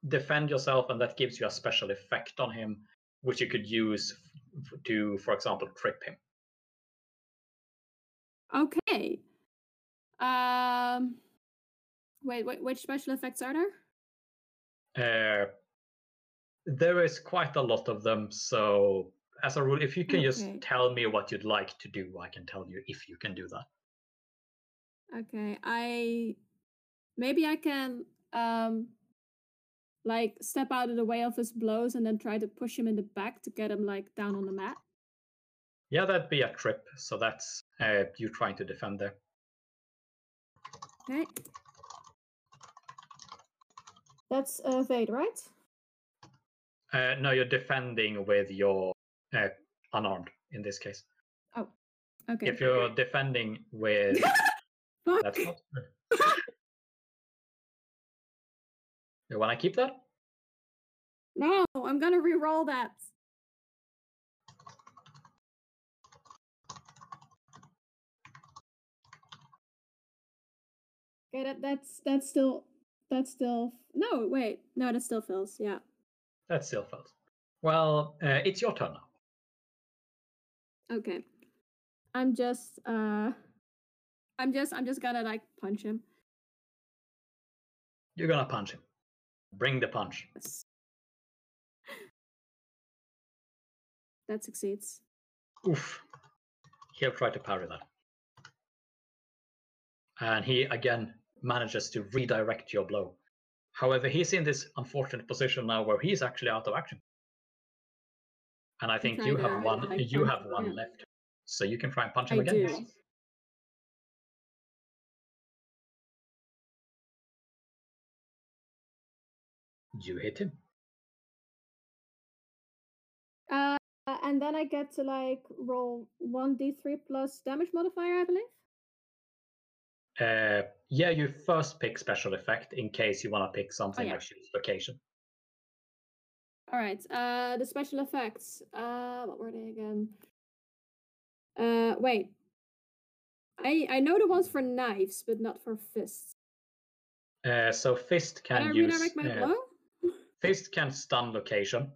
defend yourself, and that gives you a special effect on him, which you could use f- to, for example, trip him. Okay. Um. Wait, wait, which special effects are there? Uh, there is quite a lot of them, so as a rule, if you can Okay. just tell me what you'd like to do, I can tell you if you can do that. Okay, I maybe I can um like step out of the way of his blows and then try to push him in the back to get him like down on the mat. Yeah, that'd be a trip, so that's uh, you trying to defend there. Okay. That's uh Vade, right? Uh, no, you're defending with your uh, unarmed in this case. Oh, okay. If you're defending with Fuck. that's not good. You want to keep that? No, I'm gonna re-roll that. Okay, that that's that's still that's still no wait no that still fails yeah That still fails. Well, uh, it's your turn now. okay I'm just uh I'm just I'm just gonna like punch him You're gonna punch him. Bring the punch. Yes. that succeeds Oof. He'll try to parry that. And he again manages to redirect your blow. However, he's in this unfortunate position now where he's actually out of action. And I think you have one like, you punch have one yeah. left. So you can try and punch him I again. do You hit him. uh and then I get to like roll one d3 plus damage modifier I believe Uh, yeah, you first pick special effect in case you want to pick something yeah. like location. All right. Uh, the special effects. Uh, what were they again? Uh, wait. I I know the ones for knives, but not for fists. Uh, so fist Can can I use redirect my uh, blow? fist can stun location.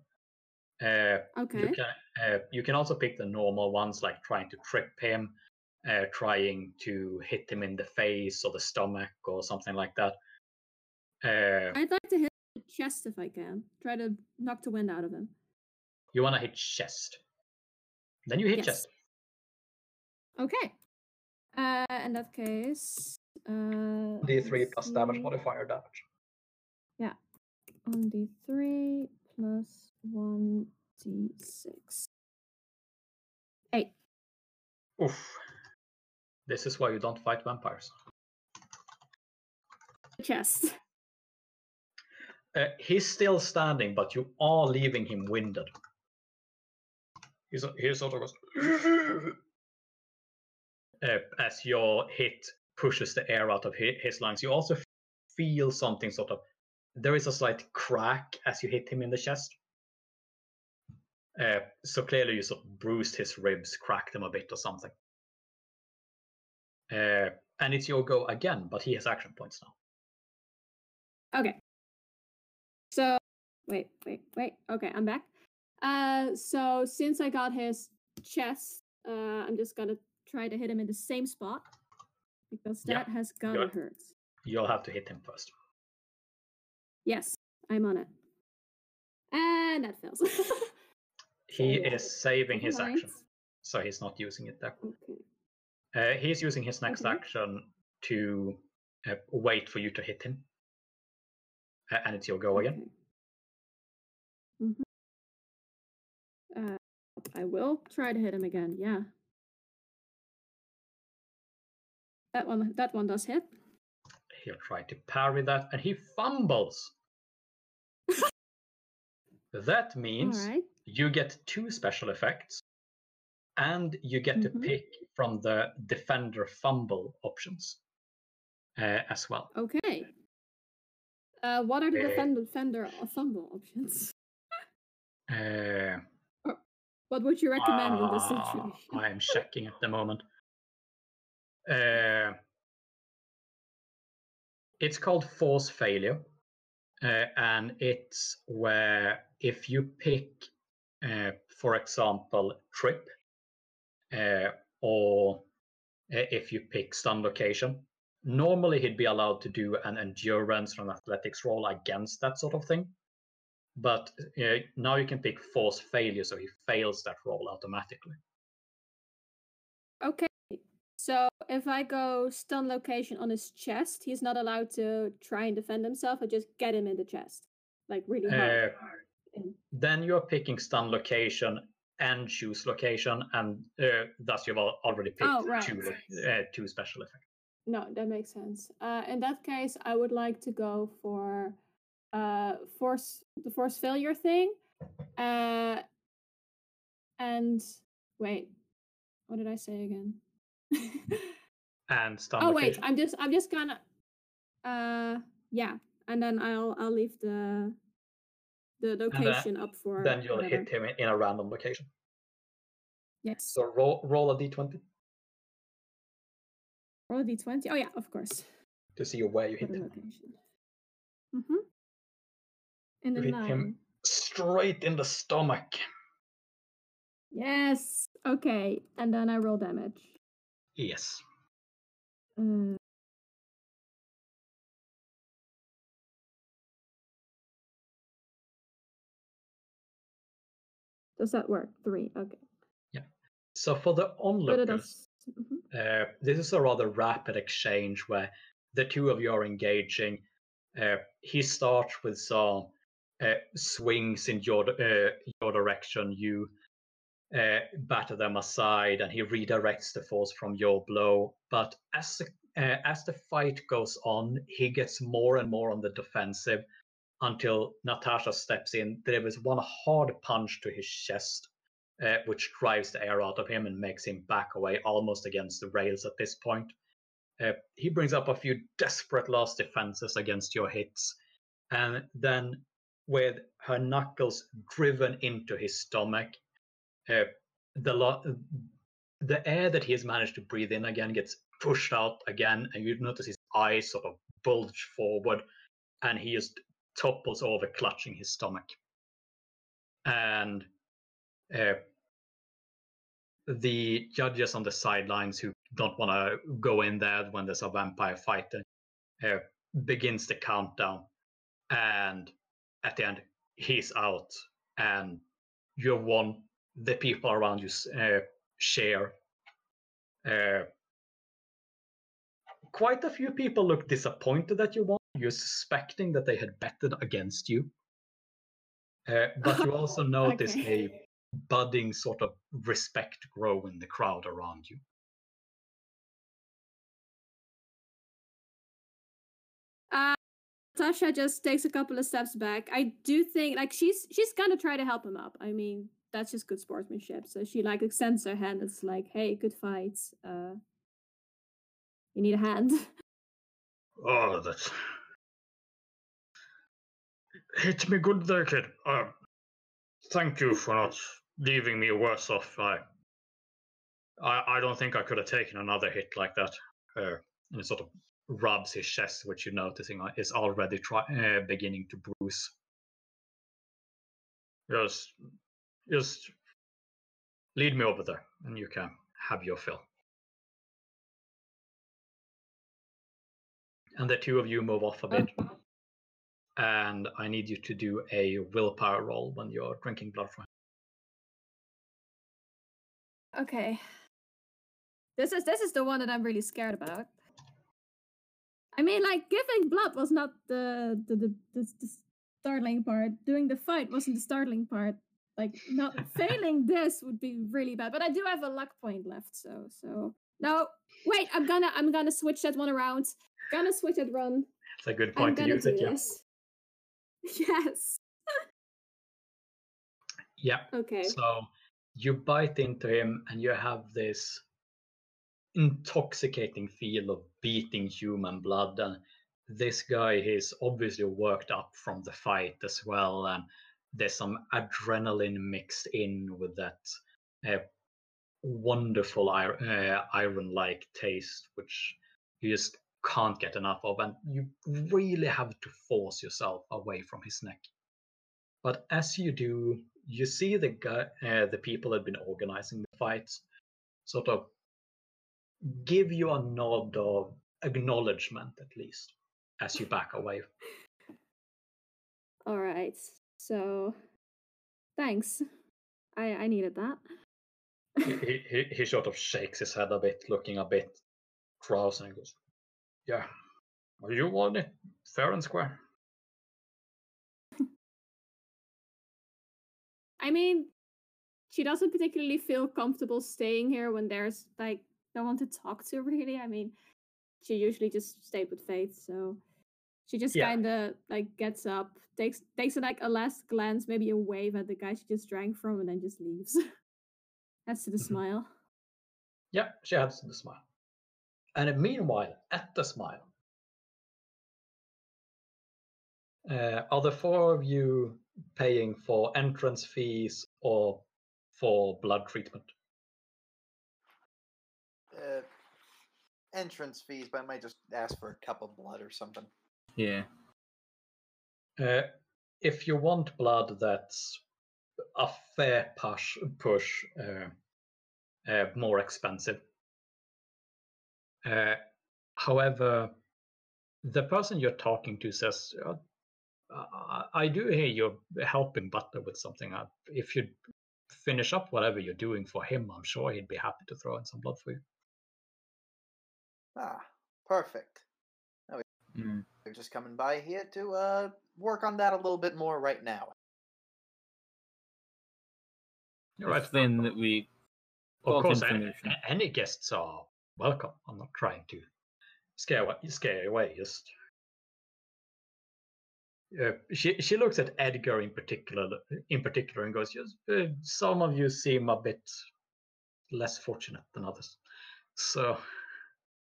Uh, Okay. You can uh, you can also pick the normal ones like trying to trip him, uh, trying to hit him in the face or the stomach or something like that. Uh, I'd like to hit the chest if I can. Try to knock the wind out of him. you want to hit chest. Then you hit Yes. chest. Okay. Uh, in that case, uh, D3 let's plus damage modifier damage. Yeah. On d3 plus one d6. Eight. Oof. This is why you don't fight vampires. Chest. Uh, he's still standing, but you are leaving him winded. He's, he sort of goes uh, as your hit pushes the air out of his lungs. You also feel something sort of. There is a slight crack as you hit him in the chest. Uh, so clearly you sort of bruised his ribs, cracked him a bit or something. Uh, and it's your go again, but he has action points now. Okay. So wait, wait, wait. Okay, I'm back. Uh, so since I got his chest, uh, I'm just gonna try to hit him in the same spot because Yeah, that has gotta hurt. You'll have to hit him first. Yes, I'm on it, and that fails. He So, is saving his action, so he's not using it there. Okay. Uh, he's using his next Okay. action to uh, wait for you to hit him. Uh, and it's your go again. hmm Uh, I will try to hit him again. Yeah. That one. That one does hit. He'll try to parry that, and he fumbles. that means right. you get two special effects, and you get Mhm. to pick from the defender fumble options uh, as well. Okay. Uh, what are the Uh, defender defender fumble options? Uh, What would you recommend in this ah, situation? I am checking at the moment. Uh, it's called force failure, uh, and it's where if you pick, uh, for example, trip, uh, or uh, if you pick stun location, normally he'd be allowed to do an endurance or an athletics roll against that sort of thing. But uh, now you can pick force failure, so he fails that roll automatically. Okay. So if I go stun location on his chest, he's not allowed to try and defend himself. I just get him in the chest, like really hard. Uh, then you're picking stun location and choose location, and uh, thus you've already picked Oh, right. two, uh, two special effects. No, that makes sense. Uh, in that case, I would like to go for uh, force the force failure thing. Uh, and wait, what did I say again? And stun oh wait. I'm just I'm just gonna uh yeah, and then I'll I'll leave the the location up for then you'll whatever. hit him in, in a random location. Yes. So roll, roll a d20 Roll a d20. Oh yeah, of course. to see where you hit him. location. Mm-hmm. In You the hit nine. him straight in the stomach. Yes. Okay, and then I roll damage. Yes. Uh, Does that work? Three. Okay. Yeah. So for the onlookers, mhm. Uh, this is a rather rapid exchange where the two of you are engaging. Uh, he starts with some uh, swings in your uh, your direction. You uh, batter them aside, and he redirects the force from your blow. But as the, uh, as the fight goes on, he gets more and more on the defensive until Natasha steps in, delivers one hard punch to his chest uh, which drives the air out of him and makes him back away almost against the rails at this point. Uh, he brings up a few desperate last defenses against your hits, and then with her knuckles driven into his stomach, uh, the lo- the air that he has managed to breathe in again gets pushed out again, and you notice his eyes sort of bulge forward, and he just topples over, clutching his stomach. And uh, the judges on the sidelines who don't want to go in there when there's a vampire fighting uh, begins the countdown. And at the end he's out. And you've won the people around you uh, share. Uh, quite a few people look disappointed that you won you're suspecting that they had betted against you uh, but you also notice Okay. a budding sort of respect grow in the crowd around you. Uh, Tasha just takes a couple of steps back. I do think like she's she's gonna try to help him up. I mean, that's just good sportsmanship. So she like extends her hand. It's like, hey, good fight. Uh, you need a hand. Oh, that's. Hit me good there, kid. Uh, thank you for not leaving me worse off. I, I, I don't think I could have taken another hit like that. Uh, and it sort of rubs his chest, which you're noticing is already try, uh, beginning to bruise. Just, just lead me over there, and you can have your fill. And the two of you move off a bit. And I need you to do a willpower roll when you're drinking blood from him. Okay. This is this is the one that I'm really scared about. I mean, like giving blood was not the the the, the, the startling part. Doing the fight wasn't the startling part. Like not failing this would be really bad. But I do have a luck point left, so so no. Wait, I'm gonna I'm gonna switch that one around. Gonna switch that run. It's a good I'm point to gonna use it, yeah. Yes. Yeah. Okay. So you bite into him and you have this intoxicating feel of beating human blood and this guy is obviously worked up from the fight as well and there's some adrenaline mixed in with that uh, wonderful uh, iron like taste which you just can't get enough of and you really have to force yourself away from his neck but as you do you see the guy, uh, the people that have been organizing the fights, sort of give you a nod of acknowledgement, at least, as you back away. All right. So, thanks. I I needed that. he, he, he- he sort of shakes his head a bit, looking a bit cross, and goes, "Yeah, well, you won it, fair and square." I mean, she doesn't particularly feel comfortable staying here when there's like no one to talk to. Really, I mean, she usually just stayed with Faith, so she just Yeah. kind of like gets up, takes takes like a last glance, maybe a wave at the guy she just drank from, and then just leaves. That's to the Mhm. smile. Yeah, she adds to the smile. And meanwhile, at the smile, uh, are the four of you paying for entrance fees or for blood treatment? Uh, entrance fees, but I might just ask for a cup of blood or something. Yeah. Uh, if you want blood that's a fair push, push uh, uh, more expensive. Uh, however, the person you're talking to says, uh, I, I do hear you're helping Butler with something. Uh, if you finish up whatever you're doing for him, I'm sure he'd be happy to throw in some blood for you. Ah, perfect. Mm. We're just coming by here to uh work on that a little bit more right now. You're right. Then that we Of Bulk course, any, any guests are welcome. I'm not trying to scare wa- scare away. Just uh, she she looks at Edgar in particular in particular and goes, "Yes, uh, some of you seem a bit less fortunate than others." So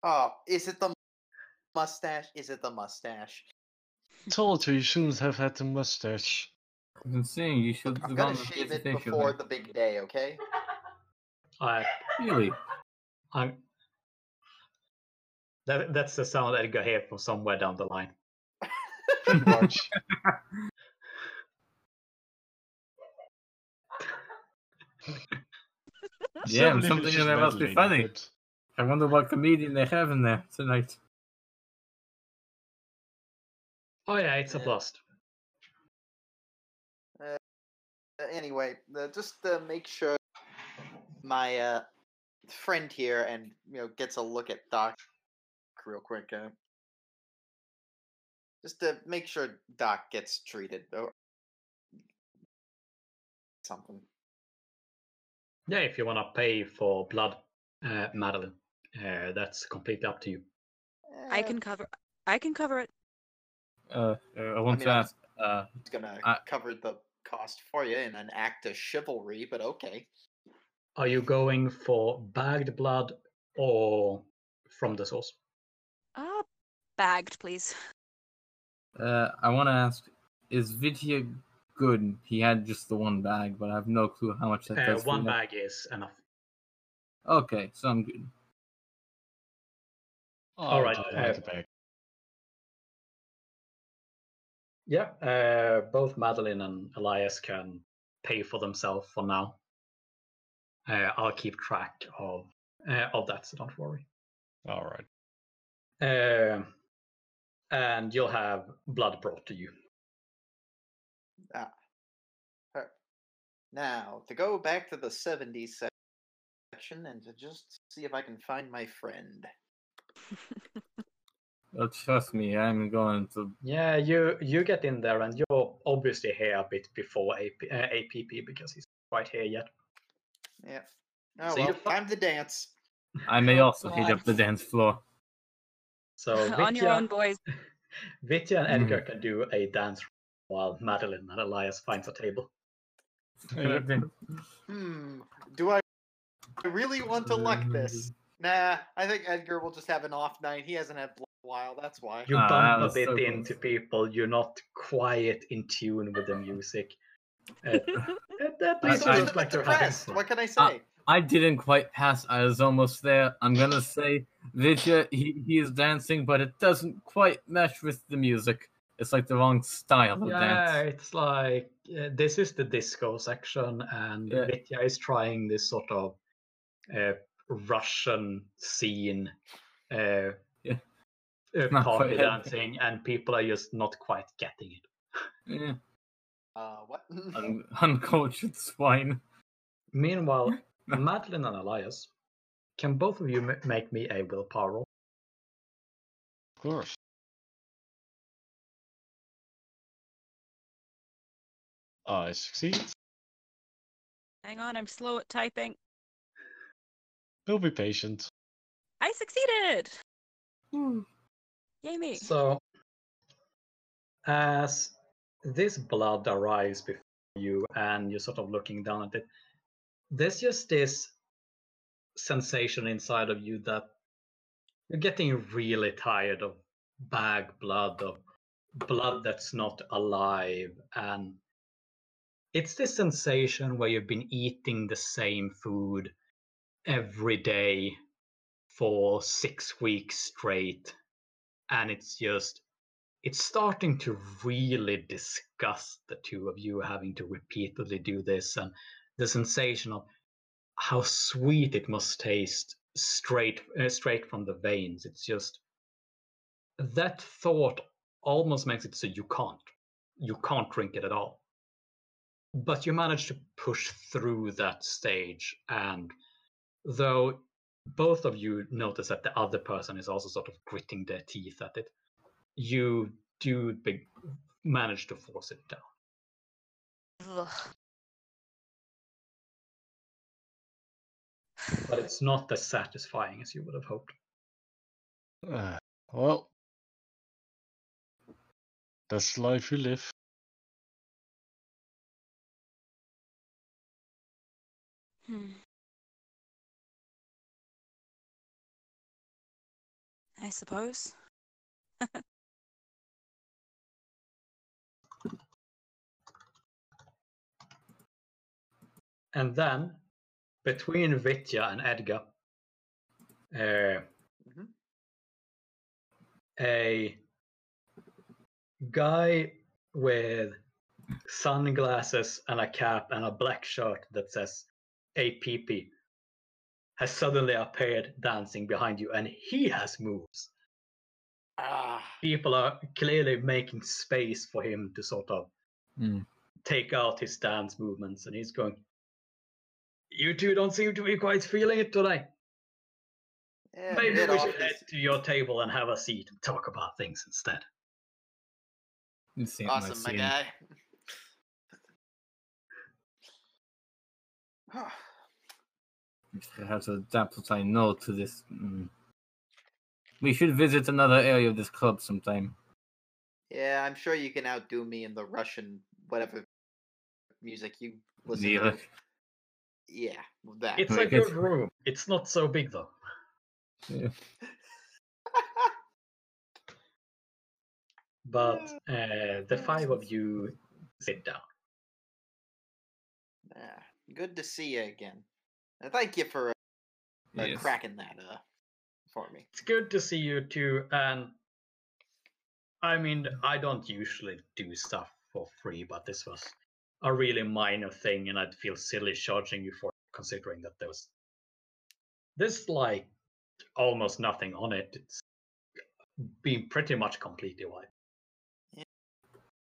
Oh, is it the mustache? Is it the mustache? Told you you shouldn't have had the mustache. I've been saying you should Look, I'm have gonna shave it before the big day, okay? I Really? I'm. That, that's the sound Edgar heard from somewhere down the line. Pretty much. Yeah, something was in there must be funny. but I wonder what comedian they have in there tonight. Oh yeah, it's a Yeah. blast. Uh, anyway, uh, just uh, make sure my uh, friend here and you know gets a look at Doc real quick. Uh, just to make sure Doc gets treated or something. Yeah, if you want to pay for blood, uh, Madeline, uh, that's completely up to you. I Eh, can cover. I can cover it. Uh, I want mean, to I'm- ask. Uh, It's gonna I- cover the cost for you in an act of chivalry, but okay. Are you going for bagged blood or from the source? Uh, bagged, please. uh, I want to ask: Is Vitya good. He had just the one bag, but I have no clue how much that Uh, does. one bag is enough. Okay, so I'm good. All right, right. uh, back. Yeah, uh, both Madeline and Elias can pay for themselves for now. Uh, I'll keep track of uh, of that, so don't worry. All right. Uh, and you'll have blood brought to you. Ah. Per- Now, to go back to the 70s section and to just see if I can find my friend. Oh, trust me, I'm going to. Yeah, you you get in there, and you're obviously here a bit before AP, uh, APP because he's quite here yet. Yeah. Oh, So well, you fi- time to dance. I may Oh, also hit up the dance floor. So On your own, boys. Vitya and Edgar can do a dance while Madeline and Elias finds a table. Hmm. Do I really want to luck this? Nah, I think Edgar will just have an off night. He hasn't had blood in a while, that's why. You Ah, that bump a bit so into close. people. You're not quiet in tune with the music. Uh, at, at I- I'm I- just looks a like bit depressed. What can I say? I didn't quite pass. I was almost there. I'm gonna say Vitya, he, he is dancing, but it doesn't quite match with the music. It's like the wrong style of Yeah, dance. Yeah, it's like uh, this is the disco section, and Yeah. Vitya is trying this sort of uh, Russian scene uh, Yeah. uh, party dancing, and people are just not quite getting it. Yeah, Uh, what? un- uncultured swine. Meanwhile, Madeline and Elias, can both of you ma- make me a willpower roll? Of course. I succeed. Hang on, I'm slow at typing. We'll be patient. I succeeded! Hmm. Yay me. So, as this blood arrives before you and you're sort of looking down at it, there's just this sensation inside of you that you're getting really tired of bag blood, of blood that's not alive. And it's this sensation where you've been eating the same food every day for six weeks straight and it's just it's starting to really disgust the two of you having to repeatedly do this and the sensation of how sweet it must taste straight uh, straight from the veins it's just that thought almost makes it so you can't you can't drink it at all but you manage to push through that stage and though both of you notice that the other person is also sort of gritting their teeth at it. You do manage to force it down. Ugh. But it's not as satisfying as you would have hoped. Uh, well, that's the life you live. Hmm. I suppose. And then, between Vitya and Edgar, uh, Mhm. a guy with sunglasses and a cap and a black shirt that says APP has suddenly appeared dancing behind you, and he has moves. Ah, People are clearly making space for him to sort of Hmm. take out his dance movements, and he's going, You two don't seem to be quite feeling it today. yeah, Maybe we should head to your table and have a seat and talk about things instead. This ain't my Awesome, my scene. guy. Perhaps a dapple I no to this. Mm. We should visit another area of this club sometime. yeah, I'm sure you can outdo me in the Russian whatever music you listen Yeah. to. Yeah, that. It's a good room. It's not so big though. Yeah. But uh, the five of you sit down. Ah, good to see you again. And thank you for uh, Yes. cracking that uh for me. It's good to see you too. And I mean, I don't usually do stuff for free, but this was a really minor thing, and I'd feel silly charging you for considering that there was there's like almost nothing on it. It's been pretty much completely wiped.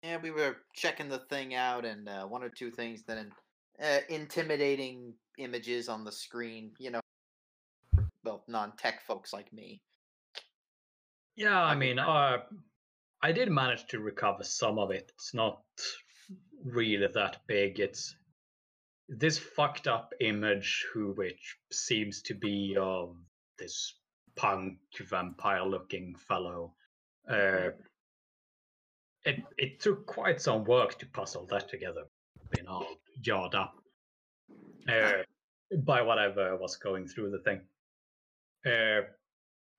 Yeah, we were checking the thing out, and uh, one or two things that in, uh, intimidating images on the screen. You know, well, non-tech folks like me. Yeah, I I mean, uh, I did manage to recover some of it. It's not really that big. It's this fucked up image, who which seems to be of this punk vampire-looking fellow. Uh, it it took quite some work to puzzle that together. Been all jarred up uh, by whatever was going through the thing. Uh,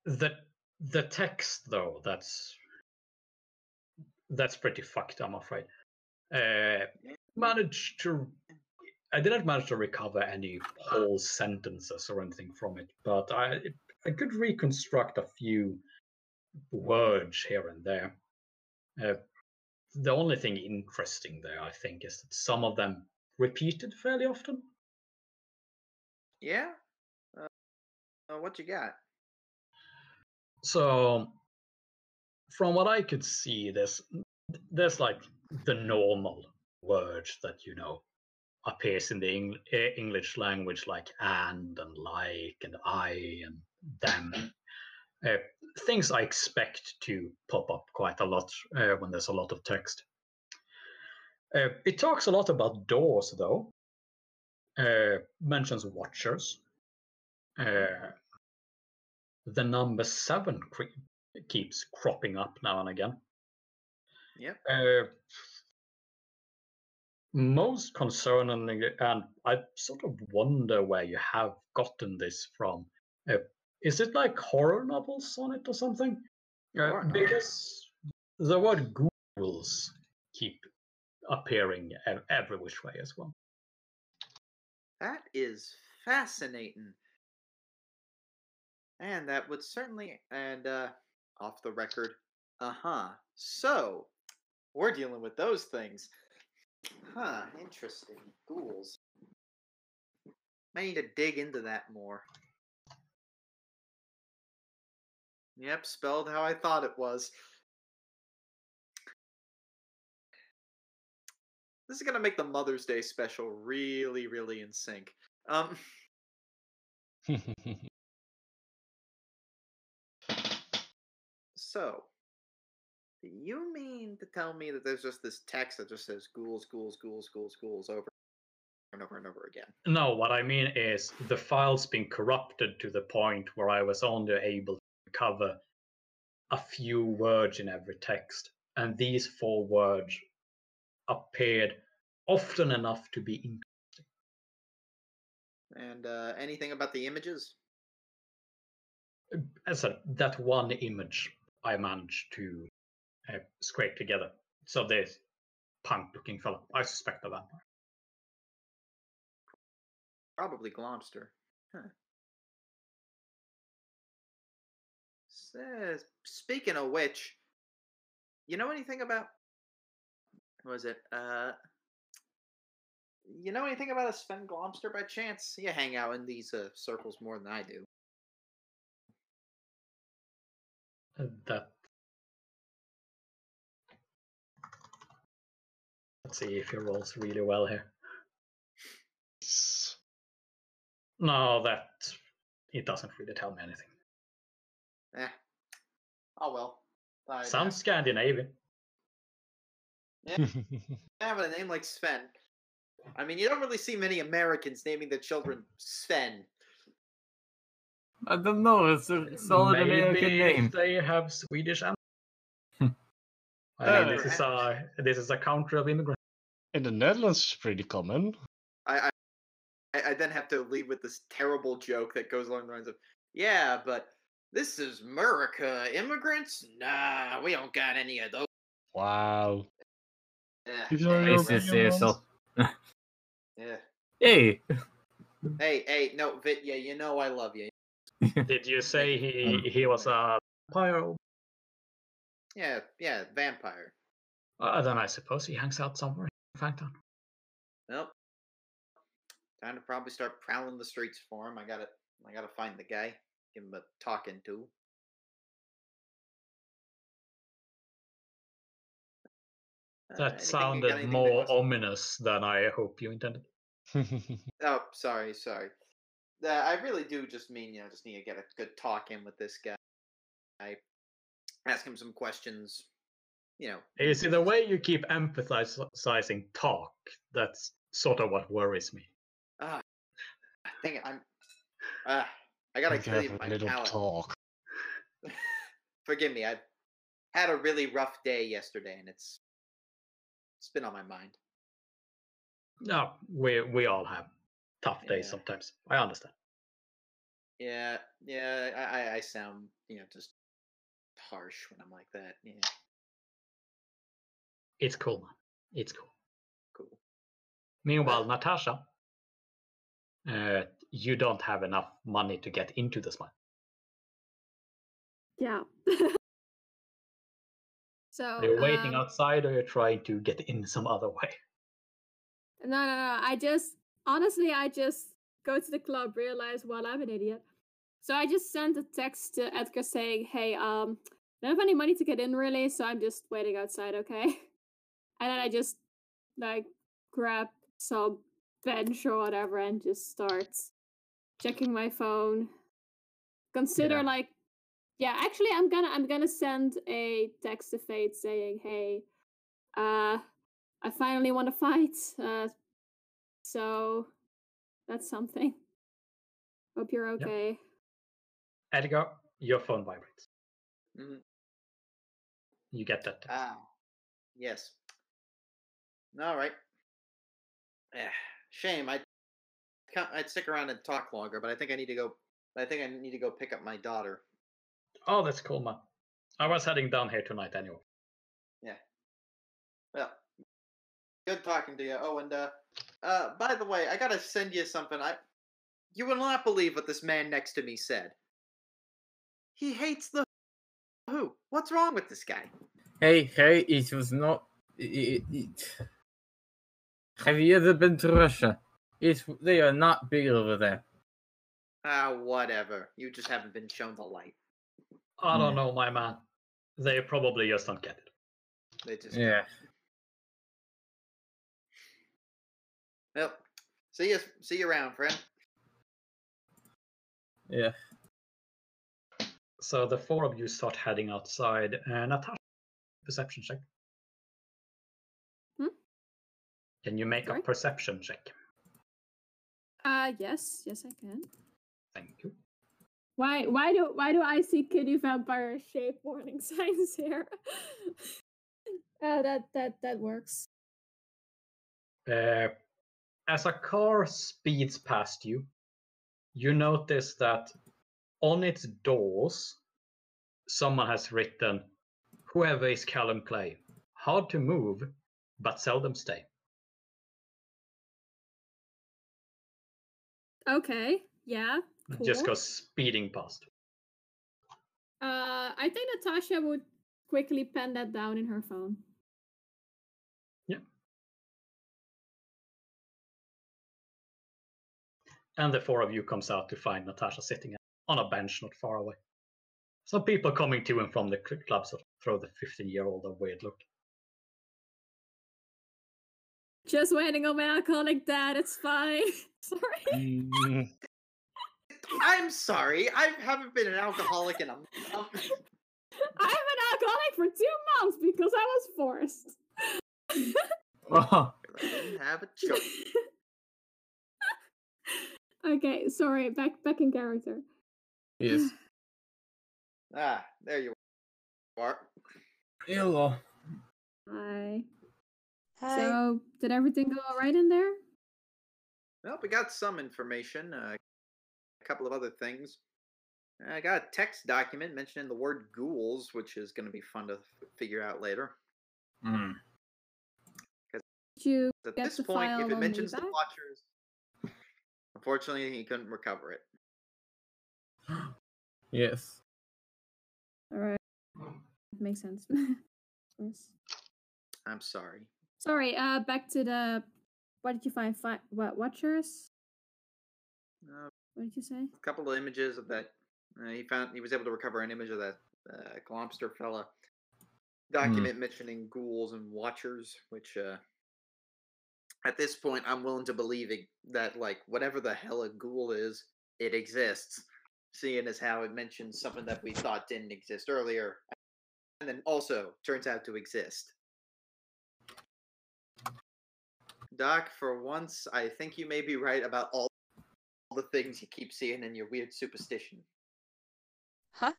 the the text though that's that's pretty fucked i'm afraid uh managed to i didn't manage to recover any whole sentences or anything from it but i i could reconstruct a few words here and there uh, the only thing interesting there i think is that some of them repeated fairly often Yeah. Uh, uh, what you got? So, from what I could see, there's there's like the normal words that you know appears in the Eng- English language, like and and like and I and them. Uh, things I expect to pop up quite a lot uh, when there's a lot of text. Uh, it talks a lot about doors, though. Uh, mentions watchers. Uh, the number seven cre- keeps cropping up now and again. Yep. Uh, most concerning, and I sort of wonder where you have gotten this from. Uh, is it like horror novels on it or something? Uh, because the word ghouls keep appearing every which way as well. That is fascinating. And that would certainly, and uh, off the record, uh huh. So, we're dealing with those things. Huh, interesting. Ghouls. I need to dig into that more. Yep, spelled how I thought it was. This is gonna make the Mother's Day special really, really in sync. Um, so, you mean to tell me that there's just this text that just says ghouls, ghouls, ghouls, ghouls, ghouls over and over and over again? No, what I mean is the file's been corrupted to the point where I was only able to recover a few words in every text, and these four words appeared often enough to be in- And uh, anything about the images? as a, that one image I managed to uh, scrape together. So this punk-looking fellow, I suspect a vampire. Probably Glomster. Huh. Says, speaking of which, you know anything about. what Was it? Uh. You know anything about a Sven Glomster by chance? You hang out in these uh, circles more than I do. Uh, That. Let's see if he rolls really well here. No, that it doesn't really tell me anything. Eh. Oh well. I Sounds Scandinavian. Yeah. Having a name like Sven. I mean, you don't really see many Americans naming their children Sven. I don't know. It's a solid American Maybe name. they have Swedish. Am-. I mean, this oh, is a this is a country of immigrants. In the Netherlands, it's pretty common. I, I I then have to lead with this terrible joke that goes along the lines of, "Yeah, but this is America. Immigrants? Nah, we don't got any of those." Wow. These are your Racist opinions? yeah. Hey, Hey, hey, no, Vit, yeah, you know I love you. Did you say he he was a vampire? Yeah, yeah, vampire. Uh, then I suppose he hangs out somewhere in Fangtown. Nope. Time to probably start prowling the streets for him. I gotta, I gotta find the guy, give him a talking to. Uh, That got sounded more that ominous than I hope you intended. Oh, sorry, sorry. Uh, I really do just mean, you know, just need to get a good talk in with this guy. I ask him some questions. You know, You see, the way you keep emphasizing talk, that's sort of what worries me. ah, dang it, I'm. Ah, I gotta Like, clean have a my little palate. talk. Forgive me, I've had a really rough day yesterday, and it's it's been on my mind. No, we we all have tough days Yeah. sometimes. I understand. Yeah, yeah, I, I, I sound, you know, just harsh when I'm like that. Yeah, It's cool, man. It's cool. cool. Meanwhile, Natasha, uh, you don't have enough money to get into the smile. Yeah. so Are you are waiting um, outside, or you're trying to get in some other way? No, no, no. I just honestly, I just go to the club, realize, well, I'm an idiot. So I just sent a text to Edgar saying, "Hey, um, I don't have any money to get in really, so I'm just waiting outside, okay?" And then I just like grab some bench or whatever and just start checking my phone. Consider Yeah. like, yeah, actually, I'm gonna I'm gonna send a text to Fate saying, "Hey, uh." I finally want to fight. Uh, so that's something. Hope you're Yep. okay. Edgar, your phone vibrates. Mhm. You get that. text. Ah, yes. All right. Eh, shame. I I'd stick around and talk longer, but I think I need to go. I think I need to go pick up my daughter. Oh, that's cool, man. I was heading down here tonight anyway. Yeah. Well, good talking to you. Oh, and uh, uh, by the way, I gotta send you something. I, you will not believe what this man next to me said. He hates the who. What's wrong with this guy? hey, hey, it was not. It, it, have you ever been to Russia? It's they are not big over there. Ah, whatever. You just haven't been shown the light. I don't know, my man. They probably just don't get it. They just Yeah. Well, see you. See you around, friend. Yeah. So the four of you start heading outside. Uh, Natasha, perception check. Hmm? Can you make Sorry? a perception check? Uh yes, yes I can. Thank you. Why why do why do I see kitty vampire shape warning signs here? uh, that that that works. Uh, as a car speeds past you, you notice that on its doors, someone has written, Whoever is Callum Clay, hard to move, but seldom stay. Okay, yeah. Cool. Just goes speeding past. Uh I think Natasha would quickly pen that down in her phone. Yeah. And the four of you comes out to find Natasha sitting on a bench not far away. Some people coming to and from the cl- club sort of throw the 15 year old a weird look. Just waiting on my alcoholic dad, it's fine. Sorry. Mm, I'm sorry. I haven't been an alcoholic in a. Um, I'm an alcoholic for two months because I was forced. Oh, I didn't have a choice. okay, sorry, back back in character. Yes. Ah, there you are. Hello. Hi. Hey. So, did everything go all right in there? Well, we got some information. Uh, a couple of other things. I got a text document mentioning the word ghouls, which is going to be fun to f- figure out later. Mm. Did you At get this the point, file if it mentions the Watchers, Unfortunately, he couldn't recover it. Yes. All right. Makes sense. Of course. I'm sorry. Sorry. Uh, back to the. What did you find? Fi- what watchers? Uh, What did you say? a couple of images of that. Uh, he found he was able to recover an image of that uh, Glomster fella. Document mentioning ghouls and watchers, which uh, at this point I'm willing to believe it, that like whatever the hell a ghoul is, it exists. Seeing as how it mentions something that we thought didn't exist earlier, and then also turns out to exist. Doc, for once, I think you may be right about all the things you keep seeing in your weird superstition. Huh?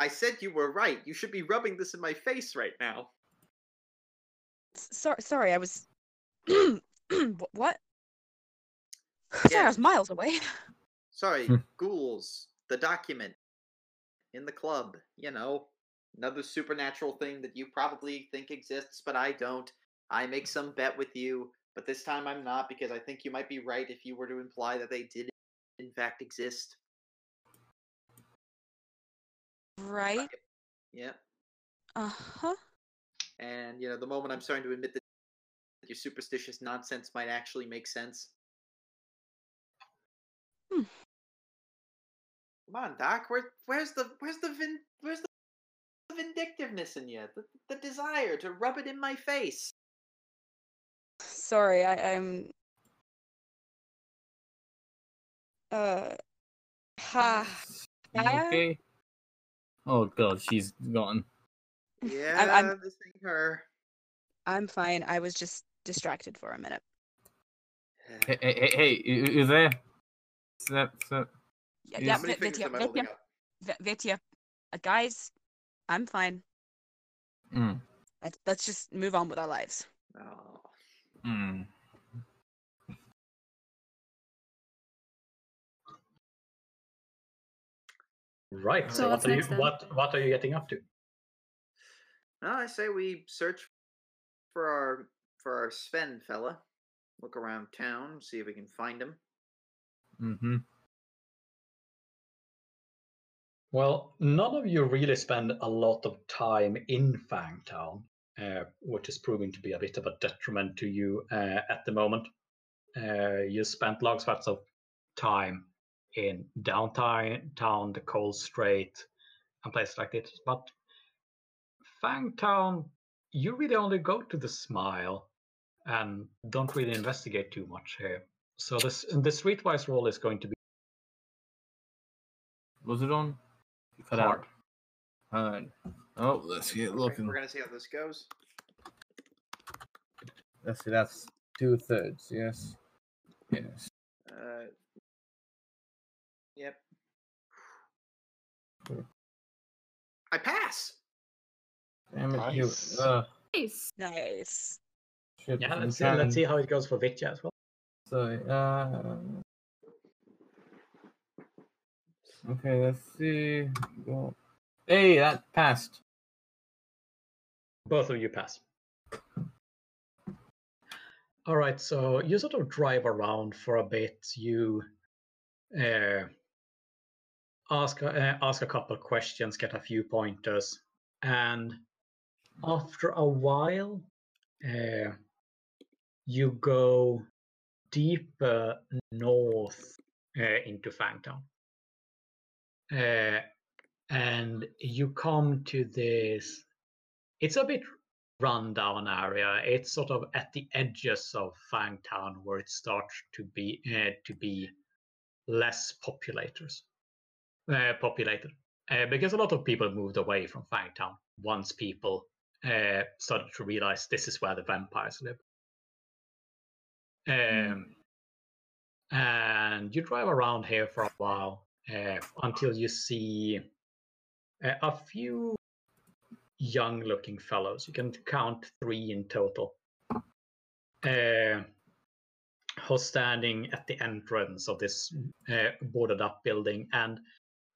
I said you were right. You should be rubbing this in my face right now. Sorry, sorry, I was. Wh- what? Sorry, I was miles away. Sorry, Hmm. ghouls. The document in the club. You know, another supernatural thing that you probably think exists, but I don't. I make some bet with you, but this time I'm not because I think you might be right if you were to imply that they did in fact exist. Right? Yeah. Uh huh. And you know, the moment I'm starting to admit that your superstitious nonsense might actually make sense. Come on, Doc. Where, where's the where's the vin, where's the vindictiveness in you? The, the desire to rub it in my face. Sorry, I, I'm. Uh. Ha. Okay? Oh god, she's gone. Yeah, I'm- this ain't her. I'm fine. I was just distracted for a minute. Hey, hey, hey, hey, you, you there? Is that, is that... Yeah, Yes. yeah, How many Vi- fingers Vitya, am I Vitya, holding up? Vi- Vitya. Uh, guys, I'm fine. Mm, Let's, let's just move on with our lives. Oh. mm. Right. So, So what are you then? what what are you getting up to? No, I say we search for our for our Sven fella. Look around town, see if we can find him. Mm-hmm. Well, none of you really spend a lot of time in Fangtown, uh, which is proving to be a bit of a detriment to you uh, at the moment. Uh, you spent lots of time in downtown, the Cold Strait, and places like this. But Fangtown, you really only go to the Smile and don't really investigate too much here. So this the streetwise role is going to be Was it on? You cut hard. out. Hard. Oh, let's get Okay, looking. We're gonna see how this goes. Let's see, that's two thirds, yes. Yes. Uh, yep. I pass. Damn it, you. Nice. Uh, Nice. Nice. shit. Yeah, let's see, let's see how it goes for Vitya as well. So, Uh, okay, let's see. Go. Hey, that passed. Both of you pass. All right, so you sort of drive around for a bit. You uh, ask uh, ask a couple questions, get a few pointers, and after a while, uh, you go deeper north uh, into Fangtown, uh, and you come to this. It's a bit rundown area. It's sort of at the edges of Fangtown where it starts to be uh, to be less populators, uh, populated, uh, because a lot of people moved away from Fangtown once people uh, started to realize this is where the vampires live. Um, and you drive around here for a while until you see uh, a few young looking fellows. You can count three in total. Uh, who's standing at the entrance of this uh, boarded up building, and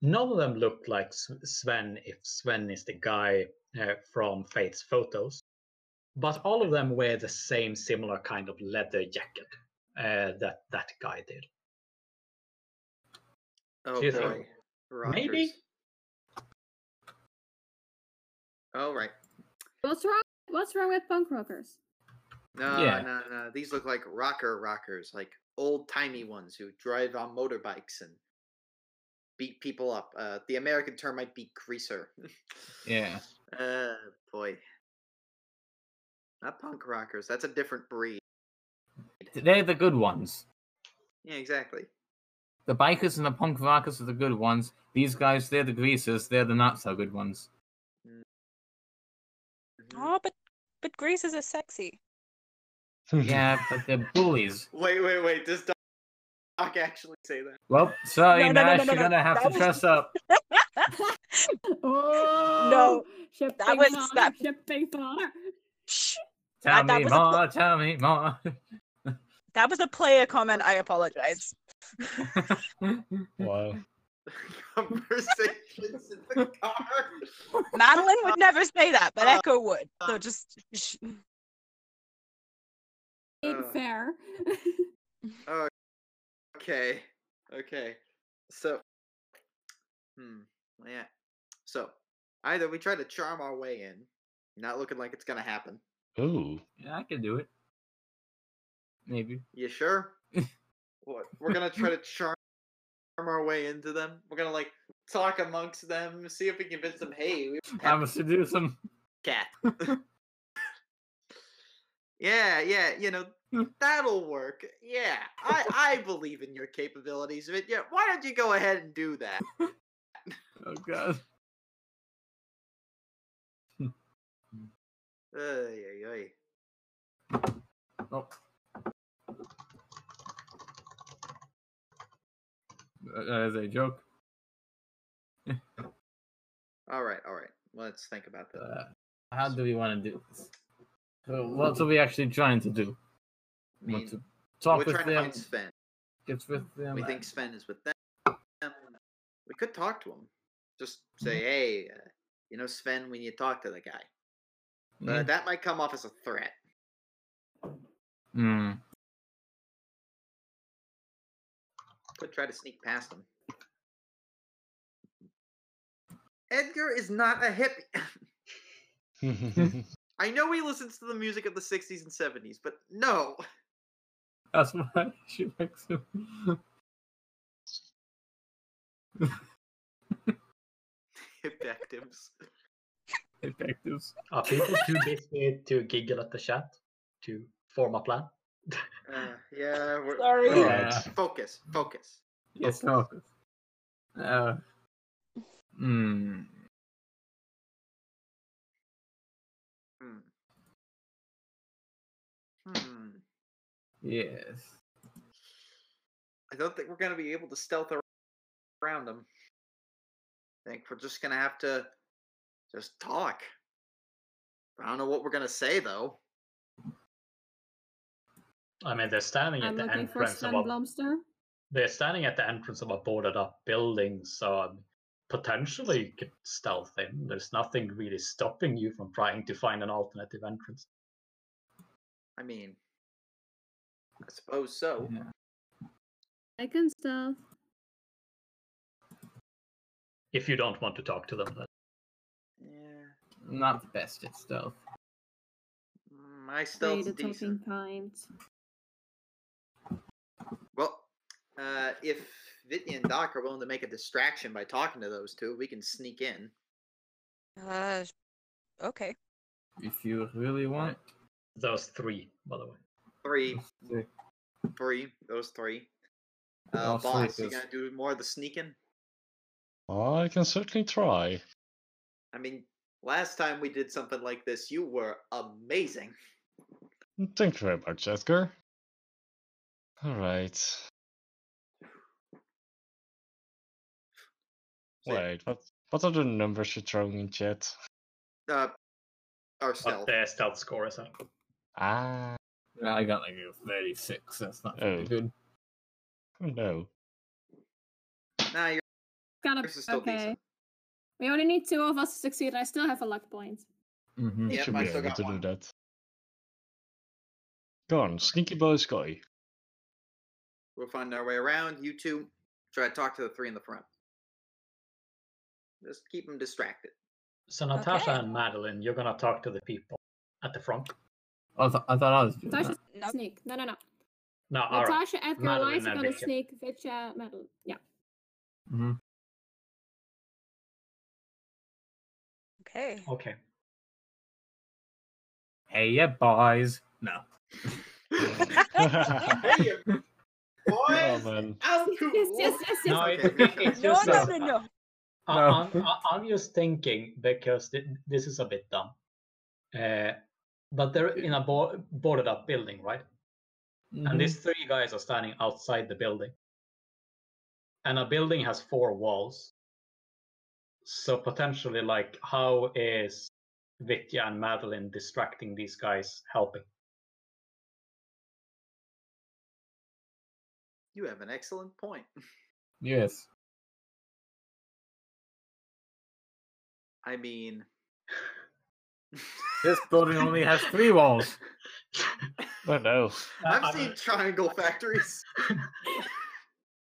none of them look like Sven if Sven is the guy uh, from Faith's photos. But all of them wear the same similar kind of leather jacket uh, that that guy did. Oh Do you think- Maybe? Rockers. Oh right. What's wrong? What's wrong with punk rockers? No, Yeah. no, no. These look like rocker rockers, like old timey ones who drive on motorbikes and beat people up. Uh, the American term might be greaser. Yeah. uh, boy. Not punk rockers. That's a different breed. They're the good ones. Yeah, exactly. The bikers and the punk rockers are the good ones. These guys, they're the greasers. They're the not so good ones. Mhm. Oh, but but greasers are sexy. Yeah, but they're bullies. Wait, wait, wait. Does Doc Doc actually say that? Well, sorry, No, no, no, Nash, no, you're gonna have that to was- dress up. Oh shipping was- fodder, that- shipping fodder. Tell That- that me was a pl- more, tell me more. That was a player comment. I apologize. wow. Conversations in the car. Madeline would never say that, but Uh, Echo would. So just shh. Ain't Uh. fair. Okay. Okay. So, hmm. Yeah. So, either we try to charm our way in, not looking like it's gonna happen. Ooh. yeah, I can do it. Maybe. You sure? What? We're gonna try to charm our way into them. We're gonna like talk amongst them, see if we can convince them. Hey, we have must do some. cat. yeah, yeah. You know hmm. that'll work. Yeah, I I believe in your capabilities. But yeah, why don't you go ahead and do that? Oh god. Ay, ay, ay. Oh. As a joke. All right, all right. Let's think about that. Uh, how do we want to do this? So what are we actually trying to do? I mean, to talk We're with trying to them? find Sven. Get with them? We think Sven is with them. We could talk to him. Just say, hey, uh, you know, Sven, we need to talk to the guy. But Yeah. that might come off as a threat. Hmm. Could try to sneak past him. Edgar is not a hippie. I know he listens to the music of the 60s and 70s, but no. That's why she likes him. Hipactives. Effectives. Are uh, people too busy to giggle at the chat to form a plan? Uh, yeah, we're. Sorry. okay, Yeah. Focus, focus. Yes, no. Uh, hmm. Hmm. Hmm. Yes. I don't think we're gonna be able to stealth around them. I think we're just gonna have to just talk. I don't know what we're gonna say though. I mean, they're standing at I'm the looking for entrance of Sven a Blomster. they're standing at the entrance of a boarded up building, so um, potentially you could stealth in. There's nothing really stopping you from trying to find an alternative entrance. I mean, I suppose so. Yeah. I can stealth. If you don't want to talk to them, then. Yeah, Not the best at stealth. mm, my Play stealth's the talking decent. kind. Well, uh, if Vitya and Doc are willing to make a distraction by talking to those two, we can sneak in. Uh, okay. If you really want. Those three, by the way. Three, Three. three, those three. Uh, I'll boss, sleep you gonna do more of the sneaking? I can certainly try. I mean, last time we did something like this, you were amazing. Thank you very much, Edgar. Alright. So, Wait, what what are the numbers you're throwing in chat? Uh, our But stealth. their stealth score is up. Ah I got like a 36. That's not very Oh. good. oh no. Nah, you're Kind yours is of okay. decent. We only need two of us to succeed. I still have a luck point. Mm-hmm. You Yep, should I be still able got to one. do that. Go on, sneaky boy Sky. We'll find our way around. You two try to talk to the three in the front. Just keep them distracted. So Natasha Okay. and Madeline, you're gonna talk to the people at the front. I, th- I thought I was doing Natasha that. Nope. sneak. No, no, no. No, all right. Natasha, Edgar, Madeline Eliza and gonna Vitya. sneak. Vitya, Madeline. Yeah. hmm Okay. Okay. Hey, yeah, boys. No. Hey, boys! oh man. I'm cool. Yes, yes, yes, yes. No, it, Okay. it- it's No, just no, that no, no. I- No. I'm, I- I'm just thinking because thi- this is a bit dumb. Uh, but they're in a bo- boarded up building, right? Mm-hmm. And these three guys are standing outside the building. And a building has four walls. So potentially, like, how is Vitya and Madeline distracting these guys helping? You have an excellent point. Yes. I mean, This building only has three walls. Oh no. I've I- seen triangle factories.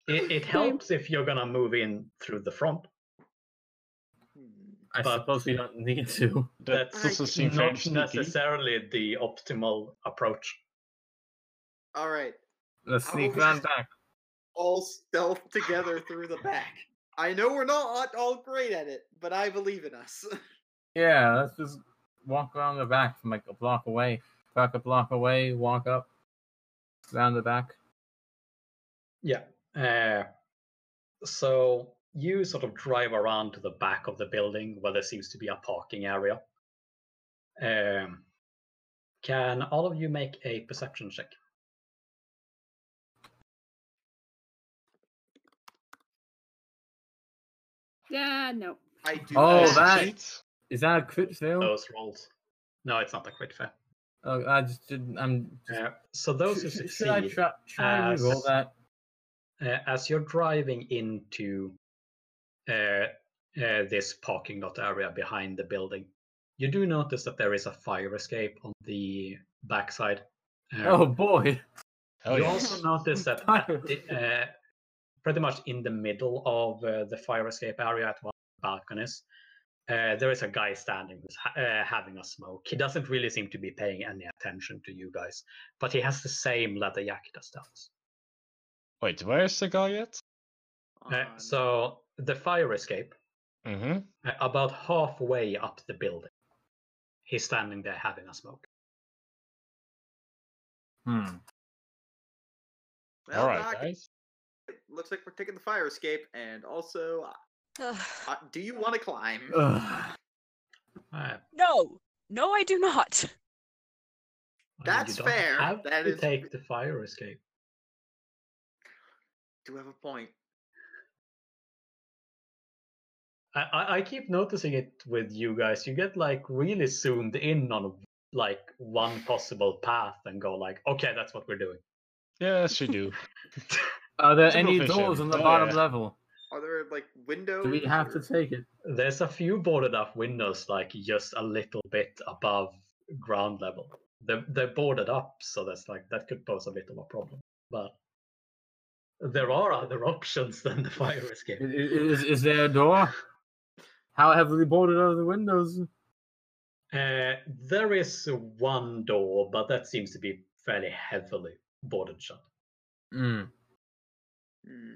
It, it helps if you're gonna move in through the front. Hmm. I But- suppose we don't need to. That That's doesn't seem very not sneaky. necessarily the optimal approach. All right, Let's How sneak about we round just- back. All stealth together through the back. I know we're not all great at it, but I believe in us. Yeah, let's just walk around the back from like a block away. Back a block away, walk up, round the back. Yeah. Uh, so you sort of drive around to the back of the building where there seems to be a parking area. Um, can all of you make a perception check? Yeah, no. I do. Oh, not. that- Eight? Is that a crit fail? Those rolls. No, it's not a crit fail. Oh, I just didn't. I'm. Just, Uh, so those who should, should I succeed, try, try as- to roll that? uh, as you're driving into uh, uh, this parking lot area behind the building, you do notice that there is a fire escape on the backside. Uh, Oh boy! Hell you yes. also notice that at the, uh, pretty much in the middle of uh, the fire escape area at one of the balconies, uh, there is a guy standing who's ha- uh, having a smoke. He doesn't really seem to be paying any attention to you guys, but he has the same leather jacket as does. Wait, where's the guy yet? Uh, so the fire escape, Mm-hmm. uh, about halfway up the building, he's standing there having a smoke. Hmm. well, All right, guys. It looks like we're taking the fire escape, and also, Ugh. uh, do you want to climb? Ugh. Uh, no, no, I do not. I mean, you That's fair. Have That to is- take the fire escape. Do we have a point. I, I, I keep noticing it with you guys. You get like really zoomed in on like one possible path and go like, okay, that's what we're doing. Yes, you do. Are there any doors on the Oh, bottom yeah. level? Are there like windows? Do we have to take it? There's a few boarded up windows like just a little bit above ground level. They're, they're boarded up, so that's like that could pose a bit of a problem. But there are other options than the fire escape. I- i- Is, is there a door? How heavily boarded are the windows? Uh, there is one door, but that seems to be fairly heavily boarded shut. Hmm. Hmm.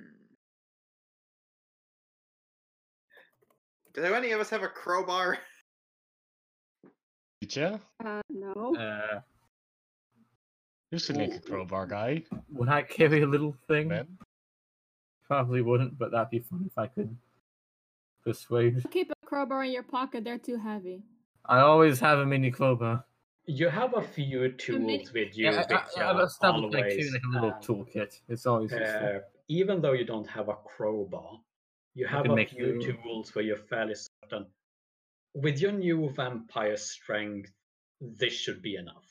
Do any of us have a crowbar? Yeah? Uh, no. Uh, You should make a crowbar guy, would I carry a little thing? man. Probably wouldn't, but that'd be fun if I could persuade. Keep a crowbar in your pocket. They're too heavy. I always have a mini crowbar. You have a few mini- tools with you, Yeah, I, I, I've established like, always, too, like a little and, toolkit. It's always useful. Even though you don't have a crowbar, you have can a few do. tools where you're fairly certain. With your new vampire strength, this should be enough.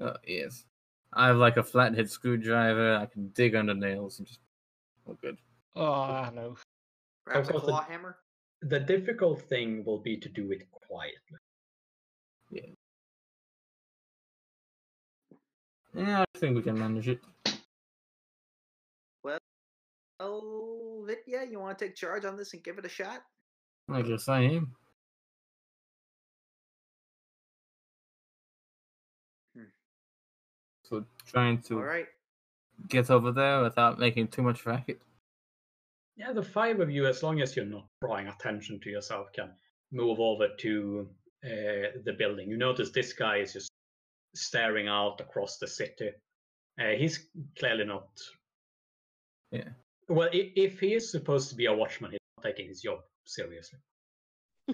Uh, yes. I have like a flathead screwdriver. I can dig under nails and just. Oh, good. Oh, no. Perhaps a course, the- claw hammer? The difficult thing will be to do it quietly. Yeah. Yeah, I think we can manage it. Well, you want to take charge on this and give it a shot? I guess I am. Hmm. So trying to All right. get over there without making too much racket. Yeah, the five of you, as long as you're not drawing attention to yourself, can move over to uh, the building. You notice this guy is just staring out across the city. Uh, he's clearly not. Yeah. Well, if he is supposed to be a watchman, he's not taking his job seriously.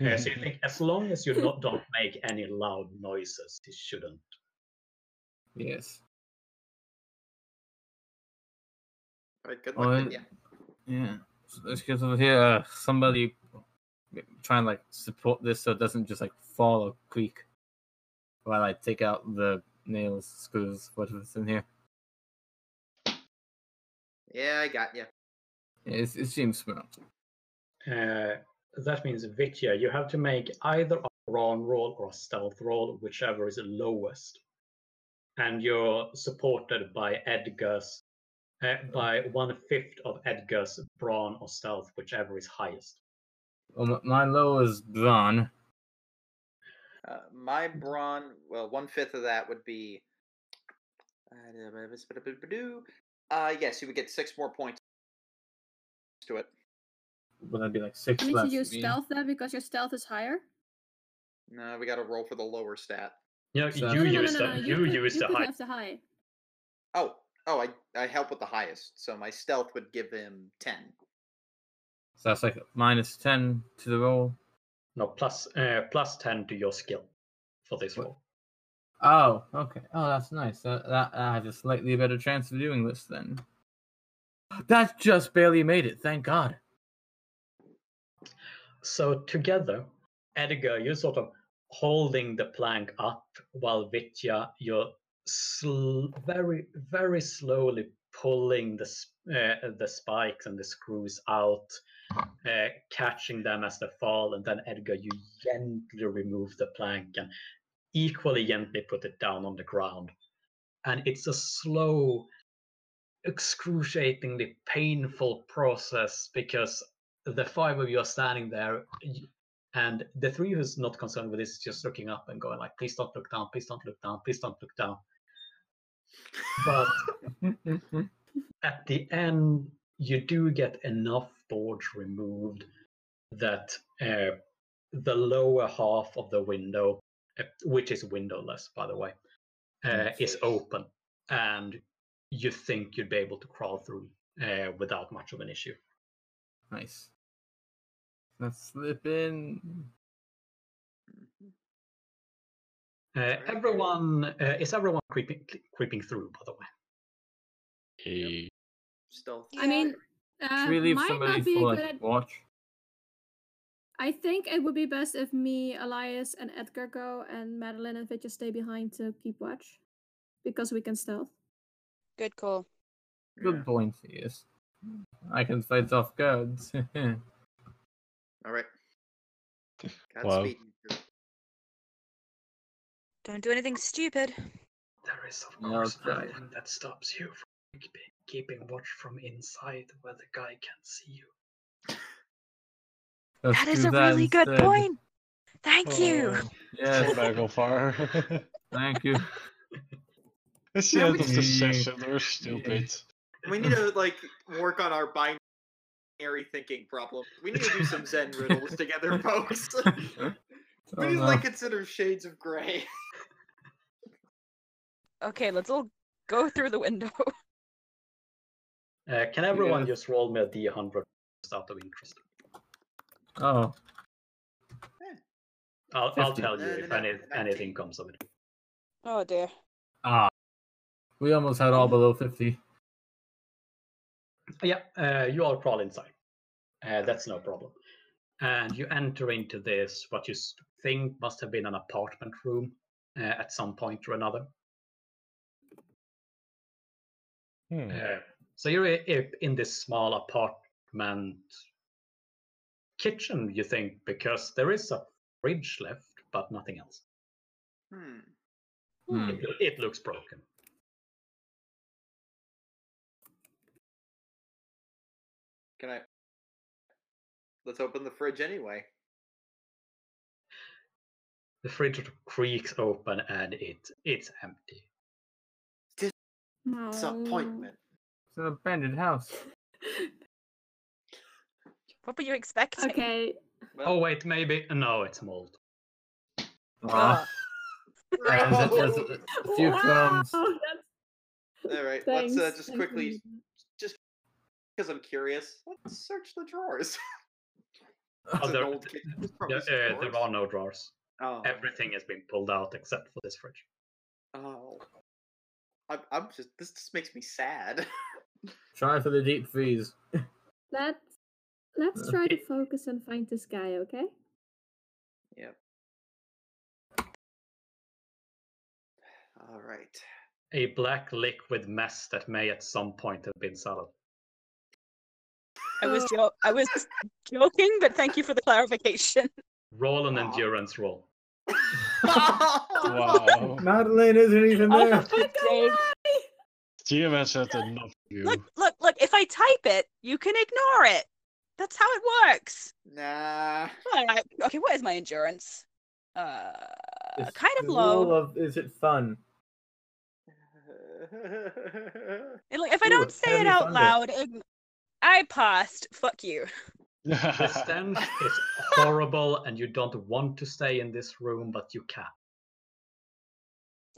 Uh, so you think as long as you not don't make any loud noises, he shouldn't. Yes. All right. Good Well, luck, it- Vitya. Yeah. So let's get over here. Uh, somebody try and like support this so it doesn't just like fall or creak while I take out the nails, screws, whatever's in here. Yeah, I got you. It, it seems smart. Uh, that means Vitya, you have to make either a brawn roll or a stealth roll, whichever is lowest. And you're supported by Edgar's, uh, by one fifth of Edgar's brawn or stealth, whichever is highest. Well, my low is brawn. Uh, my brawn, well, one fifth of that would be. Uh, yes, you would get six more points to it. Would that be like six That means less? you use stealth then because your stealth is higher. No, we got to roll for the lower stat. You know, So- you no, no, use no, no, the no. you, could, use you the could high. have the high. Oh, oh, I I help with the highest, so my stealth would give him ten. So that's like minus 10 to the roll. No, plus uh, plus ten to your skill for this What? roll. Oh, okay. Oh, that's nice. That, that I have a slightly better chance of doing this then. That just barely made it. Thank God. So together, Edgar, you're sort of holding the plank up while Vitya, you're sl- very, very slowly pulling the uh, the spikes and the screws out, uh, catching them as they fall, and then Edgar, you gently remove the plank and equally gently put it down on the ground. And it's a slow, excruciatingly painful process because the five of you are standing there and the three who's not concerned with this is just looking up and going like please don't look down please don't look down please don't look down. But at the end you do get enough boards removed that uh, the lower half of the window uh, which is windowless by the way uh, is open and you think you'd be able to crawl through uh, without much of an issue nice. Let's slip in. Uh, everyone uh, is everyone creeping creeping through. By the way, Hey. Stealth. I mean, uh, Should we leave might somebody not be for good. like id- watch? I think it would be best if me, Elias, and Edgar go, and Madeline and Vitya stay behind to keep watch, because we can stealth. Good call. Good Yeah. point. Yes. I can fight off guards. All right. Wow. Godspeed. you two. Don't do anything stupid. there is of Yeah, course okay. nothing that stops you from keeping, keeping watch from inside where the guy can't see you. Let's that is do a really good instead. point. Thank you. Oh, Yes, Bagelfar. thank you. It's the Yeah, end we of the just- session. We're stupid. We need to like work on our binary thinking problem. We need to do some Zen riddles together, folks. We need to like consider shades of gray. Okay, let's all go through the window. Uh, can everyone Yeah. just roll me a d100 just out of interest? Oh, I'll, I'll tell you if no, no, any, anything comes of it. Oh dear. ah. We almost had all below 50. Yeah, uh, you all crawl inside. Uh, that's no problem. And you enter into this, what you think must have been an apartment room uh, at some point or another. Hmm. Uh, so you're i- i- in this small apartment kitchen, you think, because there is a fridge left, but nothing else. Hmm. Hmm. It, it looks broken. Can I? Let's open the fridge anyway. The fridge creaks open and it it's empty. No. Disappointment. It's an abandoned house. What were you expecting? Okay. Well, Oh wait, maybe no, it's mold. Aw. And there's a few. Wow, that's- All right, let's uh, just quickly, Lisa. just because I'm curious, let's search the drawers. Oh, It's an there, old kitchen. There's there, uh, some there are no drawers. Oh. Everything has been pulled out except for this fridge. Oh. I'm, I'm just. This just makes me sad. Try for the deep freeze. Let's let's try to focus and find this guy, okay? yep. All right. A black liquid mess that may at some point have been solid. I was Uh, jo- I was joking, but thank you for the clarification. Roll an endurance roll. Wow. Madeline isn't even Oh, there. for God's sake. GM has enough of you. Look, look, look! If I type it, you can ignore it. That's how it works. nah. Alright, Okay, what is my endurance? Uh, It's kind of the low. Of, is it fun? And, like, if I don't it's say it out thunder. loud, ign- I passed. Fuck you. The stench is horrible, and you don't want to stay in this room, but you can.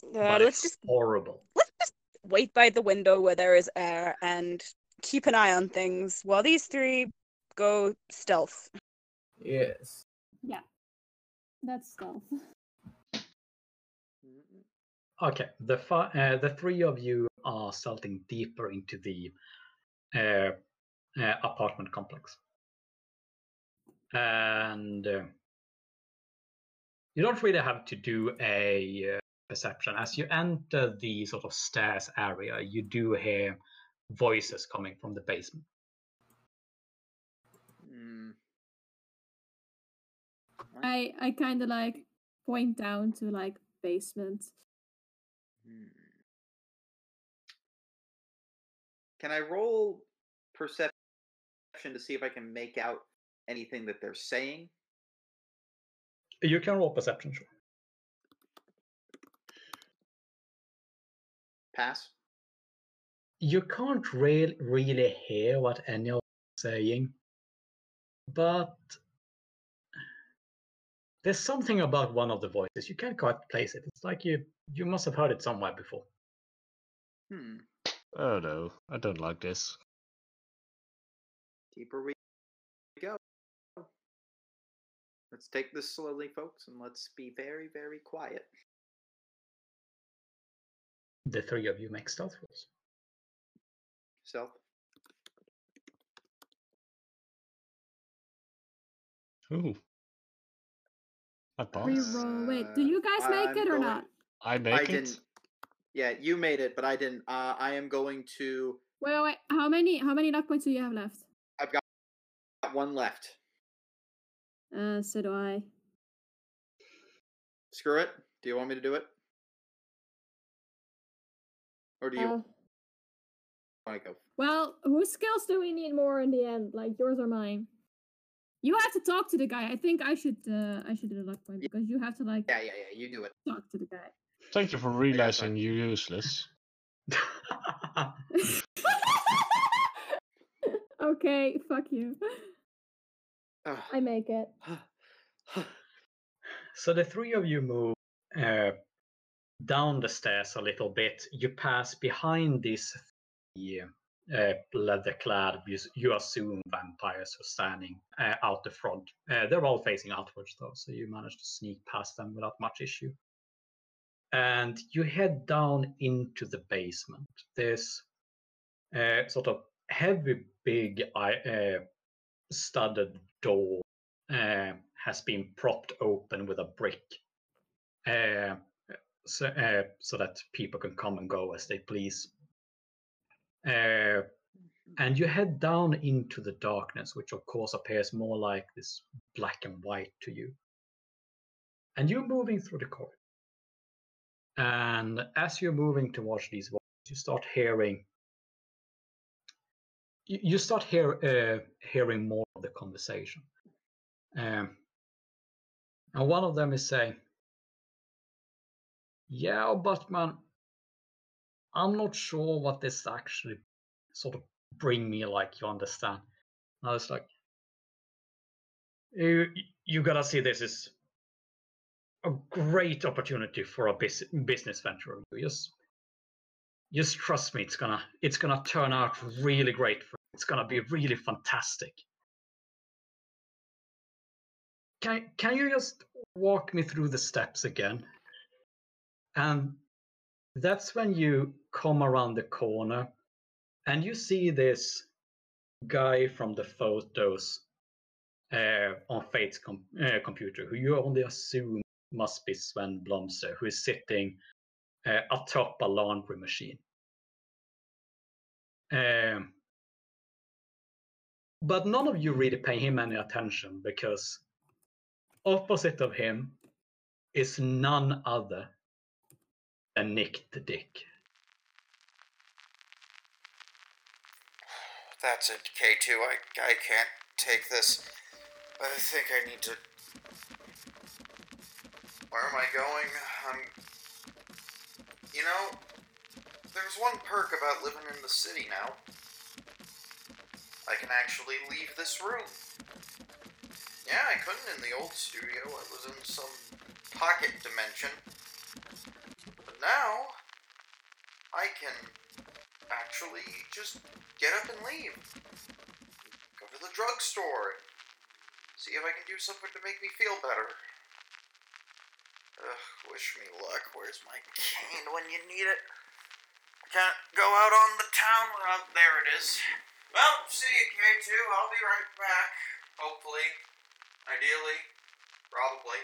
Uh, But let's it's just horrible. let's just wait by the window where there is air and keep an eye on things while these three go stealth. Yes. Yeah. That's stealth. Okay, the fi- uh, the three of you are stealthing deeper into the uh, uh, apartment complex, and uh, you don't really have to do a uh, perception as you enter the sort of stairs area. You do hear voices coming from the basement. Hmm. I I kind of like point down to like basement. Hmm. Can I roll perception to see if I can make out anything that they're saying? You can roll perception, sure. Pass. You can't really really hear what any of them are saying, but there's something about one of the voices. You can't quite place it. It's like you you must have heard it somewhere before. Hmm. oh no, I don't like this. Deeper we go. Let's take this slowly, folks, and let's be very, very quiet. The three of you make stealth rolls. Stealth. Ooh. I passed. Reroll. Wait, do you guys make I'm it or going- not? I make I it. didn't. Yeah, you made it, but I didn't. Uh, I am going to. Wait, wait, wait. How many how many luck points do you have left? I've got got one left. Uh, so do I. Screw it. Do you want me to do it? Or do you Uh, want to go? well, whose skills do we need more in the end? Like yours or mine? You have to talk to the guy. I think I should uh I should do the luck point because you have to like Yeah, yeah, yeah. You do it. talk to the guy. Thank you for realizing you're useless. okay, fuck you. Ugh. I make it. so the three of you move uh, down the stairs a little bit. You pass behind these three uh, leather-clad, you, you assume vampires who are standing uh, out the front. Uh, they're all facing outwards though, so you manage to sneak past them without much issue. And you head down into the basement. There's uh, sort of heavy, big, uh, studded door uh, has been propped open with a brick, uh, so, uh, so that people can come and go as they please. And you head down into the darkness, which of course appears more like this black and white to you. And you're moving through the corridor. And as you're moving towards these walls, you start hearing you, start hear, uh, hearing more of the conversation. Um, and one of them is saying, Yeah, but man, I'm not sure what this actually sort of bring me like you understand. And I was like, you, you gotta see this as a great opportunity for a bus- business venture. Just, just trust me, it's gonna it's gonna turn out really great. For, it's gonna be really fantastic. Can can you just walk me through the steps again? And that's when you come around the corner and you see this guy from the photos uh, on Fate's com- uh, computer, who you only assume must be Sven Blomster, who is sitting uh, atop a laundry machine. Um, but none of you really pay him any attention because opposite of him is none other than Nick the Dick. That's it, K2. I, I can't take this. I think I need to. Where am I going? I'm. You know, there's one perk about living in the city now. I can actually leave this room. Yeah, I couldn't in the old studio. I was in some pocket dimension. But now, I can actually just get up and leave. Go to the drugstore. And see if I can do something to make me feel better. Ugh, wish me luck. Where's my cane when you need it? I Can't go out on the town without. There it is. Well, see you, K2. I'll be right back. Hopefully. Ideally. Probably.